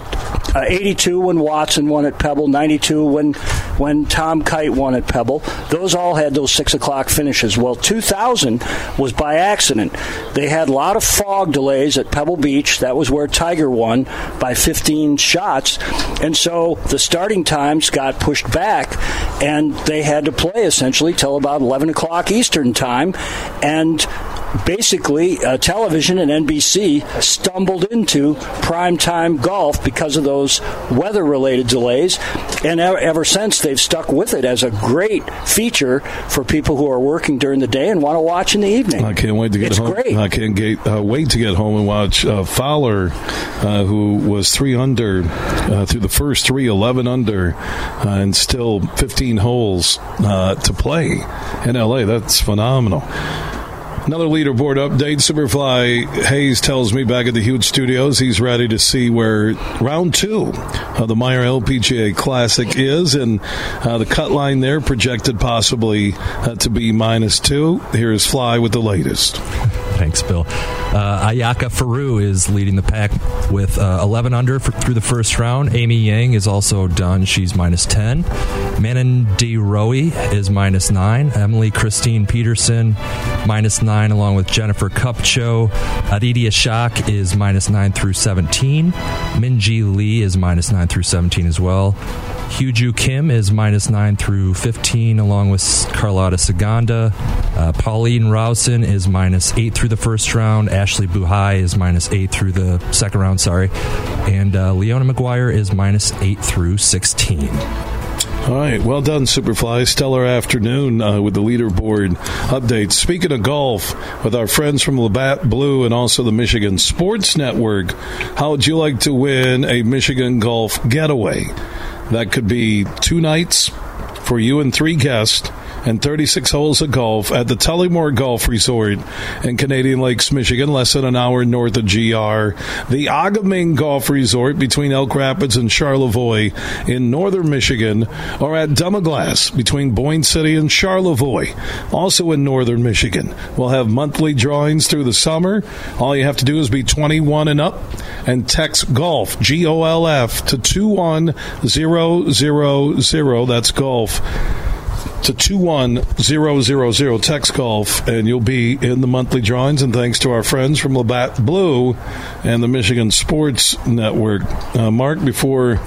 82 when Watson won at Pebble, 92 when when Tom Kite won at Pebble. Those all had those six o'clock finishes. Well, 2000 was by accident. They had a lot of fog delays at Pebble Beach. That was where Tiger won by 15 shots, and so the starting times got pushed back, and they had to play essentially till about 11 o'clock Eastern time, and basically uh, television and NBC stumbled into primetime golf because of those weather related delays. And ever, ever since, they've stuck with it as a great feature for people who are working during the day and want to watch in the evening. I can't wait to get it's home. Great. I can't get, uh, wait to get home and watch uh, Fowler, uh, who was three under uh, through the first three, 11 under, uh, and still 15 holes uh, to play in LA. That's phenomenal. Another leaderboard update. Superfly Hayes tells me back at the huge studios he's ready to see where round two of the Meijer LPGA Classic is, and uh, the cut line there projected possibly uh, to be minus two. Here's Fly with the latest. Thanks, Bill. Uh, Ayaka Furue is leading the pack with uh, 11 under for, through the first round. Amy Yang is also done. She's minus 10. Manandi Rowe is minus 9. Emily Kristine Pedersen, minus 9, along with Jennifer Kupcho. Aditi Ashok is minus 9 through 17. Minjee Lee is minus 9 through 17 as well. Hyo Joo Kim is minus 9 through 15, along with Carlota Ciganda. Uh, Pauline Roussin is minus 8 through the first round. Ashleigh Buhai is minus 8 through the second round, sorry. And uh, Leona Maguire is minus 8 through 16. All right, well done, Superfly. Stellar afternoon uh, with the leaderboard updates. Speaking of golf, with our friends from Labatt Blue and also the Michigan Sports Network, how would you like to win a Michigan golf getaway? That could be two nights for you and three guests and 36 holes of golf at the Tullymore Golf Resort in Canadian Lakes, Michigan, less than an hour north of GR. The A-Ga-Ming Golf Resort between Elk Rapids and Charlevoix in northern Michigan, or at Dunmaglas between Boyne City and Charlevoix, also in northern Michigan. We'll have monthly drawings through the summer. All you have to do is be 21 and up and text golf, G O L F, to 21000. That's golf to 21000 text golf and you'll be in the monthly drawings and thanks to our friends from Labatt Blue and the Michigan Sports Network. Uh, Mark, before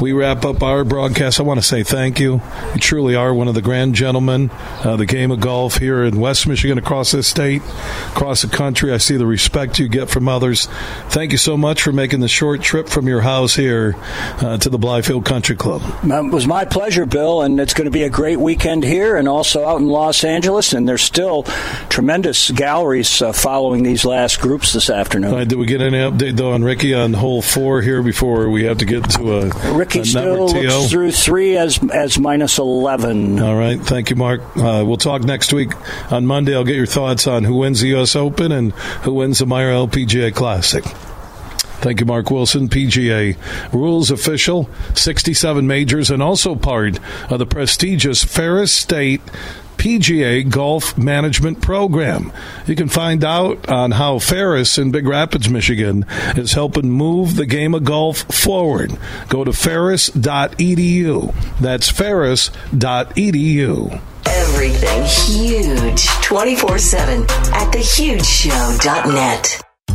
we wrap up our broadcast, I want to say thank you. You truly are one of the grand gentlemen, uh, the game of golf here in West Michigan, across this state, across the country. I see the respect you get from others. Thank you so much for making the short trip from your house here uh, to the Blythefield Country Club. It was my pleasure, Bill, and it's going to be a great weekend here and also out in Los Angeles. And there's still tremendous galleries uh, following these last groups this afternoon. Right, did we get any update though on Rickie on hole four here before we have to get to a Rickie a still looks through three as as minus eleven. All right, thank you, Mark. Uh, we'll talk next week on Monday. I'll get your thoughts on who wins the U.S. Open and who wins the Meijer LPGA Classic. Thank you, Mark Wilson, PGA rules official, 67 majors, and also part of the prestigious Ferris State PGA Golf Management Program. You can find out on how Ferris in Big Rapids, Michigan is helping move the game of golf forward. Go to ferris.edu. That's ferris.edu. Everything huge 24 7 at thehugeshow.net.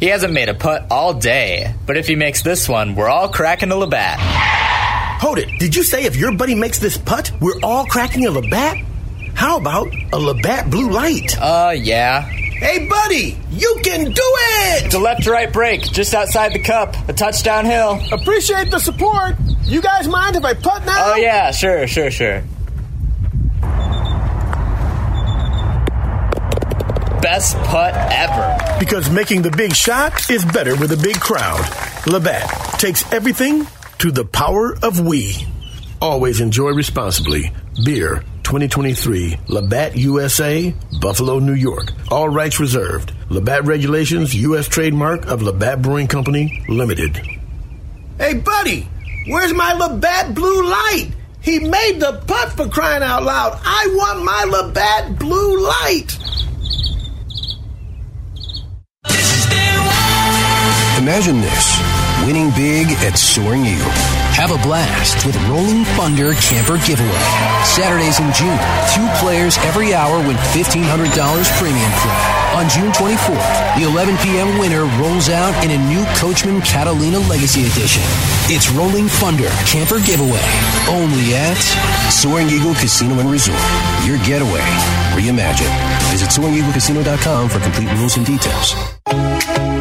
He hasn't made a putt all day, but if he makes this one, we're all cracking a Labatt. Hold it. Did you say if your buddy makes this putt, we're all cracking a Labatt? How about a Labatt Blue Light? Uh, yeah. Hey, buddy, you can do it! It's a left to right break, just outside the cup, a touchdown hill. Appreciate the support. You guys mind if I putt now? Oh, yeah, sure, sure, sure. Best putt ever. Because making the big shot is better with a big crowd. Labatt takes everything to the power of we. Always enjoy responsibly. Beer 2023, Labatt USA, Buffalo, New York. All rights reserved. Labatt Regulations, U.S. trademark of Labatt Brewing Company, Limited. Hey, buddy, where's my Labatt Blue Light? He made the putt for crying out loud. I want my Labatt Blue Light. Imagine this winning big at Soaring Eagle. Have a blast with Rolling Thunder Camper Giveaway. Saturdays in June, two players every hour win $1,500 premium play. On June 24th, the 11 p.m. winner rolls out in a new Coachman Catalina Legacy Edition. It's Rolling Thunder Camper Giveaway. Only at Soaring Eagle Casino and Resort. Your getaway reimagined. Visit SoaringEagleCasino.com for complete rules and details.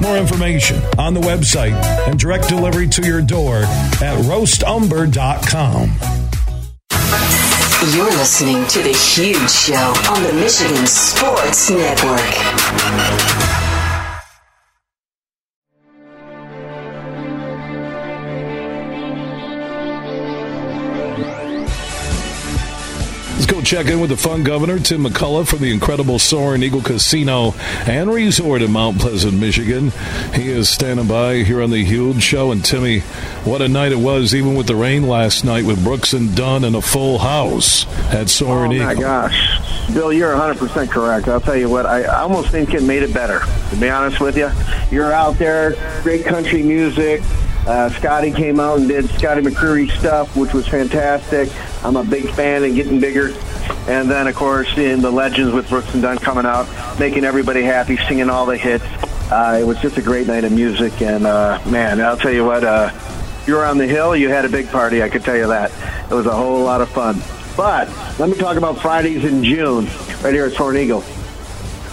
More information on the website and direct delivery to your door at roastumber.com. You're listening to The Huge Show on the Michigan Sports Network. Check in with the fun governor, Tim McCullough, from the incredible Soaring Eagle Casino and Resort in Mount Pleasant, Michigan. He is standing by here on the Huge Show. And Timmy, what a night it was, even with the rain last night with Brooks and Dunn and a full house at Soaring oh, Eagle. Oh, my gosh. Bill, you're 100% correct. I'll tell you what, I almost think it made it better, to be honest with you. You're out there, great country music. Uh, Scotty came out and did Scotty McCreery stuff, which was fantastic. I'm a big fan and getting bigger. And then, of course, in the Legends with Brooks and Dunn coming out, making everybody happy, singing all the hits. Uh, it was just a great night of music. And, uh, man, I'll tell you what, uh, you were on the hill, you had a big party, I could tell you that. It was a whole lot of fun. But let me talk about Fridays in June, right here at Soaring Eagle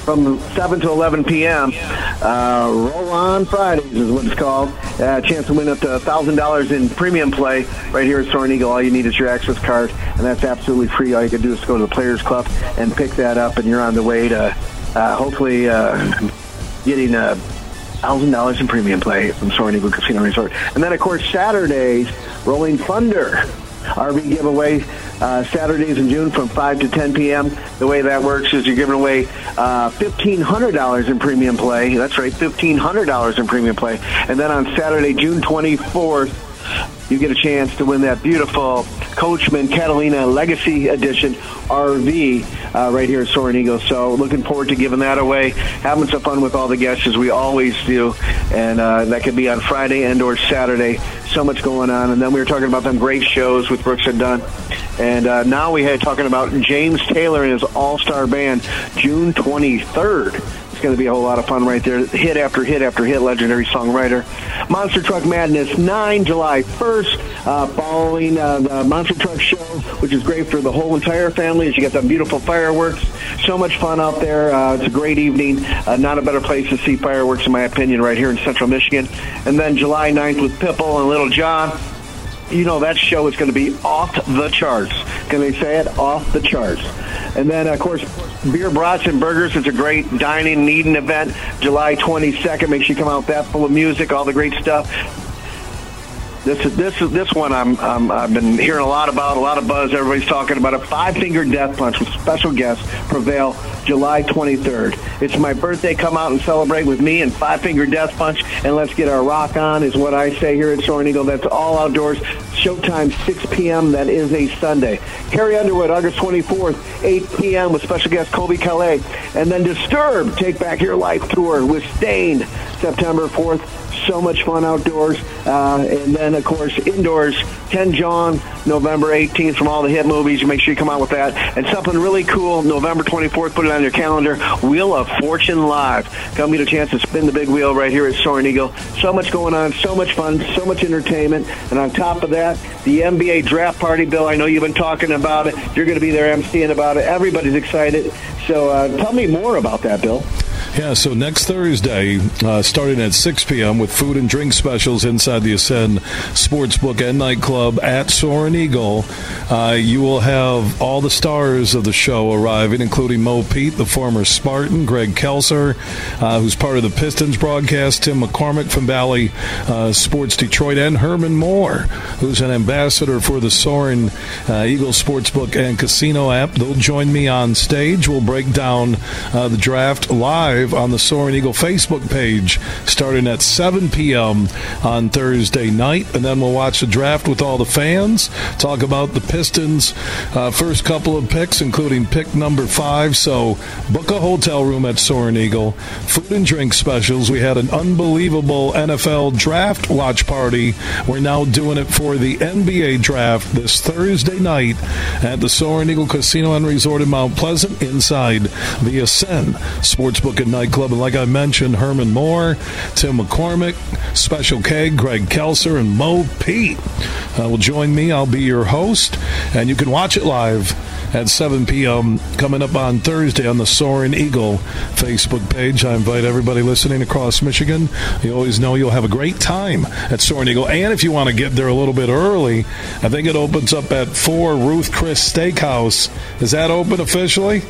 from 7 to 11 p.m. Uh, Roll On Fridays is what it's called. Uh, chance to win up to $1,000 in premium play right here at Soaring Eagle. All you need is your access card, and that's absolutely free. All you can do is go to the Players Club and pick that up, and you're on the way to uh, hopefully uh, getting a thousand dollars in premium play from Soaring Eagle Casino Resort. And then, of course, Saturdays, Rolling Thunder. RV giveaway uh, Saturdays in June from 5 to 10 p.m. The way that works is you're giving away uh, $1,500 in premium play. That's right, $1,500 in premium play. And then on Saturday, June 24th, you get a chance to win that beautiful Coachman Catalina Legacy Edition RV uh, right here at Soaring Eagle. So looking forward to giving that away, having some fun with all the guests as we always do, and uh, that could be on Friday and or Saturday. So much going on, and then we were talking about them great shows with Brooks and Dunn, and uh, now we had talking about James Taylor and his All Star Band, June 23rd. It's going to be a whole lot of fun right there. Hit after hit after hit, legendary songwriter. Monster Truck Madness, 9 July 1st, uh, following uh, the Monster Truck Show, which is great for the whole entire family. As you get some beautiful fireworks, so much fun out there. Uh, it's a great evening. Uh, not a better place to see fireworks, in my opinion, right here in Central Michigan. And then July 9th with Pipple and Little John you know that show is going to be off the charts. Can they say it? Off the charts. And then, of course, Beer Brats and Burgers It's a great dining eating event. July 22nd. Make sure you come out that full of music, all the great stuff. This is this is this one I'm, I'm I've been hearing a lot about, a lot of buzz. Everybody's talking about a five finger death punch with special guests prevail July 23rd. It's my birthday. Come out and celebrate with me and five finger death punch, and let's get our rock on. Is what I say here at Soaring Eagle. That's all outdoors. Showtime 6 p.m. That is a Sunday. Carrie Underwood, August 24th, 8 p.m. with special guest Colby Calais, and then Disturbed Take Back Your Life tour with Staind, September 4th So much fun outdoors. Uh, and then, of course, indoors, Ken John, November 18th from all the hit movies. Make sure you come out with that. And something really cool, November 24th, put it on your calendar, Wheel of Fortune Live. Come get a chance to spin the big wheel right here at Soaring Eagle. So much going on, so much fun, so much entertainment. And on top of that, the NBA draft party, Bill, I know you've been talking about it. You're going to be there emceeing about it. Everybody's excited. So uh, tell me more about that, Bill. Yeah, so next Thursday, uh, starting at 6 p.m. with food and drink specials inside the Ascend Sportsbook and Nightclub at Soaring Eagle, uh, you will have all the stars of the show arriving, including Mo Pete, the former Spartan, Greg Kelser, uh, who's part of the Pistons broadcast, Tim McCormick from Bally uh, Sports Detroit, and Herman Moore, who's an ambassador for the Soaring uh, Eagle Sportsbook and Casino app. They'll join me on stage. We'll break down uh, the draft live on the Soaring Eagle Facebook page starting at 7 p.m. on Thursday night. And then we'll watch the draft with all the fans, talk about the Pistons' uh, first couple of picks, including pick number five. So book a hotel room at Soaring Eagle. Food and drink specials. We had an unbelievable NFL draft watch party. We're now doing it for the NBA draft this Thursday night at the Soaring Eagle Casino and Resort in Mount Pleasant inside the Ascend Sportsbook and Nightclub. And like I mentioned, Herman Moore, Tim McCormick, Special K, Greg Kelser, and Mo Pete uh, will join me. I'll be your host, and you can watch it live at 7 p.m. coming up on Thursday on the Soaring Eagle Facebook page. I invite everybody listening across Michigan. You always know you'll have a great time at Soaring Eagle. And if you want to get there a little bit early, I think it opens up at 4 Ruth Chris Steakhouse. Is that open officially?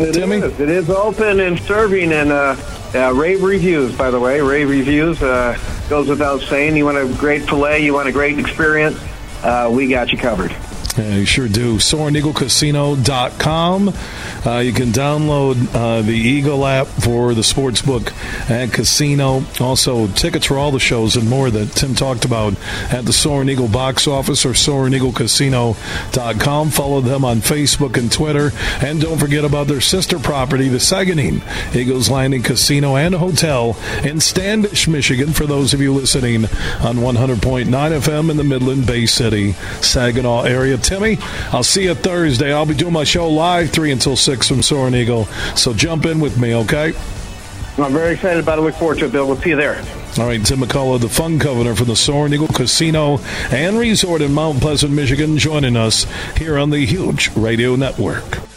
It Timmy? is. It is open and serving and uh, uh, rave reviews, by the way. Rave reviews uh, goes without saying. You want a great filet, you want a great experience, uh, we got you covered. Yeah, you sure do. SoaringEagleCasino.com. Uh, you can download uh, the Eagle app for the sportsbook and casino. Also, tickets for all the shows and more that Tim talked about at the Soaring Eagle box office or SoaringEagleCasino.com. Follow them on Facebook and Twitter. And don't forget about their sister property, the Saganing Eagles Landing Casino and Hotel in Standish, Michigan, for those of you listening on 100.9 FM in the Midland Bay City, Saginaw area. Timmy, I'll see you Thursday. I'll be doing my show live 3 until 6 from Soaring Eagle. So jump in with me, okay? I'm very excited about it. Look forward to it, Bill. We'll see you there. All right, Tim McCullough, the Fun Governor from the Soaring Eagle Casino and Resort in Mount Pleasant, Michigan, joining us here on the huge radio network.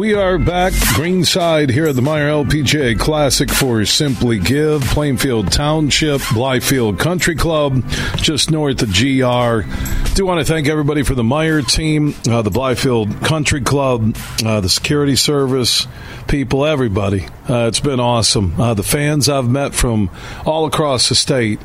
We are back greenside here at the Meijer LPGA Classic for Simply Give, Plainfield Township, Blythefield Country Club, just north of GR. Do want to thank everybody for the Meijer team, uh, the Blythefield Country Club, uh, the security service people, everybody. Uh, it's been awesome. Uh, the fans I've met from all across the state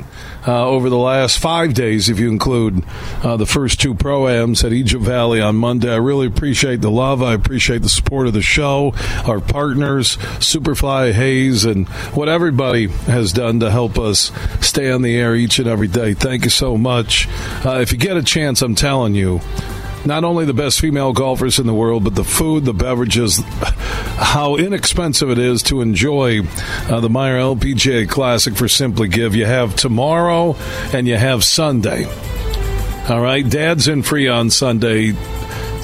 uh, over the last five days, if you include uh, the first two proams at Egypt Valley on Monday. I really appreciate the love. I appreciate the support of the show, our partners, Superfly Hayes, and what everybody has done to help us stay on the air each and every day. Thank you so much. Uh, if you get a chance, I'm telling you not only the best female golfers in the world, but the food, the beverages, how inexpensive it is to enjoy uh, the Meijer LPGA Classic for Simply Give. You have tomorrow and you have Sunday. All right, dad's in free on Sunday.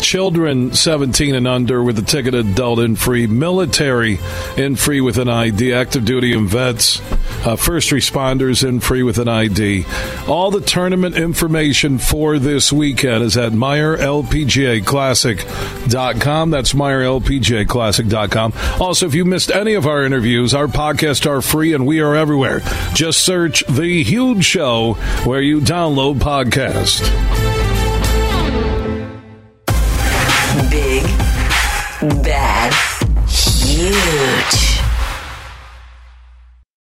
Children 17 and under with a ticket adult and free, military in free with an ID, active duty and vets, uh, first responders in free with an ID. All the tournament information for this weekend is at MeijerLPGAClassic.com. That's MeijerLPGAClassic.com. Also, if you missed any of our interviews, our podcasts are free and we are everywhere. Just search The Huge Show where you download podcast. Bad, huge.